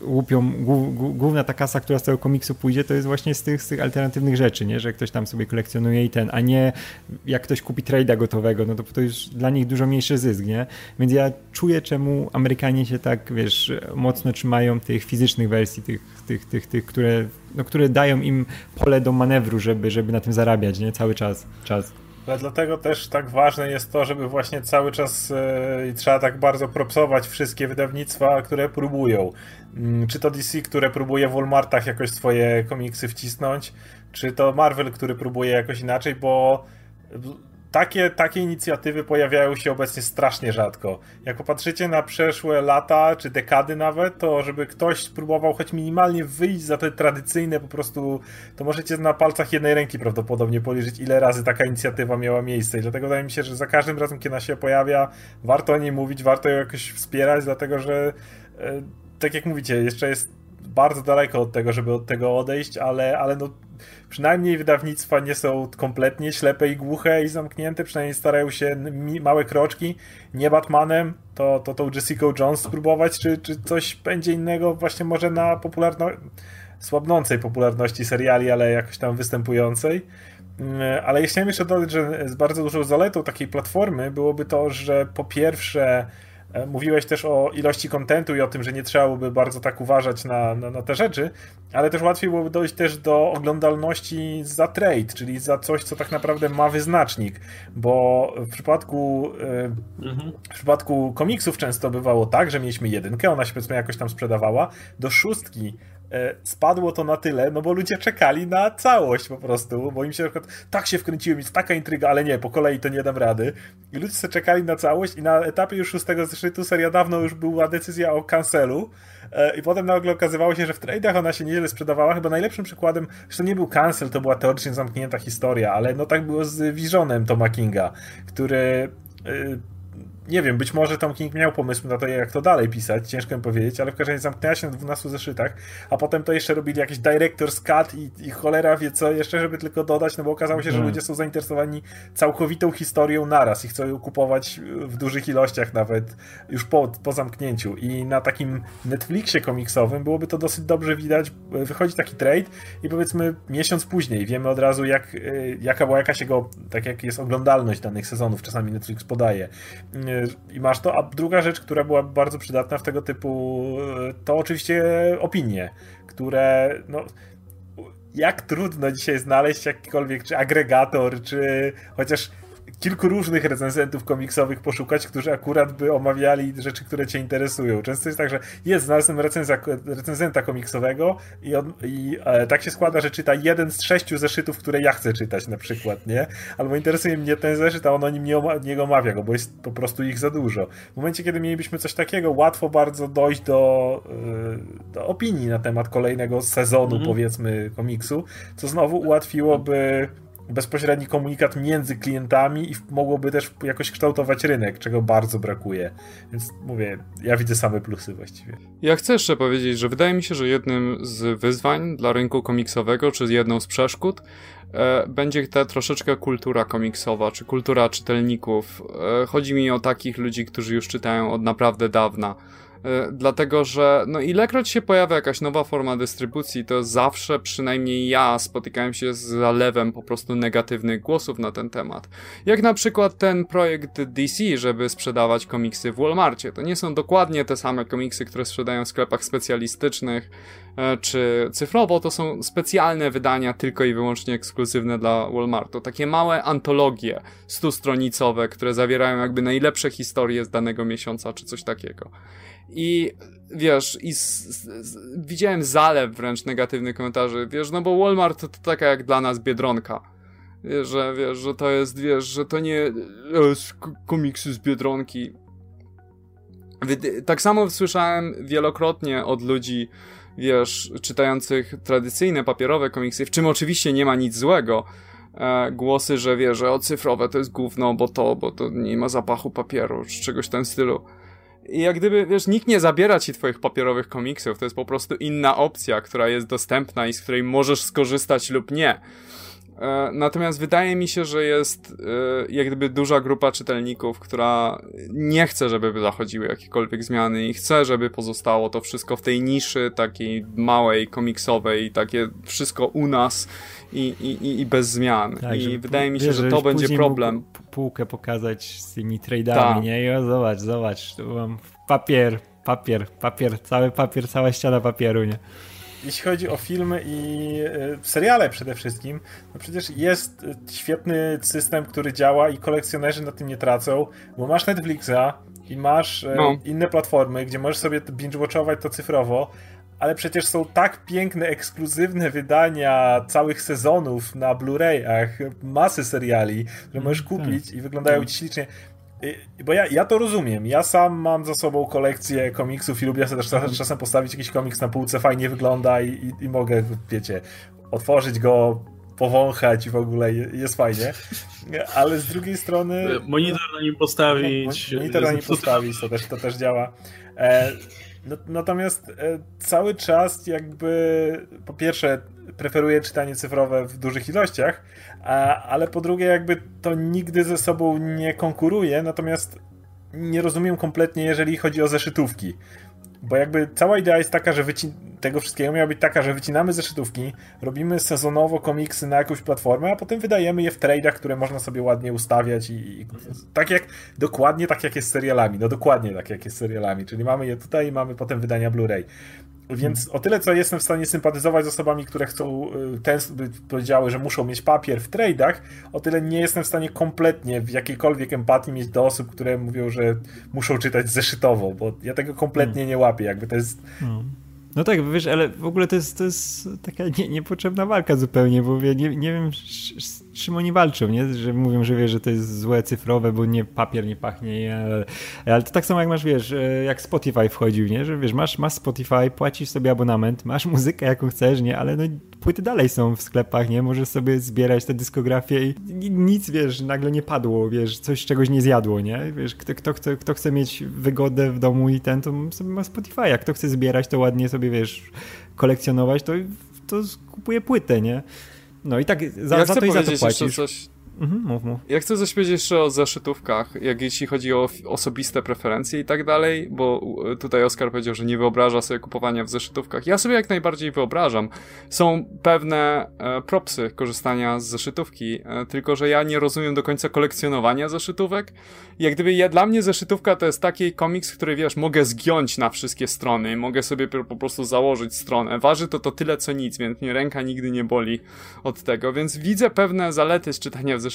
e, łupią, główna ta kasa, która z tego komiksu pójdzie, to jest właśnie z tych, z tych alternatywnych rzeczy, nie? Że ktoś tam sobie kolekcjonuje i ten, a nie jak ktoś kupi trade'a gotowego, no to to już dla nich dużo mniejszy zysk, nie? Więc ja czuję, czemu Amerykanie się tak wiesz, mocno trzymają tych fizycznych wersji, tych, tych, tych, tych które, no, które dają im pole do manewru, żeby, żeby na tym zarabiać, nie? Cały czas. czas. Ale dlatego też tak ważne jest to, żeby właśnie cały czas yy, trzeba tak bardzo propsować wszystkie wydawnictwa, które próbują. Yy, czy to DC, które próbuje w Walmartach jakoś swoje komiksy wcisnąć, czy to Marvel, który próbuje jakoś inaczej, bo takie, takie inicjatywy pojawiają się obecnie strasznie rzadko. Jak popatrzycie na przeszłe lata, czy dekady nawet, to żeby ktoś spróbował choć minimalnie wyjść za te tradycyjne po prostu, to możecie na palcach jednej ręki prawdopodobnie policzyć, ile razy taka inicjatywa miała miejsce. I dlatego wydaje mi się, że za każdym razem, kiedy ona się pojawia, warto o niej mówić, warto ją jakoś wspierać, dlatego że e, tak jak mówicie, jeszcze jest bardzo daleko od tego, żeby od tego odejść, ale, ale no przynajmniej wydawnictwa nie są kompletnie ślepe i głuche i zamknięte, przynajmniej starają się małe kroczki, nie Batmanem, to, to tą Jessica Jones spróbować, czy, czy coś będzie innego właśnie może na popularno słabnącej popularności seriali, ale jakoś tam występującej. Mm, ale ja chciałem jeszcze dodać, że z bardzo dużą zaletą takiej platformy byłoby to, że po pierwsze mówiłeś też o ilości kontentu i o tym, że nie trzeba byłoby bardzo tak uważać na, na, na, te rzeczy, ale też łatwiej byłoby dojść też do oglądalności za trade, czyli za coś, co tak naprawdę ma wyznacznik, bo w przypadku e, mhm. w przypadku komiksów często bywało tak, że mieliśmy jedynkę, ona się powiedzmy jakoś tam sprzedawała, do szóstki E, spadło to na tyle, no bo ludzie czekali na całość po prostu, bo im się na przykład tak się wkręciłem, jest taka intryga, ale nie, po kolei to nie dam rady. I ludzie sobie czekali na całość i na etapie już szóstego zeszytu seria dawno już była decyzja o cancelu e, i potem nagle okazywało się, że w tradeach ona się nieźle sprzedawała. Chyba najlepszym przykładem, że to nie był cancel, to była teoretycznie zamknięta historia, ale no tak było z Visionem Toma Kinga, który e, nie wiem, być może Tom King miał pomysł na to, jak to dalej pisać, ciężko mi powiedzieć, ale w każdym razie zamknęła się na 12 zeszytach, a potem to jeszcze robili jakiś director's cut i, i cholera wie co jeszcze, żeby tylko dodać, no bo okazało się, że hmm. ludzie są zainteresowani całkowitą historią naraz i chcą ją kupować w dużych ilościach nawet już po, po zamknięciu i na takim Netflixie komiksowym byłoby to dosyć dobrze widać, wychodzi taki trade i powiedzmy miesiąc później wiemy od razu jak, y, jaka była jakaś jego, tak jak jest oglądalność danych sezonów, czasami Netflix podaje y, i masz to. A druga rzecz, która była bardzo przydatna w tego typu, to oczywiście opinie, które no, jak trudno dzisiaj znaleźć jakikolwiek, czy agregator, czy chociaż kilku różnych recenzentów komiksowych poszukać, którzy akurat by omawiali rzeczy, które cię interesują. Często jest tak, że jest, znalazłem recenzenta komiksowego i, on, i e, tak się składa, że czyta jeden z sześciu zeszytów, które ja chcę czytać na przykład, nie? Albo interesuje mnie ten zeszyt, a on o nim nie, oma, nie omawia go, bo jest po prostu ich za dużo. W momencie, kiedy mielibyśmy coś takiego, łatwo bardzo dojść do, e, do opinii na temat kolejnego sezonu, mm -hmm. powiedzmy, komiksu, co znowu ułatwiłoby bezpośredni komunikat między klientami i mogłoby też jakoś kształtować rynek, czego bardzo brakuje. Więc mówię, ja widzę same plusy właściwie. Ja chcę jeszcze powiedzieć, że wydaje mi się, że jednym z wyzwań dla rynku komiksowego, czy jedną z przeszkód, e, będzie ta troszeczkę kultura komiksowa, czy kultura czytelników. E, chodzi mi o takich ludzi, którzy już czytają od naprawdę dawna dlatego że no ilekroć się pojawia jakaś nowa forma dystrybucji, to zawsze przynajmniej ja spotykałem się z zalewem po prostu negatywnych głosów na ten temat. Jak na przykład ten projekt DC, żeby sprzedawać komiksy w Walmartie. To nie są dokładnie te same komiksy, które sprzedają w sklepach specjalistycznych e, czy cyfrowo, to są specjalne wydania tylko i wyłącznie ekskluzywne dla Walmartu. Takie małe antologie stustronicowe, które zawierają jakby najlepsze historie z danego miesiąca czy coś takiego. I wiesz, i widziałem zalew wręcz negatywnych komentarzy, wiesz, no bo Walmart to, taka jak dla nas Biedronka. Wiesz, że, wiesz, że to jest, wiesz, że to nie e, komiksy z Biedronki. Tak samo słyszałem wielokrotnie od ludzi, wiesz, czytających tradycyjne papierowe komiksy, w czym oczywiście nie ma nic złego, e, głosy, że wiesz, że o cyfrowe to jest gówno, bo to, bo to nie ma zapachu papieru, czy czegoś w tym stylu. I jak gdyby, wiesz, nikt nie zabiera ci twoich papierowych komiksów, to jest po prostu inna opcja, która jest dostępna i z której możesz skorzystać lub nie. E, natomiast wydaje mi się, że jest e, jak gdyby duża grupa czytelników, która nie chce, żeby zachodziły jakiekolwiek zmiany i chce, żeby pozostało to wszystko w tej niszy takiej małej, komiksowej, takie wszystko u nas i, i, i bez zmian. Tak, I wydaje mi się, że to będzie problem. Półkę pokazać z tymi trade'ami, Ta. nie? I o, zobacz, zobacz, tu mam papier, papier, papier, cały papier, cała ściana papieru, nie? Jeśli chodzi o filmy i e, seriale przede wszystkim, no przecież jest świetny system, który działa i kolekcjonerzy na tym nie tracą, bo masz Netflixa i masz e, no. inne platformy, gdzie możesz sobie binge-watchować to cyfrowo, ale przecież są tak piękne, ekskluzywne wydania całych sezonów na Blu-rayach, masy seriali, że możesz mm, kupić tak. i wyglądają ci ślicznie. Bo ja, ja to rozumiem. Ja sam mam za sobą kolekcję komiksów i lubię sobie też mhm. czasem postawić jakiś komiks na półce, fajnie wygląda i, i, i mogę, wiecie, otworzyć go, powąchać i w ogóle jest fajnie. Ale z drugiej strony. Monitor na nim postawić. Monitor na nim postawić, to też, to też działa. E, No, natomiast e, cały czas jakby po pierwsze preferuję czytanie cyfrowe w dużych ilościach, a, ale po drugie jakby to nigdy ze sobą nie konkuruje, natomiast nie rozumiem kompletnie, jeżeli chodzi o zeszytówki. Bo jakby cała idea jest taka, że wycin- tego wszystkiego miała być taka, że wycinamy zeszytówki, robimy sezonowo komiksy na jakąś platformę, a potem wydajemy je w tradeach, które można sobie ładnie ustawiać i, i tak jak, dokładnie tak jak jest z serialami, no dokładnie tak jak jest z serialami, czyli mamy je tutaj i mamy potem wydania Blu-ray. Więc o tyle, co jestem w stanie sympatyzować z osobami, które chcą, y, ten, powiedziały, że muszą mieć papier w trade'ach, o tyle nie jestem w stanie kompletnie w jakiejkolwiek empatii mieć do osób, które mówią, że muszą czytać zeszytowo, bo ja tego kompletnie hmm. nie łapię. Jakby to jest. Hmm. No tak, wiesz, ale w ogóle to jest, to jest taka nie, niepotrzebna walka zupełnie, bo ja nie, nie wiem, czym oni walczą, nie? Że mówią, że wiesz, że to jest złe cyfrowe, bo nie papier nie pachnie, ale, ale to tak samo jak masz, wiesz, e, jak Spotify wchodził, nie? Że wiesz, masz, masz Spotify, płacisz sobie abonament, masz muzykę jaką chcesz, nie? Ale no płyty dalej są w sklepach, nie? Możesz sobie zbierać tę dyskografię i nic, wiesz, nagle nie padło, wiesz, coś czegoś nie zjadło, nie? Wiesz, kto, kto, kto, kto chce mieć wygodę w domu i ten, to sobie ma Spotify, a kto chce zbierać, to ładnie sobie, wiesz, kolekcjonować, to, to kupuje płytę, nie? No i tak za, ja za to i za to płacisz. Coś Mhm, mów, mów. Ja chcę powiedzieć jeszcze o zeszytówkach, jak jeśli chodzi o osobiste preferencje i tak dalej, bo tutaj Oskar powiedział, że nie wyobraża sobie kupowania w zeszytówkach. Ja sobie jak najbardziej wyobrażam. Są pewne e, propsy korzystania z zeszytówki, e, tylko że ja nie rozumiem do końca kolekcjonowania zeszytówek. Jak gdyby ja, dla mnie zeszytówka to jest taki komiks, który wiesz, mogę zgiąć na wszystkie strony, mogę sobie po prostu założyć stronę. Waży to to tyle co nic, więc mnie ręka nigdy nie boli od tego, więc widzę pewne zalety z czytania w zeszytówkach.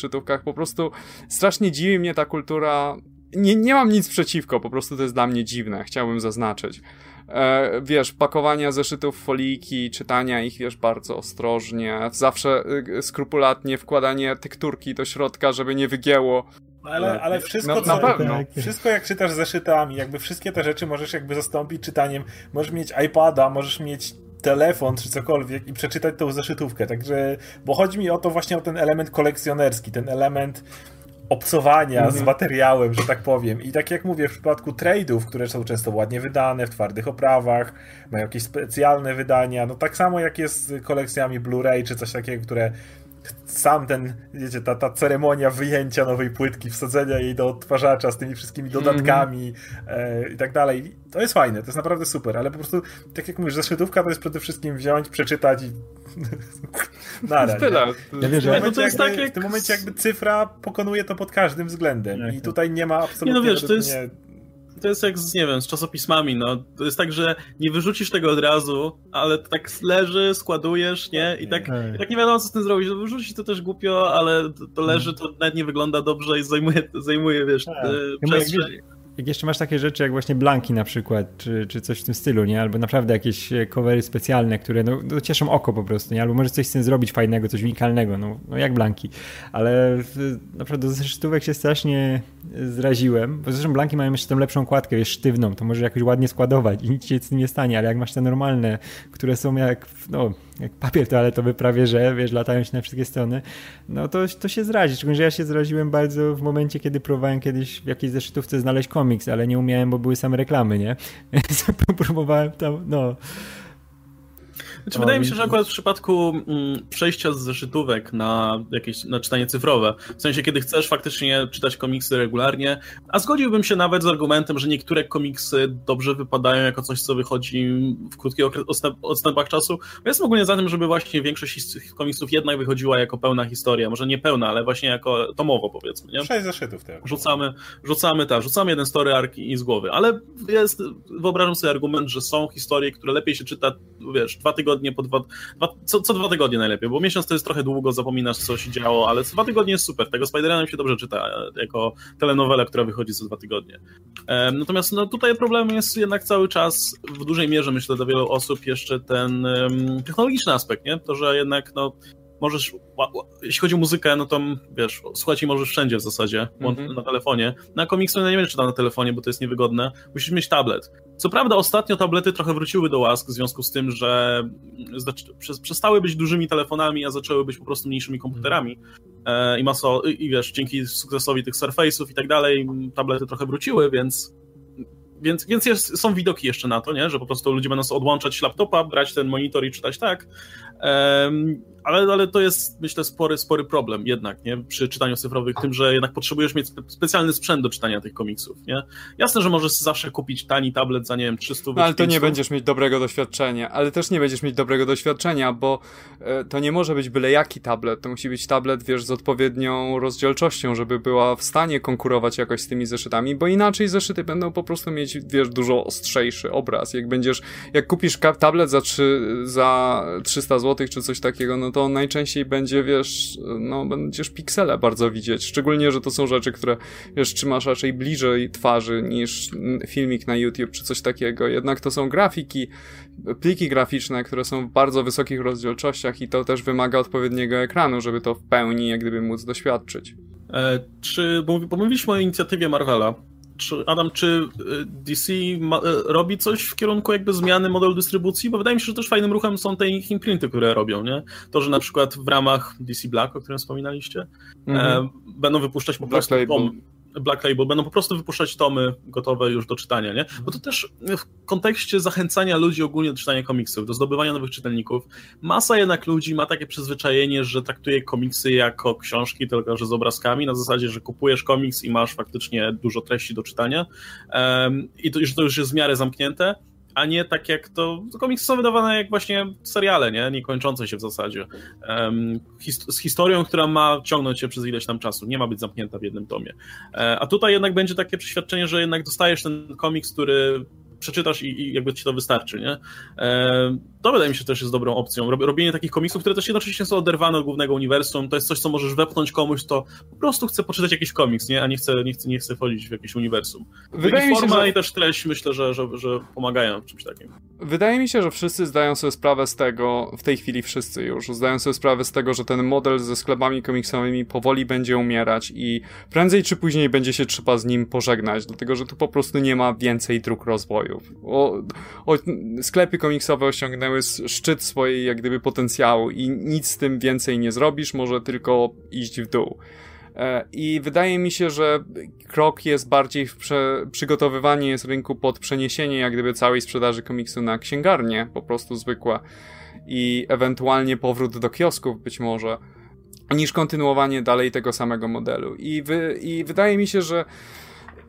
Po prostu strasznie dziwi mnie ta kultura. Nie, nie mam nic przeciwko, po prostu to jest dla mnie dziwne, chciałbym zaznaczyć. E, wiesz, pakowania zeszytów foliki, czytania ich, wiesz, bardzo ostrożnie, zawsze y, skrupulatnie wkładanie tekturki do środka, żeby nie wygięło. Ale, ale wszystko, co, na pewno. wszystko jak czytasz zeszytami, jakby wszystkie te rzeczy możesz jakby zastąpić czytaniem. Możesz mieć iPada, możesz mieć telefon czy cokolwiek i przeczytać tą zeszytówkę. Także, bo chodzi mi o to właśnie o ten element kolekcjonerski, ten element obcowania mm -hmm. z mhm. materiałem, że tak powiem. I tak jak mówię, w przypadku trade'ów, które są często ładnie wydane, w twardych oprawach, mają jakieś specjalne wydania, no tak samo jak jest z kolekcjami Blu-ray czy coś takiego, które sam ten, wiecie, ta, ta ceremonia wyjęcia nowej płytki, wsadzenia jej do odtwarzacza z tymi wszystkimi mhm. dodatkami mm. e, i tak dalej, to jest fajne, to jest naprawdę super, ale po prostu, tak jak mówisz, zeszytówka to jest przede wszystkim wziąć, przeczytać i nara. Tyle. Ja wiesz, w, tym momencie, jakby, tak jak... w tym momencie jakby cyfra pokonuje to pod każdym względem i tutaj nie ma absolutnie... Nie, no wiesz, to jest to jest jak z, nie wiem, z czasopismami, no. To jest tak, że nie wyrzucisz tego od razu, ale tak leży, składujesz, nie? I tak, i tak nie wiadomo, co z tym zrobić. No, wyrzucić to też głupio, ale to, to leży, to nawet nie wygląda dobrze i zajmuje, zajmuje wiesz, tak. przestrzeń jak jeszcze masz takie rzeczy jak właśnie blanki na przykład, czy, czy coś w tym stylu, nie? Albo naprawdę jakieś e, covery specjalne, które no, no cieszą oko po prostu, nie? Albo możesz coś z tym zrobić fajnego, coś unikalnego, no, no jak blanki. Ale w, naprawdę do zeszytówek się strasznie zraziłem, bo zresztą blanki mają jeszcze tę lepszą kładkę, jest sztywną, to może jakoś ładnie składować i nic się z tym nie stanie, ale jak masz te normalne, które są jak, no, jak papier toaletowy prawie, że wiesz, latają się na wszystkie strony, no to, to się zrazi. Szczególnie, że ja się zraziłem bardzo w momencie, kiedy próbowałem kiedyś w jakiejś zeszytówce znaleźć ale nie umiałem, bo były same reklamy, nie? Więc próbowałem tam, no znaczy, wydaje mi się, że akurat w przypadku mm, przejścia z zeszytówek na jakieś na czytanie cyfrowe, w sensie kiedy chcesz faktycznie czytać komiksy regularnie, a zgodziłbym się nawet z argumentem, że niektóre komiksy dobrze wypadają jako coś, co wychodzi w krótkich odstępach czasu. Ja jestem ogólnie za tym, żeby właśnie większość komiksów jednak wychodziła jako pełna historia, może nie pełna, ale właśnie jako tomowo powiedzmy. Nie? Sześć zeszytów tak. Rzucamy, rzucamy, tak, rzucamy jeden story arc i z głowy, ale jest, wyobrażam sobie argument, że są historie, które lepiej się czyta, wiesz, dwa tygodnie tygodnie, po dwa, dwa co, co, dwa tygodnie najlepiej, bo miesiąc to jest trochę długo, zapominasz co się działo, ale co dwa tygodnie jest super. Tego Spidermanem się dobrze czyta, jako telenowela, która wychodzi co dwa tygodnie. Natomiast no, tutaj problemem jest jednak cały czas, w dużej mierze myślę dla wielu osób, jeszcze ten technologiczny aspekt, nie? To, że jednak no, możesz, jeśli chodzi o muzykę, no to wiesz, słuchać i możesz wszędzie w zasadzie, mm -hmm. na telefonie. Na komiksy nie będziesz czytał na telefonie, bo to jest niewygodne. Musisz mieć tablet. Co prawda ostatnio tablety trochę wróciły do łask w związku z tym, że przestały być dużymi telefonami, a zaczęły być po prostu mniejszymi komputerami. E, I, maso, i wiesz, dzięki sukcesowi tych Surface'ów i tak dalej, tablety trochę wróciły, więc więc, więc jest, są widoki jeszcze na to, nie? że po prostu ludzie będą sobie odłączać laptopa, brać ten monitor i czytać tak. Ale, ale to jest, myślę, spory, spory problem jednak, nie? Przy czytaniu cyfrowych, tym, że jednak potrzebujesz mieć specjalny sprzęt do czytania tych komiksów, nie? Jasne, że możesz zawsze kupić tani tablet za, nie wiem, 300 No ale to nie będziesz mieć dobrego doświadczenia, ale też nie będziesz mieć dobrego doświadczenia, bo e, to nie może być byle jaki tablet, to musi być tablet, wiesz, z odpowiednią rozdzielczością, żeby była w stanie konkurować jakoś z tymi zeszytami, bo inaczej zeszyty będą po prostu mieć, wiesz, dużo ostrzejszy obraz. Jak będziesz, jak kupisz tablet za, 3, za 300 zł czy coś takiego, no to najczęściej będzie, wiesz, no będziesz piksele bardzo widzieć. Szczególnie, że to są rzeczy, które, wiesz, trzymasz raczej bliżej twarzy niż filmik na YouTube czy coś takiego. Jednak to są grafiki, pliki graficzne, które są w bardzo wysokich rozdzielczościach i to też wymaga odpowiedniego ekranu, żeby to w pełni jak gdyby móc doświadczyć. E, czy, bo mówiliśmy o inicjatywie Marvela, Adam, czy y, DC ma, y, robi coś w kierunku jakby zmiany modelu dystrybucji? Bo wydaje mi się, że też fajnym ruchem są te ich imprinty, które robią, nie? To, że na przykład w ramach DC Black, o którym wspominaliście, mm -hmm. e, będą wypuszczać po prostu tom, Black Label, będą po prostu wypuszczać tomy gotowe już do czytania, nie? Bo to też w kontekście zachęcania ludzi ogólnie do czytania komiksów, do zdobywania nowych czytelników, masa jednak ludzi ma takie przyzwyczajenie, że traktuje komiksy jako książki, tylko że z obrazkami, na zasadzie, że kupujesz komiks i masz faktycznie dużo treści do czytania um, i to, że to już jest w miarę zamknięte, a nie tak jak to, komiksy są wydawane jak właśnie seriale, nie? Niekończące się w zasadzie. Um, his, z historią, która ma ciągnąć się przez ileś tam czasu, nie ma być zamknięta w jednym tomie. E, a tutaj jednak będzie takie przeświadczenie, że jednak dostajesz ten komiks, który przeczytasz i, i jakby ci to wystarczy, nie? E, to wydaje mi się też jest dobrą opcją. Robienie takich komiksów, które też jednocześnie są oderwane od głównego uniwersum, to jest coś, co możesz wepchnąć komuś, to po prostu chce poczytać jakiś komiks, nie? A nie chce, nie chce, nie chce wchodzić w jakieś uniwersum. Wydaje mi się, forma że... i też treść myślę, że, że, że pomagają w czymś takim. Wydaje mi się, że wszyscy zdają sobie sprawę z tego, w tej chwili wszyscy już, zdają sobie sprawę z tego, że ten model ze sklepami komiksowymi powoli będzie umierać i prędzej czy później będzie się trzeba z nim pożegnać, dlatego że tu po prostu nie ma więcej dróg O, o, sklepy komiksowe osiągnęły szczyt swojej jak gdyby potencjału i nic z tym więcej nie zrobisz, może tylko iść w dół. E, I wydaje mi się, że krok jest bardziej w prze- przygotowywanie jest rynku pod przeniesienie jak gdyby całej sprzedaży komiksu na księgarnię, po prostu zwykłe i ewentualnie powrót do kiosków być może, niż kontynuowanie dalej tego samego modelu. I, wy- i wydaje mi się, że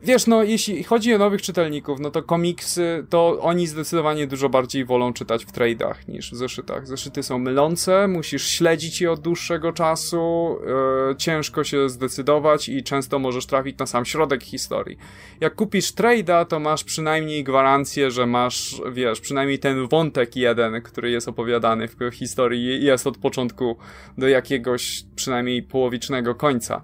wiesz, no jeśli chodzi o nowych czytelników, no to komiksy, to oni zdecydowanie dużo bardziej wolą czytać w trade'ach niż w zeszytach. Zeszyty są mylące, musisz śledzić je od dłuższego czasu, yy, ciężko się zdecydować i często możesz trafić na sam środek historii. Jak kupisz trade'a, to masz przynajmniej gwarancję, że masz, wiesz, przynajmniej ten wątek jeden, który jest opowiadany w historii, jest od początku do jakiegoś przynajmniej połowicznego końca.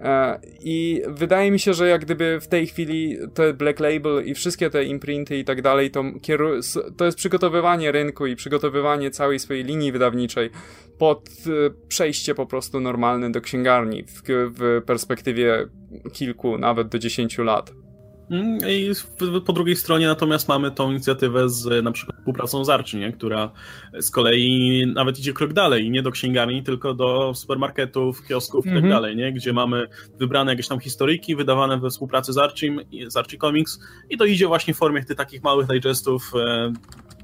E, I wydaje mi się, że jak gdyby w tej chwili te Black Label i wszystkie te imprinty i tak dalej, to, to jest przygotowywanie rynku i przygotowywanie całej swojej linii wydawniczej pod e, przejście po prostu normalne do księgarni w, w perspektywie kilku, nawet do dziesięciu lat. Mm, I po drugiej stronie natomiast mamy tą inicjatywę z na przykład współpracą z Archie, nie? która z kolei nawet idzie krok dalej, nie do księgarni, tylko do supermarketów, kiosków i tak mhm. dalej, nie? gdzie mamy wybrane jakieś tam historyjki wydawane we współpracy z Archie, z Archie Comics i to idzie właśnie w formie tych takich małych digestów e,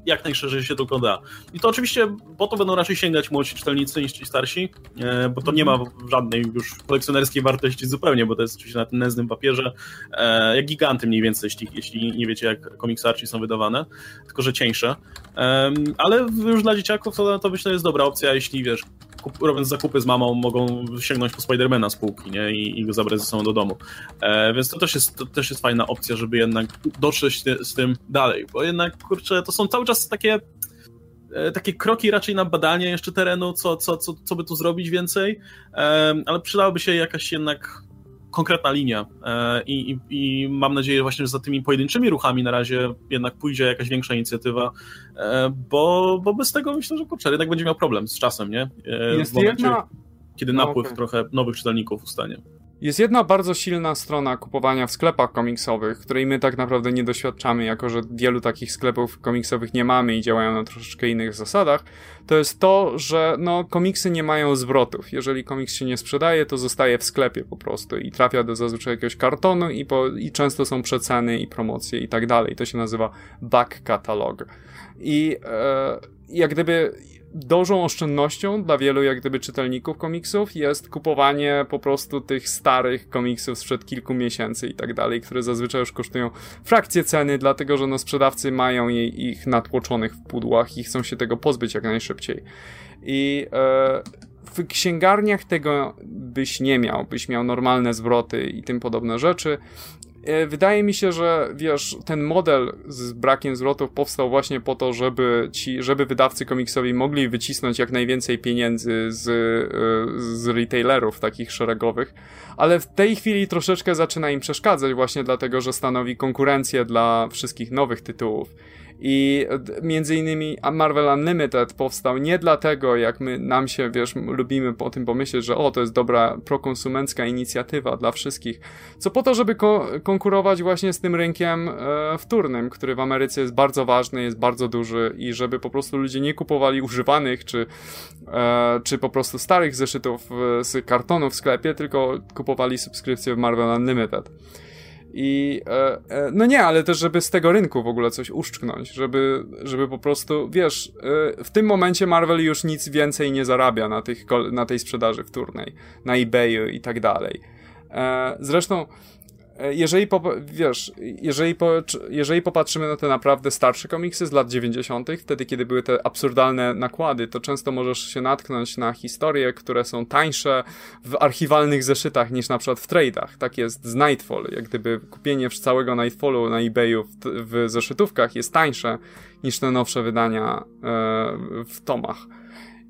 jak najszerzej się tylko da. I to oczywiście, bo to będą raczej sięgać młodsi czytelnicy niż ci starsi, e, bo to nie ma żadnej już kolekcjonerskiej wartości zupełnie, bo to jest oczywiście na tym nędznym papierze, e, jak giganty mniej więcej, jeśli, jeśli nie wiecie jak komiksarci są wydawane, tylko że cieńsze. Ale już dla dzieciaków to, to myślę jest dobra opcja, jeśli wiesz, robiąc zakupy z mamą, mogą sięgnąć po Spidermana z półki nie? I, i go zabrać ze sobą do domu. E, więc to też, jest, to też jest fajna opcja, żeby jednak dotrzeć z tym dalej, bo jednak, kurczę, to są cały czas takie e, takie kroki raczej na badanie jeszcze terenu, co, co, co, co by tu zrobić więcej, ale przydałaby się jakaś jednak konkretna linia e, I, i, i, mam nadzieję właśnie, że za tymi pojedynczymi ruchami na razie jednak pójdzie jakaś większa inicjatywa, e, bo, bo bez tego myślę, że kurczę, jednak będzie miał problem z czasem, nie? Jest momencie, jedna... Kiedy napływ no, okay. trochę nowych czytelników ustanie. Jest jedna bardzo silna strona kupowania w sklepach komiksowych, której my tak naprawdę nie doświadczamy, jako że wielu takich sklepów komiksowych nie mamy i działają na troszeczkę innych zasadach. To jest to, że no, komiksy nie mają zwrotów. Jeżeli komiks się nie sprzedaje, to zostaje w sklepie po prostu i trafia do zazwyczaj jakiegoś kartonu i, po, i często są przeceny i promocje i tak dalej. To się nazywa back catalog. I e, jak gdyby dużą oszczędnością dla wielu jak gdyby czytelników komiksów jest kupowanie po prostu tych starych komiksów sprzed kilku miesięcy i tak dalej, które zazwyczaj już kosztują frakcję ceny, dlatego że no sprzedawcy mają jej, ich natłoczonych w pudłach i chcą się tego pozbyć jak najszybciej. I e, w księgarniach tego byś nie miał, byś miał normalne zwroty i tym podobne rzeczy. E, wydaje mi się, że wiesz, ten model z brakiem zwrotów powstał właśnie po to, żeby ci, żeby wydawcy komiksowi mogli wycisnąć jak najwięcej pieniędzy z, e, z retailerów takich szeregowych, ale w tej chwili troszeczkę zaczyna im przeszkadzać właśnie dlatego, że stanowi konkurencję dla wszystkich nowych tytułów. I między innymi Marvel Unlimited powstał nie dlatego, jak my, nam się, wiesz, lubimy o tym pomyśleć, że o, to jest dobra prokonsumencka inicjatywa dla wszystkich, co po to, żeby ko konkurować właśnie z tym rynkiem e, wtórnym, który w Ameryce jest bardzo ważny, jest bardzo duży i żeby po prostu ludzie nie kupowali używanych, czy, e, czy po prostu starych zeszytów e, z kartonu w sklepie, tylko kupowali subskrypcję w Marvel Unlimited. I e, e, no nie, ale też, żeby z tego rynku w ogóle coś uszczknąć, żeby, żeby po prostu, wiesz, e, w tym momencie Marvel już nic więcej nie zarabia na, tych, na tej sprzedaży wtórnej, na eBayu i tak dalej. E, zresztą jeżeli, po, wiesz, jeżeli, po, jeżeli popatrzymy na te naprawdę starsze komiksy z lat 90., wtedy kiedy były te absurdalne nakłady, to często możesz się natknąć na historie, które są tańsze w archiwalnych zeszytach niż na przykład w trade'ach. Tak jest z Nightfall. Jak gdyby kupienie całego Nightfallu na eBayu w, w zeszytówkach jest tańsze niż te nowsze wydania e, w tomach.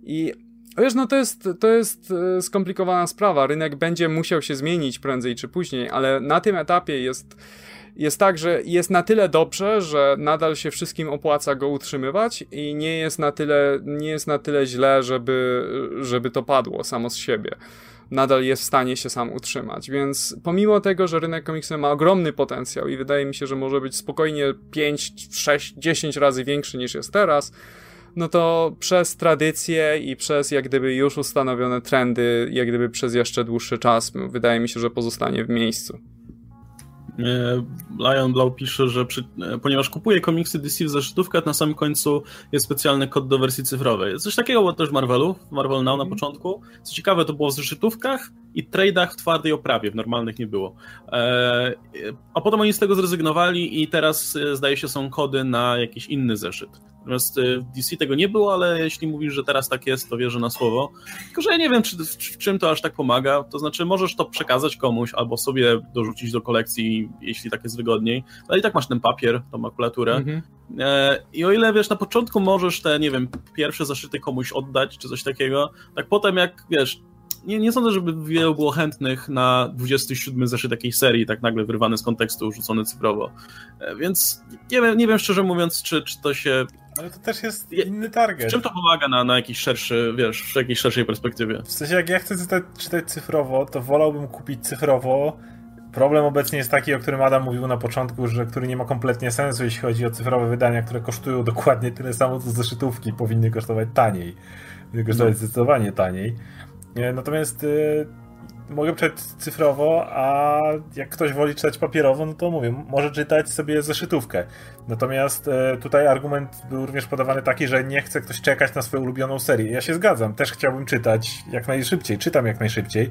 I Wiesz, no to jest, to jest e, skomplikowana sprawa. Rynek będzie musiał się zmienić prędzej czy później, ale na tym etapie jest, jest tak, że jest na tyle dobrze, że nadal się wszystkim opłaca go utrzymywać i nie jest na tyle, nie jest na tyle źle, żeby, żeby to padło samo z siebie. Nadal jest w stanie się sam utrzymać, więc pomimo tego, że rynek komiksowy ma ogromny potencjał i wydaje mi się, że może być spokojnie 5, 6, 10 razy większy niż jest teraz, no to przez tradycję i przez jak gdyby już ustanowione trendy, jak gdyby przez jeszcze dłuższy czas, wydaje mi się, że pozostanie w miejscu. E, Lion Blau pisze, że przy, e, ponieważ kupuje komiksy DC w zeszytówkach, na samym końcu jest specjalny kod do wersji cyfrowej. Coś takiego było też w Marvelu, Marvel Now na mhm. początku. Co ciekawe, to było w zeszytówkach i trade'ach w twardej oprawie, w normalnych nie było. E, a potem oni z tego zrezygnowali i teraz zdaje się są kody na jakiś inny zeszyt. Natomiast y, w DC tego nie było, ale jeśli mówisz, że teraz tak jest, to wierzę na słowo. Tylko, że ja nie wiem, czy, w czym to aż tak pomaga. To znaczy, możesz to przekazać komuś albo sobie dorzucić do kolekcji, jeśli tak jest wygodniej. Ale i tak masz ten papier, tą makulaturę. Mhm. E, I o ile wiesz, na początku możesz te, nie wiem, pierwsze zaszyty komuś oddać, czy coś takiego, tak potem jak wiesz, nie, nie sądzę, żeby wielu było chętnych na 27 zeszyt takiej serii, tak nagle wyrwany z kontekstu, rzucony cyfrowo. E, więc nie wiem, nie wiem szczerze mówiąc, czy, czy to się ale to też jest inny target. Czym to pomaga na, na jakiś szerszy, wiesz, w jakiejś szerszej perspektywie? W sensie, jak ja chcę czytać, czytać cyfrowo, to wolałbym kupić cyfrowo. Problem obecnie jest taki, o którym Adam mówił na początku, że który nie ma kompletnie sensu, jeśli chodzi o cyfrowe wydania, które kosztują dokładnie tyle samo, co zeszytówki, powinny kosztować taniej. Powinny kosztować no. zdecydowanie taniej. Natomiast y, mogę czytać cyfrowo, a jak ktoś woli czytać papierowo, no to mówię, może czytać sobie zeszytówkę. Natomiast e, tutaj argument był również podawany taki, że nie chce ktoś czekać na swoją ulubioną serię. Ja się zgadzam, też chciałbym czytać jak najszybciej, czytam jak najszybciej.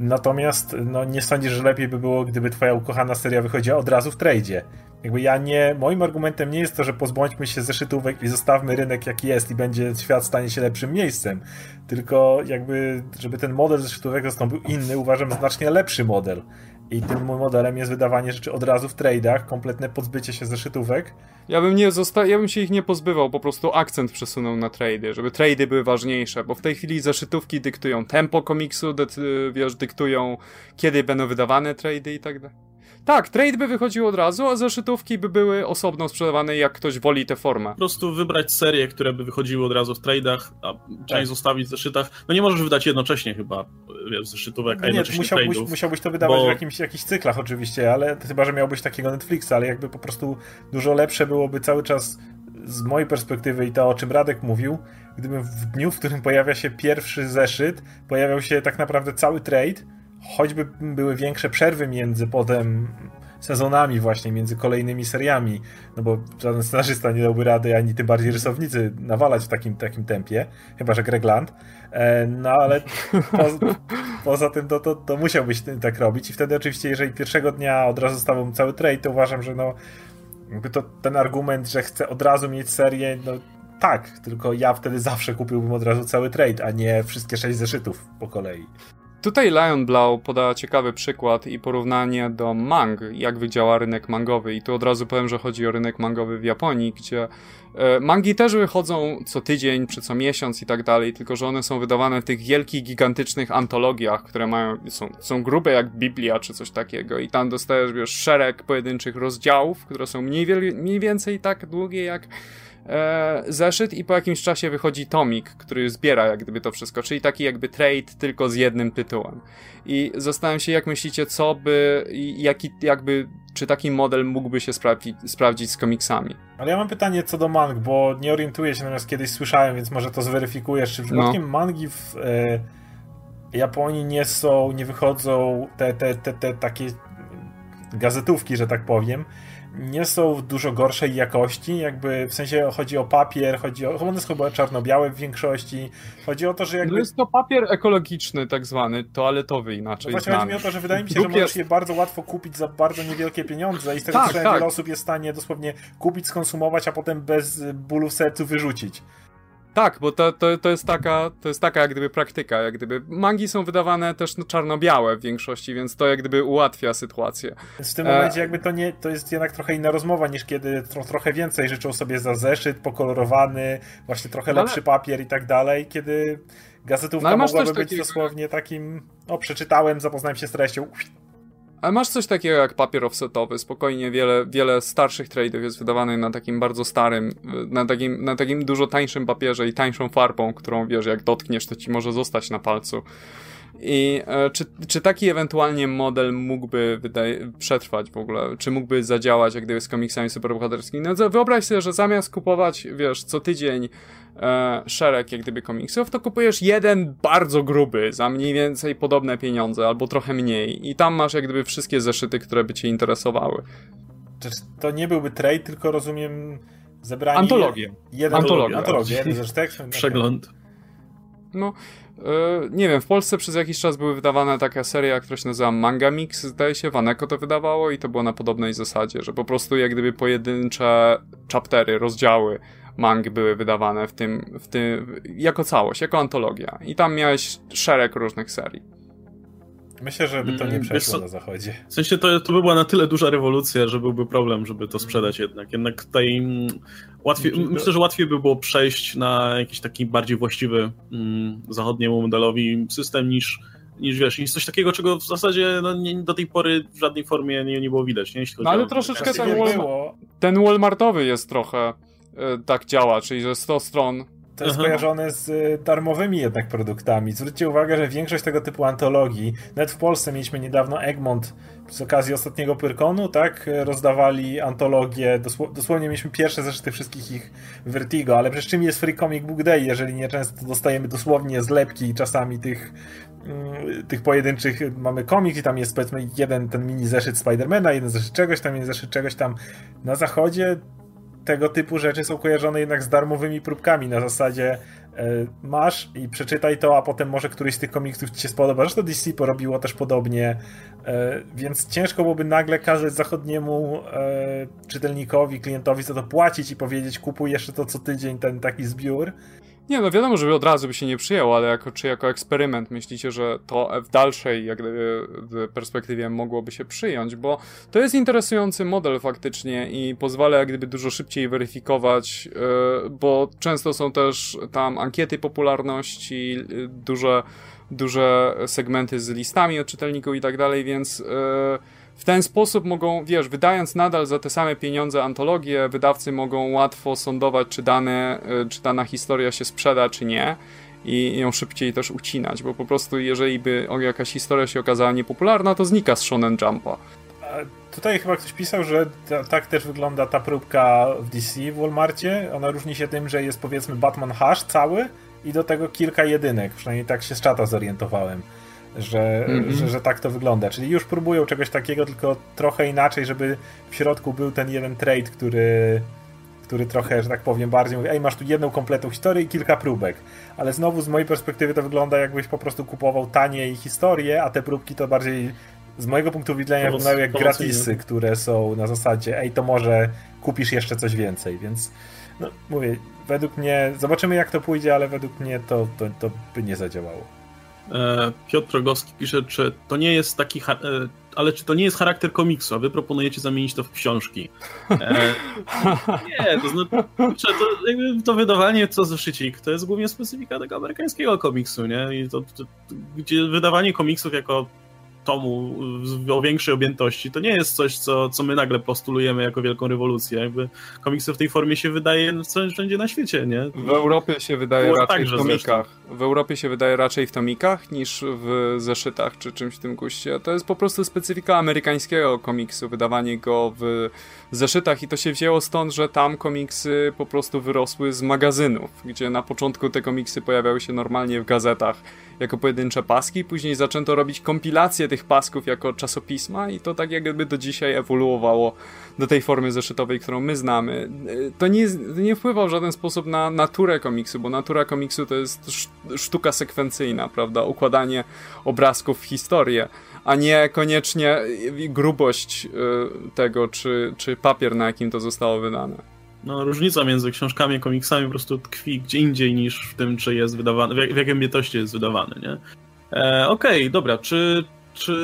Natomiast no, nie sądzisz, że lepiej by było, gdyby twoja ukochana seria wychodziła od razu w tradzie. Jakby ja nie, moim argumentem nie jest to, że pozbądźmy się zeszytówek i zostawmy rynek jaki jest i będzie świat stanie się lepszym miejscem, tylko jakby, żeby ten model zeszytówek zastąpił inny, uważam znacznie lepszy model. I tym modelem jest wydawanie rzeczy od razu w tradeach, kompletne pozbycie się zeszytówek. Ja bym, nie zosta- ja bym się ich nie pozbywał, po prostu akcent przesunął na trady, żeby trady były ważniejsze, bo w tej chwili zeszytówki dyktują tempo komiksu, dy- wiesz, dyktują kiedy będą wydawane trady i tak dalej. Tak, trade by wychodził od razu, a zeszytówki by były osobno sprzedawane, jak ktoś woli tę formę. Po prostu wybrać serie, które by wychodziły od razu w trade'ach, a część tak. zostawić w zeszytach. No nie możesz wydać jednocześnie chyba wiesz, zeszytówek, a no jednocześnie nie, musiałbyś, trade'ów. Musiałbyś to wydawać bo... w jakimś, jakichś cyklach oczywiście, ale chyba, że miałbyś takiego Netflixa, ale jakby po prostu dużo lepsze byłoby cały czas z mojej perspektywy i to, o czym Radek mówił, gdybym w dniu, w którym pojawia się pierwszy zeszyt, pojawiał się tak naprawdę cały trade, choćby były większe przerwy między potem sezonami właśnie, między kolejnymi seriami, no bo żaden scenarzysta nie dałby rady, ani tym bardziej rysownicy nawalać w takim, takim tempie, chyba, że Greg Land, e, no ale po, poza tym to, to, to musiałbyś tak robić i wtedy oczywiście, jeżeli pierwszego dnia od razu stawą cały trade, to uważam, że no jakby to ten argument, że chcę od razu mieć serię, no tak, tylko ja wtedy zawsze kupiłbym od razu cały trade, a nie wszystkie sześć zeszytów po kolei. Tutaj Lion Blau podała ciekawy przykład i porównanie do mang, jak działa rynek mangowy. I tu od razu powiem, że chodzi o rynek mangowy w Japonii, gdzie e, mangi też wychodzą co tydzień, czy co miesiąc i tak dalej, tylko że one są wydawane w tych wielkich, gigantycznych antologiach, które mają, są, są grube jak Biblia, czy coś takiego. I tam dostajesz, wiesz, szereg pojedynczych rozdziałów, które są mniej, mniej więcej tak długie jak e, zeszyt i po jakimś czasie wychodzi tomik, który zbiera jak gdyby to wszystko, czyli taki jakby trade tylko z jednym tytułem. I zastanawiam się, jak myślicie, co by, jaki jakby, czy taki model mógłby się sprawdzić, sprawdzić z komiksami. Ale ja mam pytanie co do mang, bo nie orientuję się, natomiast kiedyś słyszałem, więc może to zweryfikujesz, czy przypadkiem no. mangi w e, Japonii nie są, nie wychodzą te, te, te, te takie gazetówki, że tak powiem, nie są dużo gorszej jakości, jakby w sensie chodzi o papier, chodzi o, one są chyba czarno-białe w większości, chodzi o to, że jakby... No jest to papier ekologiczny tak zwany, toaletowy inaczej no Właśnie chodzi mi o to, że wydaje mi się, że możesz je bardzo łatwo kupić za bardzo niewielkie pieniądze i z tego tak, tak. wiele osób jest w stanie dosłownie kupić, skonsumować, a potem bez bólu w sercu wyrzucić. Tak, bo to, to, to, jest taka, to jest taka jak gdyby praktyka, jak gdyby mangi są wydawane też no, czarno-białe w większości, więc to jak gdyby ułatwia sytuację. W tym momencie e... jakby to nie, to jest jednak trochę inna rozmowa niż kiedy tro, trochę więcej życzą sobie za zeszyt, pokolorowany, właśnie trochę no, lepszy papier i tak dalej, kiedy gazetówka no, mogłaby być takiego... dosłownie takim, no przeczytałem, zapoznałem się z treścią, ale masz coś takiego jak papier offsetowy, spokojnie wiele, wiele starszych tradeów jest wydawanych na takim bardzo starym, na takim, na takim dużo tańszym papierze i tańszą farbą, którą wiesz, jak dotkniesz, to ci może zostać na palcu. I e, czy, czy taki ewentualnie model mógłby wydaje, przetrwać w ogóle? Czy mógłby zadziałać jak gdyby z komiksami superbohaterskimi? No wyobraź sobie, że zamiast kupować, wiesz, co tydzień e, szereg jak gdyby komiksów, to kupujesz jeden bardzo gruby za mniej więcej podobne pieniądze, albo trochę mniej. I tam masz jak gdyby wszystkie zeszyty, które by cię interesowały. To nie byłby trade, tylko rozumiem zebranie... Antologię. Jeden, Antologię. Antologię, jeden zeszytek. Przegląd. No, E, nie wiem, w Polsce przez jakiś czas były wydawane taka seria, która się nazywa Manga Mix, zdaje się, Waneko to wydawało i to było na podobnej zasadzie, że po prostu jak gdyby pojedyncze chaptery, rozdziały mang były wydawane w tym, w tym, jako całość, jako antologia. I tam miałeś szereg różnych serii. Myślę, że by to nie mm, przeszło na zachodzie. W sensie to, to by była na tyle duża rewolucja, że byłby problem, żeby to sprzedać jednak. Jednak tutaj mm, łatwiej, znaczy, myślę, że łatwiej by było przejść na jakiś taki bardziej właściwy mm, zachodniemu modelowi system niż niż wiesz, niż coś takiego, czego w zasadzie no, nie, do tej pory w żadnej formie nie, nie było widać. Nie? No ale troszeczkę ten, Walmart, ten Walmartowy jest trochę tak działa, czyli że 100 stron to jest kojarzone z y, darmowymi jednak produktami. Zwróćcie uwagę, że większość tego typu antologii, nawet w Polsce mieliśmy niedawno Egmont z okazji ostatniego Pyrkonu, tak, rozdawali antologię, dosł dosłownie mieliśmy pierwsze zeszyty wszystkich ich Vertigo, ale przecież czym jest Free Comic Book Day, jeżeli nie często dostajemy dosłownie zlepki czasami tych mm, tych pojedynczych, mamy komiks i tam jest powiedzmy jeden ten mini zeszyt Spidermana, jeden zeszyt czegoś tam, jeden zeszyt czegoś tam. Na zachodzie tego typu rzeczy są kojarzone jednak z darmowymi próbkami na zasadzie e, masz i przeczytaj to, a potem może któryś z tych komiksów ci się spodoba. Zresztą DC porobiło też podobnie, e, więc ciężko byłoby nagle kazać zachodniemu e, czytelnikowi, klientowi za to płacić i powiedzieć kupuj jeszcze to co tydzień ten taki zbiór. Nie, no wiadomo, że od razu by się nie przyjęło, ale jako, czy jako eksperyment myślicie, że to w dalszej jak gdyby, perspektywie mogłoby się przyjąć, bo to jest interesujący model faktycznie i pozwala jak gdyby dużo szybciej weryfikować, yy, bo często są też tam ankiety popularności, yy, duże, duże segmenty z listami od czytelników i tak dalej, więc yy, w ten sposób mogą, wiesz, wydając nadal za te same pieniądze antologie, wydawcy mogą łatwo sądować, czy, dane, e, czy dana historia się sprzeda, czy nie i ją szybciej też ucinać, bo po prostu jeżeli by jakaś historia się okazała niepopularna, to znika z Shonen Jumpa. Tutaj chyba ktoś pisał, że ta, tak też wygląda ta próbka w DC w Walmartie. Ona różni się tym, że jest powiedzmy Batman Hash cały i do tego kilka jedynek. Przynajmniej tak się z czata zorientowałem, że, mm -hmm. że, że, tak to wygląda. Czyli już próbują czegoś takiego, tylko trochę inaczej, żeby w środku był ten jeden trade, który, który trochę, że tak powiem, bardziej mówi, ej, masz tu jedną kompletną historię i kilka próbek. Ale znowu z mojej perspektywy to wygląda jakbyś po prostu kupował taniej historię, a te próbki to bardziej z mojego punktu widzenia wyglądają jak gratisy, które są na zasadzie, ej, to może kupisz jeszcze coś więcej, więc no, mówię, według mnie, zobaczymy jak to pójdzie, ale według mnie to, to, to by nie zadziałało. E, Piotr Rogowski pisze, czy to nie jest taki, e, ale czy to nie jest charakter komiksu, a wy proponujecie zamienić to w książki. E, nie, to znaczy, to, jakby to wydawanie co zeszycik, to jest głównie specyfika tego amerykańskiego komiksu, nie? I to, to, gdzie wydawanie komiksów jako tomu o większej objętości, to nie jest coś, co, co my nagle postulujemy jako wielką rewolucję. Jakby komiksy w tej formie się wydaje wszędzie na świecie, nie? W Europie się wydaje Było raczej w tomikach. Zresztą. W Europie się wydaje raczej w tomikach niż w zeszytach czy czymś w tym guście. To jest po prostu specyfika amerykańskiego komiksu, wydawanie go w zeszytach i to się wzięło stąd, że tam komiksy po prostu wyrosły z magazynów, gdzie na początku te komiksy pojawiały się normalnie w gazetach jako pojedyncze paski, później zaczęto robić kompilację tych pasków jako czasopisma i to tak jakby do dzisiaj ewoluowało do tej formy zeszytowej, którą my znamy. To nie, nie wpływa w żaden sposób na naturę komiksu, bo natura komiksu to jest sztuka sekwencyjna, prawda? Układanie obrazków w historię, a nie koniecznie grubość y, tego, czy, czy papier, na jakim to zostało wydane no, różnica między książkami a komiksami po prostu tkwi gdzie indziej niż w tym, czy jest wydawany, w, jak, w jakiej objętości jest wydawany, nie? E, Okej, okay, dobra, czy, czy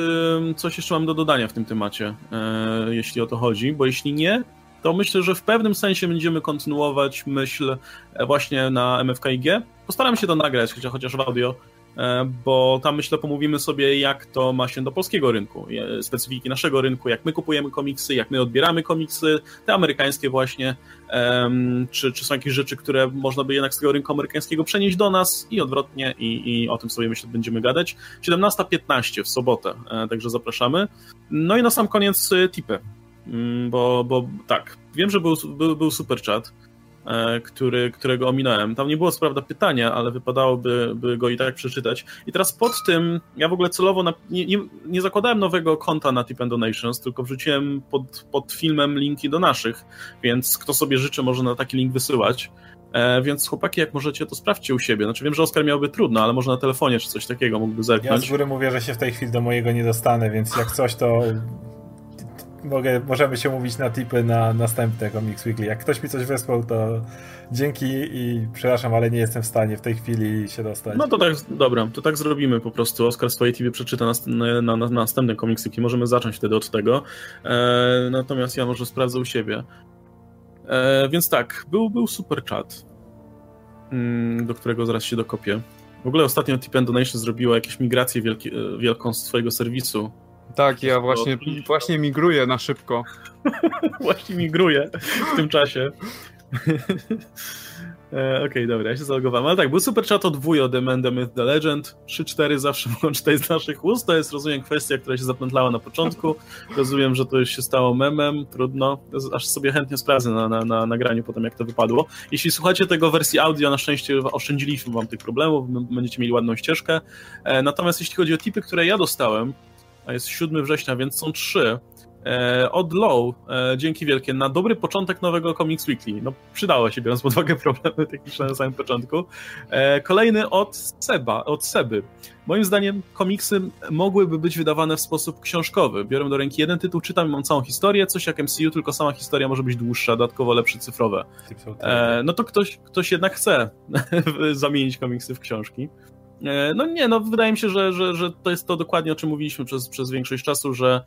coś jeszcze mam do dodania w tym temacie, e, jeśli o to chodzi? Bo jeśli nie, to myślę, że w pewnym sensie będziemy kontynuować myśl e, właśnie na MFKIG. Postaram się to nagrać, chociaż, w audio, bo tam myślę pomówimy sobie, jak to ma się do polskiego rynku, specyfiki naszego rynku, jak my kupujemy komiksy, jak my odbieramy komiksy, te amerykańskie właśnie, czy, czy są jakieś rzeczy, które można by jednak z tego rynku amerykańskiego przenieść do nas i odwrotnie i, i o tym sobie myślę będziemy gadać. 17.15 w sobotę, e, także zapraszamy. No i na sam koniec e, tipy, mm, bo, bo tak, wiem, że był, był, był super chat, E, który, którego ominąłem. Tam nie było co prawda pytania, ale wypadałoby by go i tak przeczytać. I teraz pod tym, ja w ogóle celowo na, nie, nie, nie, zakładałem nowego konta na Tip and Donations, tylko wrzuciłem pod, pod filmem linki do naszych, więc kto sobie życzy, może na taki link wysyłać. E, więc chłopaki, jak możecie, to sprawdźcie u siebie. Znaczy wiem, że Oskar miałby trudno, ale może na telefonie czy coś takiego mógłby zerknąć. Ja z góry mówię, że się w tej chwili do mojego nie dostanę, więc jak coś, to mogę, możemy się mówić na tipy na następne Comics Weekly. Jak ktoś mi coś wysłał, to dzięki i przepraszam, ale nie jestem w stanie w tej chwili się dostać. No to tak, dobra, to tak zrobimy po prostu. Oskar swoje TV przeczyta na, na, na, na następne Comics Weekly. Możemy zacząć wtedy od tego. E, natomiast ja może sprawdzę u siebie. E, więc tak, był, był super chat, mm, do którego zaraz się dokopię. W ogóle ostatnio Tip Donation zrobiła jakąś migrację wielki, e, wielką z swojego serwisu tak, ja właśnie, właśnie migruję na szybko. właśnie migruję w tym czasie. E, Okej, okay, dobra, ja się zalogowałem. Ale tak, był super chat od The Man, The Myth, The Legend. 3-4 zawsze mogą czytać z naszych ust. To jest, rozumiem, kwestia, która się zapętlała na początku. Rozumiem, że to już się stało memem. Trudno. Aż sobie chętnie sprawdzę na, na, na nagraniu potem, jak to wypadło. Jeśli słuchacie tego wersji audio, na szczęście oszczędziliśmy wam tych problemów. Będziecie mieli ładną ścieżkę. E, natomiast jeśli chodzi o tipy, które ja dostałem, a jest 7 września, więc są trzy. E, od Low, e, dzięki wielkie, na dobry początek nowego Comics Weekly. No, przydało się, biorąc pod uwagę problemy techniczne na samym początku. E, kolejny od Seba, od Seby. Moim zdaniem komiksy mogłyby być wydawane w sposób książkowy. Biorę do ręki jeden tytuł, czytam i mam całą historię, coś jak MCU, tylko sama historia może być dłuższa, dodatkowo lepsze cyfrowe. No to ktoś, ktoś jednak chce zamienić komiksy w książki. E, no nie, no wydaje mi się, że, że, że to jest to dokładnie o czym mówiliśmy przez, przez większość czasu, że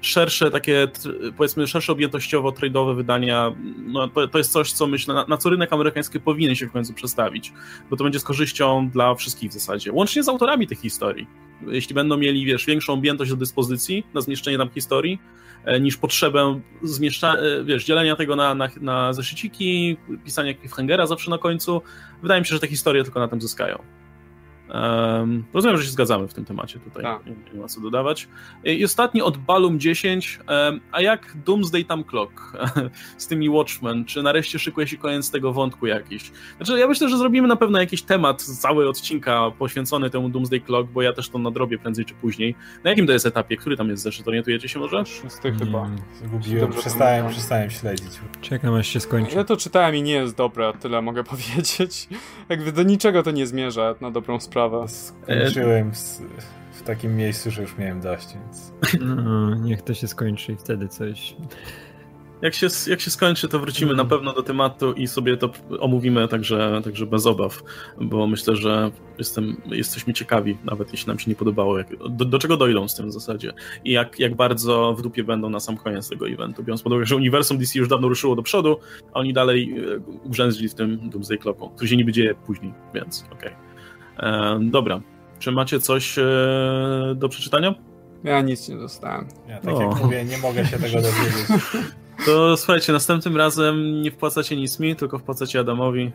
szersze takie, powiedzmy, szersze objętościowo trade'owe wydania, no to, to jest coś, co myślę, na, na, co rynek amerykański powinien się w końcu przestawić, bo to będzie z korzyścią dla wszystkich w zasadzie, łącznie z autorami tych historii. jeśli będą mieli, wiesz, większą objętość do dyspozycji na zmieszczenie tam historii, e, niż potrzebę zmieszcza, e, wiesz, dzielenia tego na, na, na zeszyciki, pisania cliffhangera zawsze na końcu, wydaje mi się, że te historie tylko na tym zyskają. Um, rozumiem, że się zgadzamy w tym temacie tutaj, tak. nie, nie, ma co dodawać. I ostatni od Balum 10, um, a jak Doomsday Time Clock z tymi Watchmen, czy nareszcie szykuje się koniec tego wątku jakiś? Znaczy ja myślę, że zrobimy na pewno jakiś temat, cały odcinka poświęcony temu Doomsday Clock, bo ja też to nadrobię prędzej czy później. Na jakim to jest etapie? Który tam jest zeszyt? Orientujecie się może? Szósty chyba. Zgubiłem, przestałem, przestałem śledzić. Czekam aż się skończy. Ja to czytałem i nie jest dobre, tyle mogę powiedzieć. Jakby do niczego to nie zmierza na dobrą sprawę sprawę. Skończyłem w takim miejscu, że już miałem dość, więc... No, niech to się skończy i wtedy coś... Jak się, jak się skończy, to wrócimy mm. na pewno do tematu i sobie to omówimy także, także bez obaw, bo myślę, że jestem, jesteśmy ciekawi, nawet jeśli nam się nie podobało, jak, do, do, czego dojdą z tym w zasadzie i jak, jak bardzo w dupie będą na sam koniec tego eventu, biorąc pod uwagę, że uniwersum DC już dawno ruszyło do przodu, a oni dalej e, ugrzęzli w tym Doomsday Clocku, który się niby dzieje później, więc okej. Okay. E, dobra. Czy macie coś e, do przeczytania? Ja nic nie dostałem. Ja tak o. jak mówię, nie mogę się tego dowiedzieć. To słuchajcie, następnym razem nie wpłacacie nic mi, tylko wpłacacie Adamowi.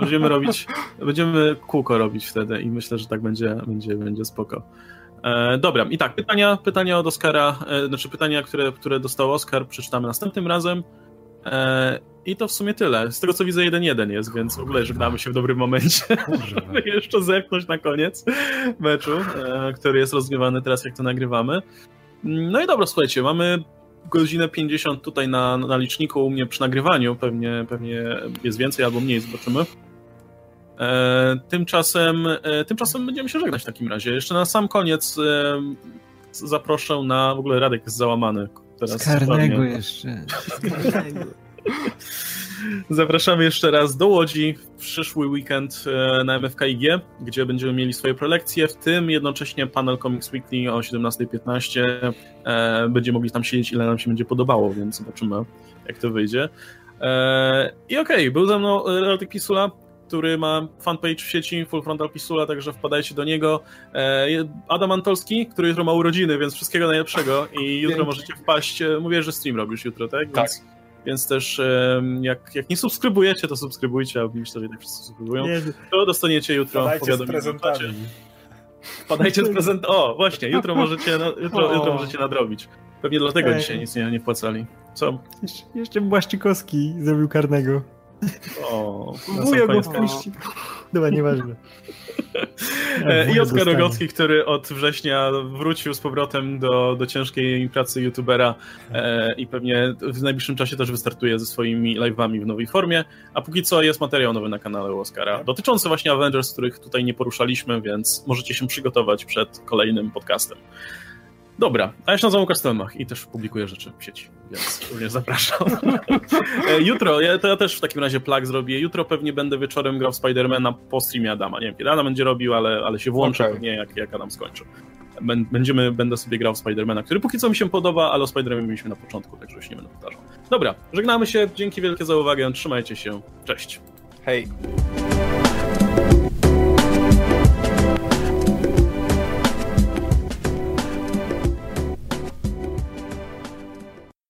Będziemy robić, będziemy kółko robić wtedy i myślę, że tak będzie, będzie, będzie spoko. E, dobra, i tak, pytania, pytania od Oscara, e, znaczy pytania, które, które dostał Oscar, przeczytamy następnym razem. E, I to w sumie tyle. Z tego co widzę, jeden jeden jest, więc w ogóle żegnamy się w dobrym momencie. Żeby jeszcze zerknąć na koniec meczu, e, który jest rozgrywany teraz, jak to nagrywamy. No i dobra, słuchajcie, mamy godzinę 50 tutaj na, na liczniku u mnie przy nagrywaniu. Pewnie, pewnie jest więcej albo mniej, zobaczymy. E, tymczasem, e, tymczasem będziemy się żegnać w takim razie. Jeszcze na sam koniec e, zaproszę na. W ogóle Radek jest załamany teraz. Z karnego jeszcze. Z karnego. Zapraszamy jeszcze raz do Łodzi w przyszły weekend e, na MFKIG, gdzie będziemy mieli swoje prelekcje, w tym jednocześnie panel Comics Weekly o 17.15. E, będziemy mogli tam siedzieć, ile nam się będzie podobało, więc zobaczymy, jak to wyjdzie. E, I okej, okay, był ze mną Radek Pisula, który ma fanpage w sieci Full Frontal Pisula, także wpadajcie do niego. Adam Antolski, który jutro ma urodziny, więc wszystkiego najlepszego i jutro możecie wpaść. Mówię, że stream robisz jutro, tak? Tak. Więc, też jak, jak nie subskrybujecie, to subskrybujcie, a myślę, że i tak wszyscy subskrybują. To dostaniecie jutro powiadomienie. Wpadajcie z prezent. O, właśnie, jutro możecie, jutro, jutro możecie nadrobić. Pewnie dlatego Ej. dzisiaj nic nie, nie wpłacali. Co? Jeszcze, jeszcze Błaszczykowski zrobił karnego. O, Wuja go wpuścił. Dobra, nieważne. I Oskar Rogocki, który od września wrócił z powrotem do, do ciężkiej pracy youtubera e, i pewnie w najbliższym czasie też wystartuje ze swoimi live'ami w nowej formie, a póki co jest materiał nowy na kanale Oskara, dotyczący właśnie Avengers, których tutaj nie poruszaliśmy, więc możecie się przygotować przed kolejnym podcastem. Dobra, a jeszcze nazywam Łukasz i też publikuję rzeczy w sieci, więc również zapraszam. E, jutro, ja, to ja też w takim razie plug zrobię. Jutro pewnie będę wieczorem grał Spidermana po streamie Adama. Nie wiem, kiedy Adam będzie robił, ale, ale się włączę okay. pewnie jak, jak Adam skończy. Będziemy, będę sobie grał Spidermana, który póki co mi się podoba, ale o Spidermanie mieliśmy na początku, także już nie będę powtarzał. Dobra, żegnamy się, dzięki wielkie za uwagę, trzymajcie się, cześć. Hej.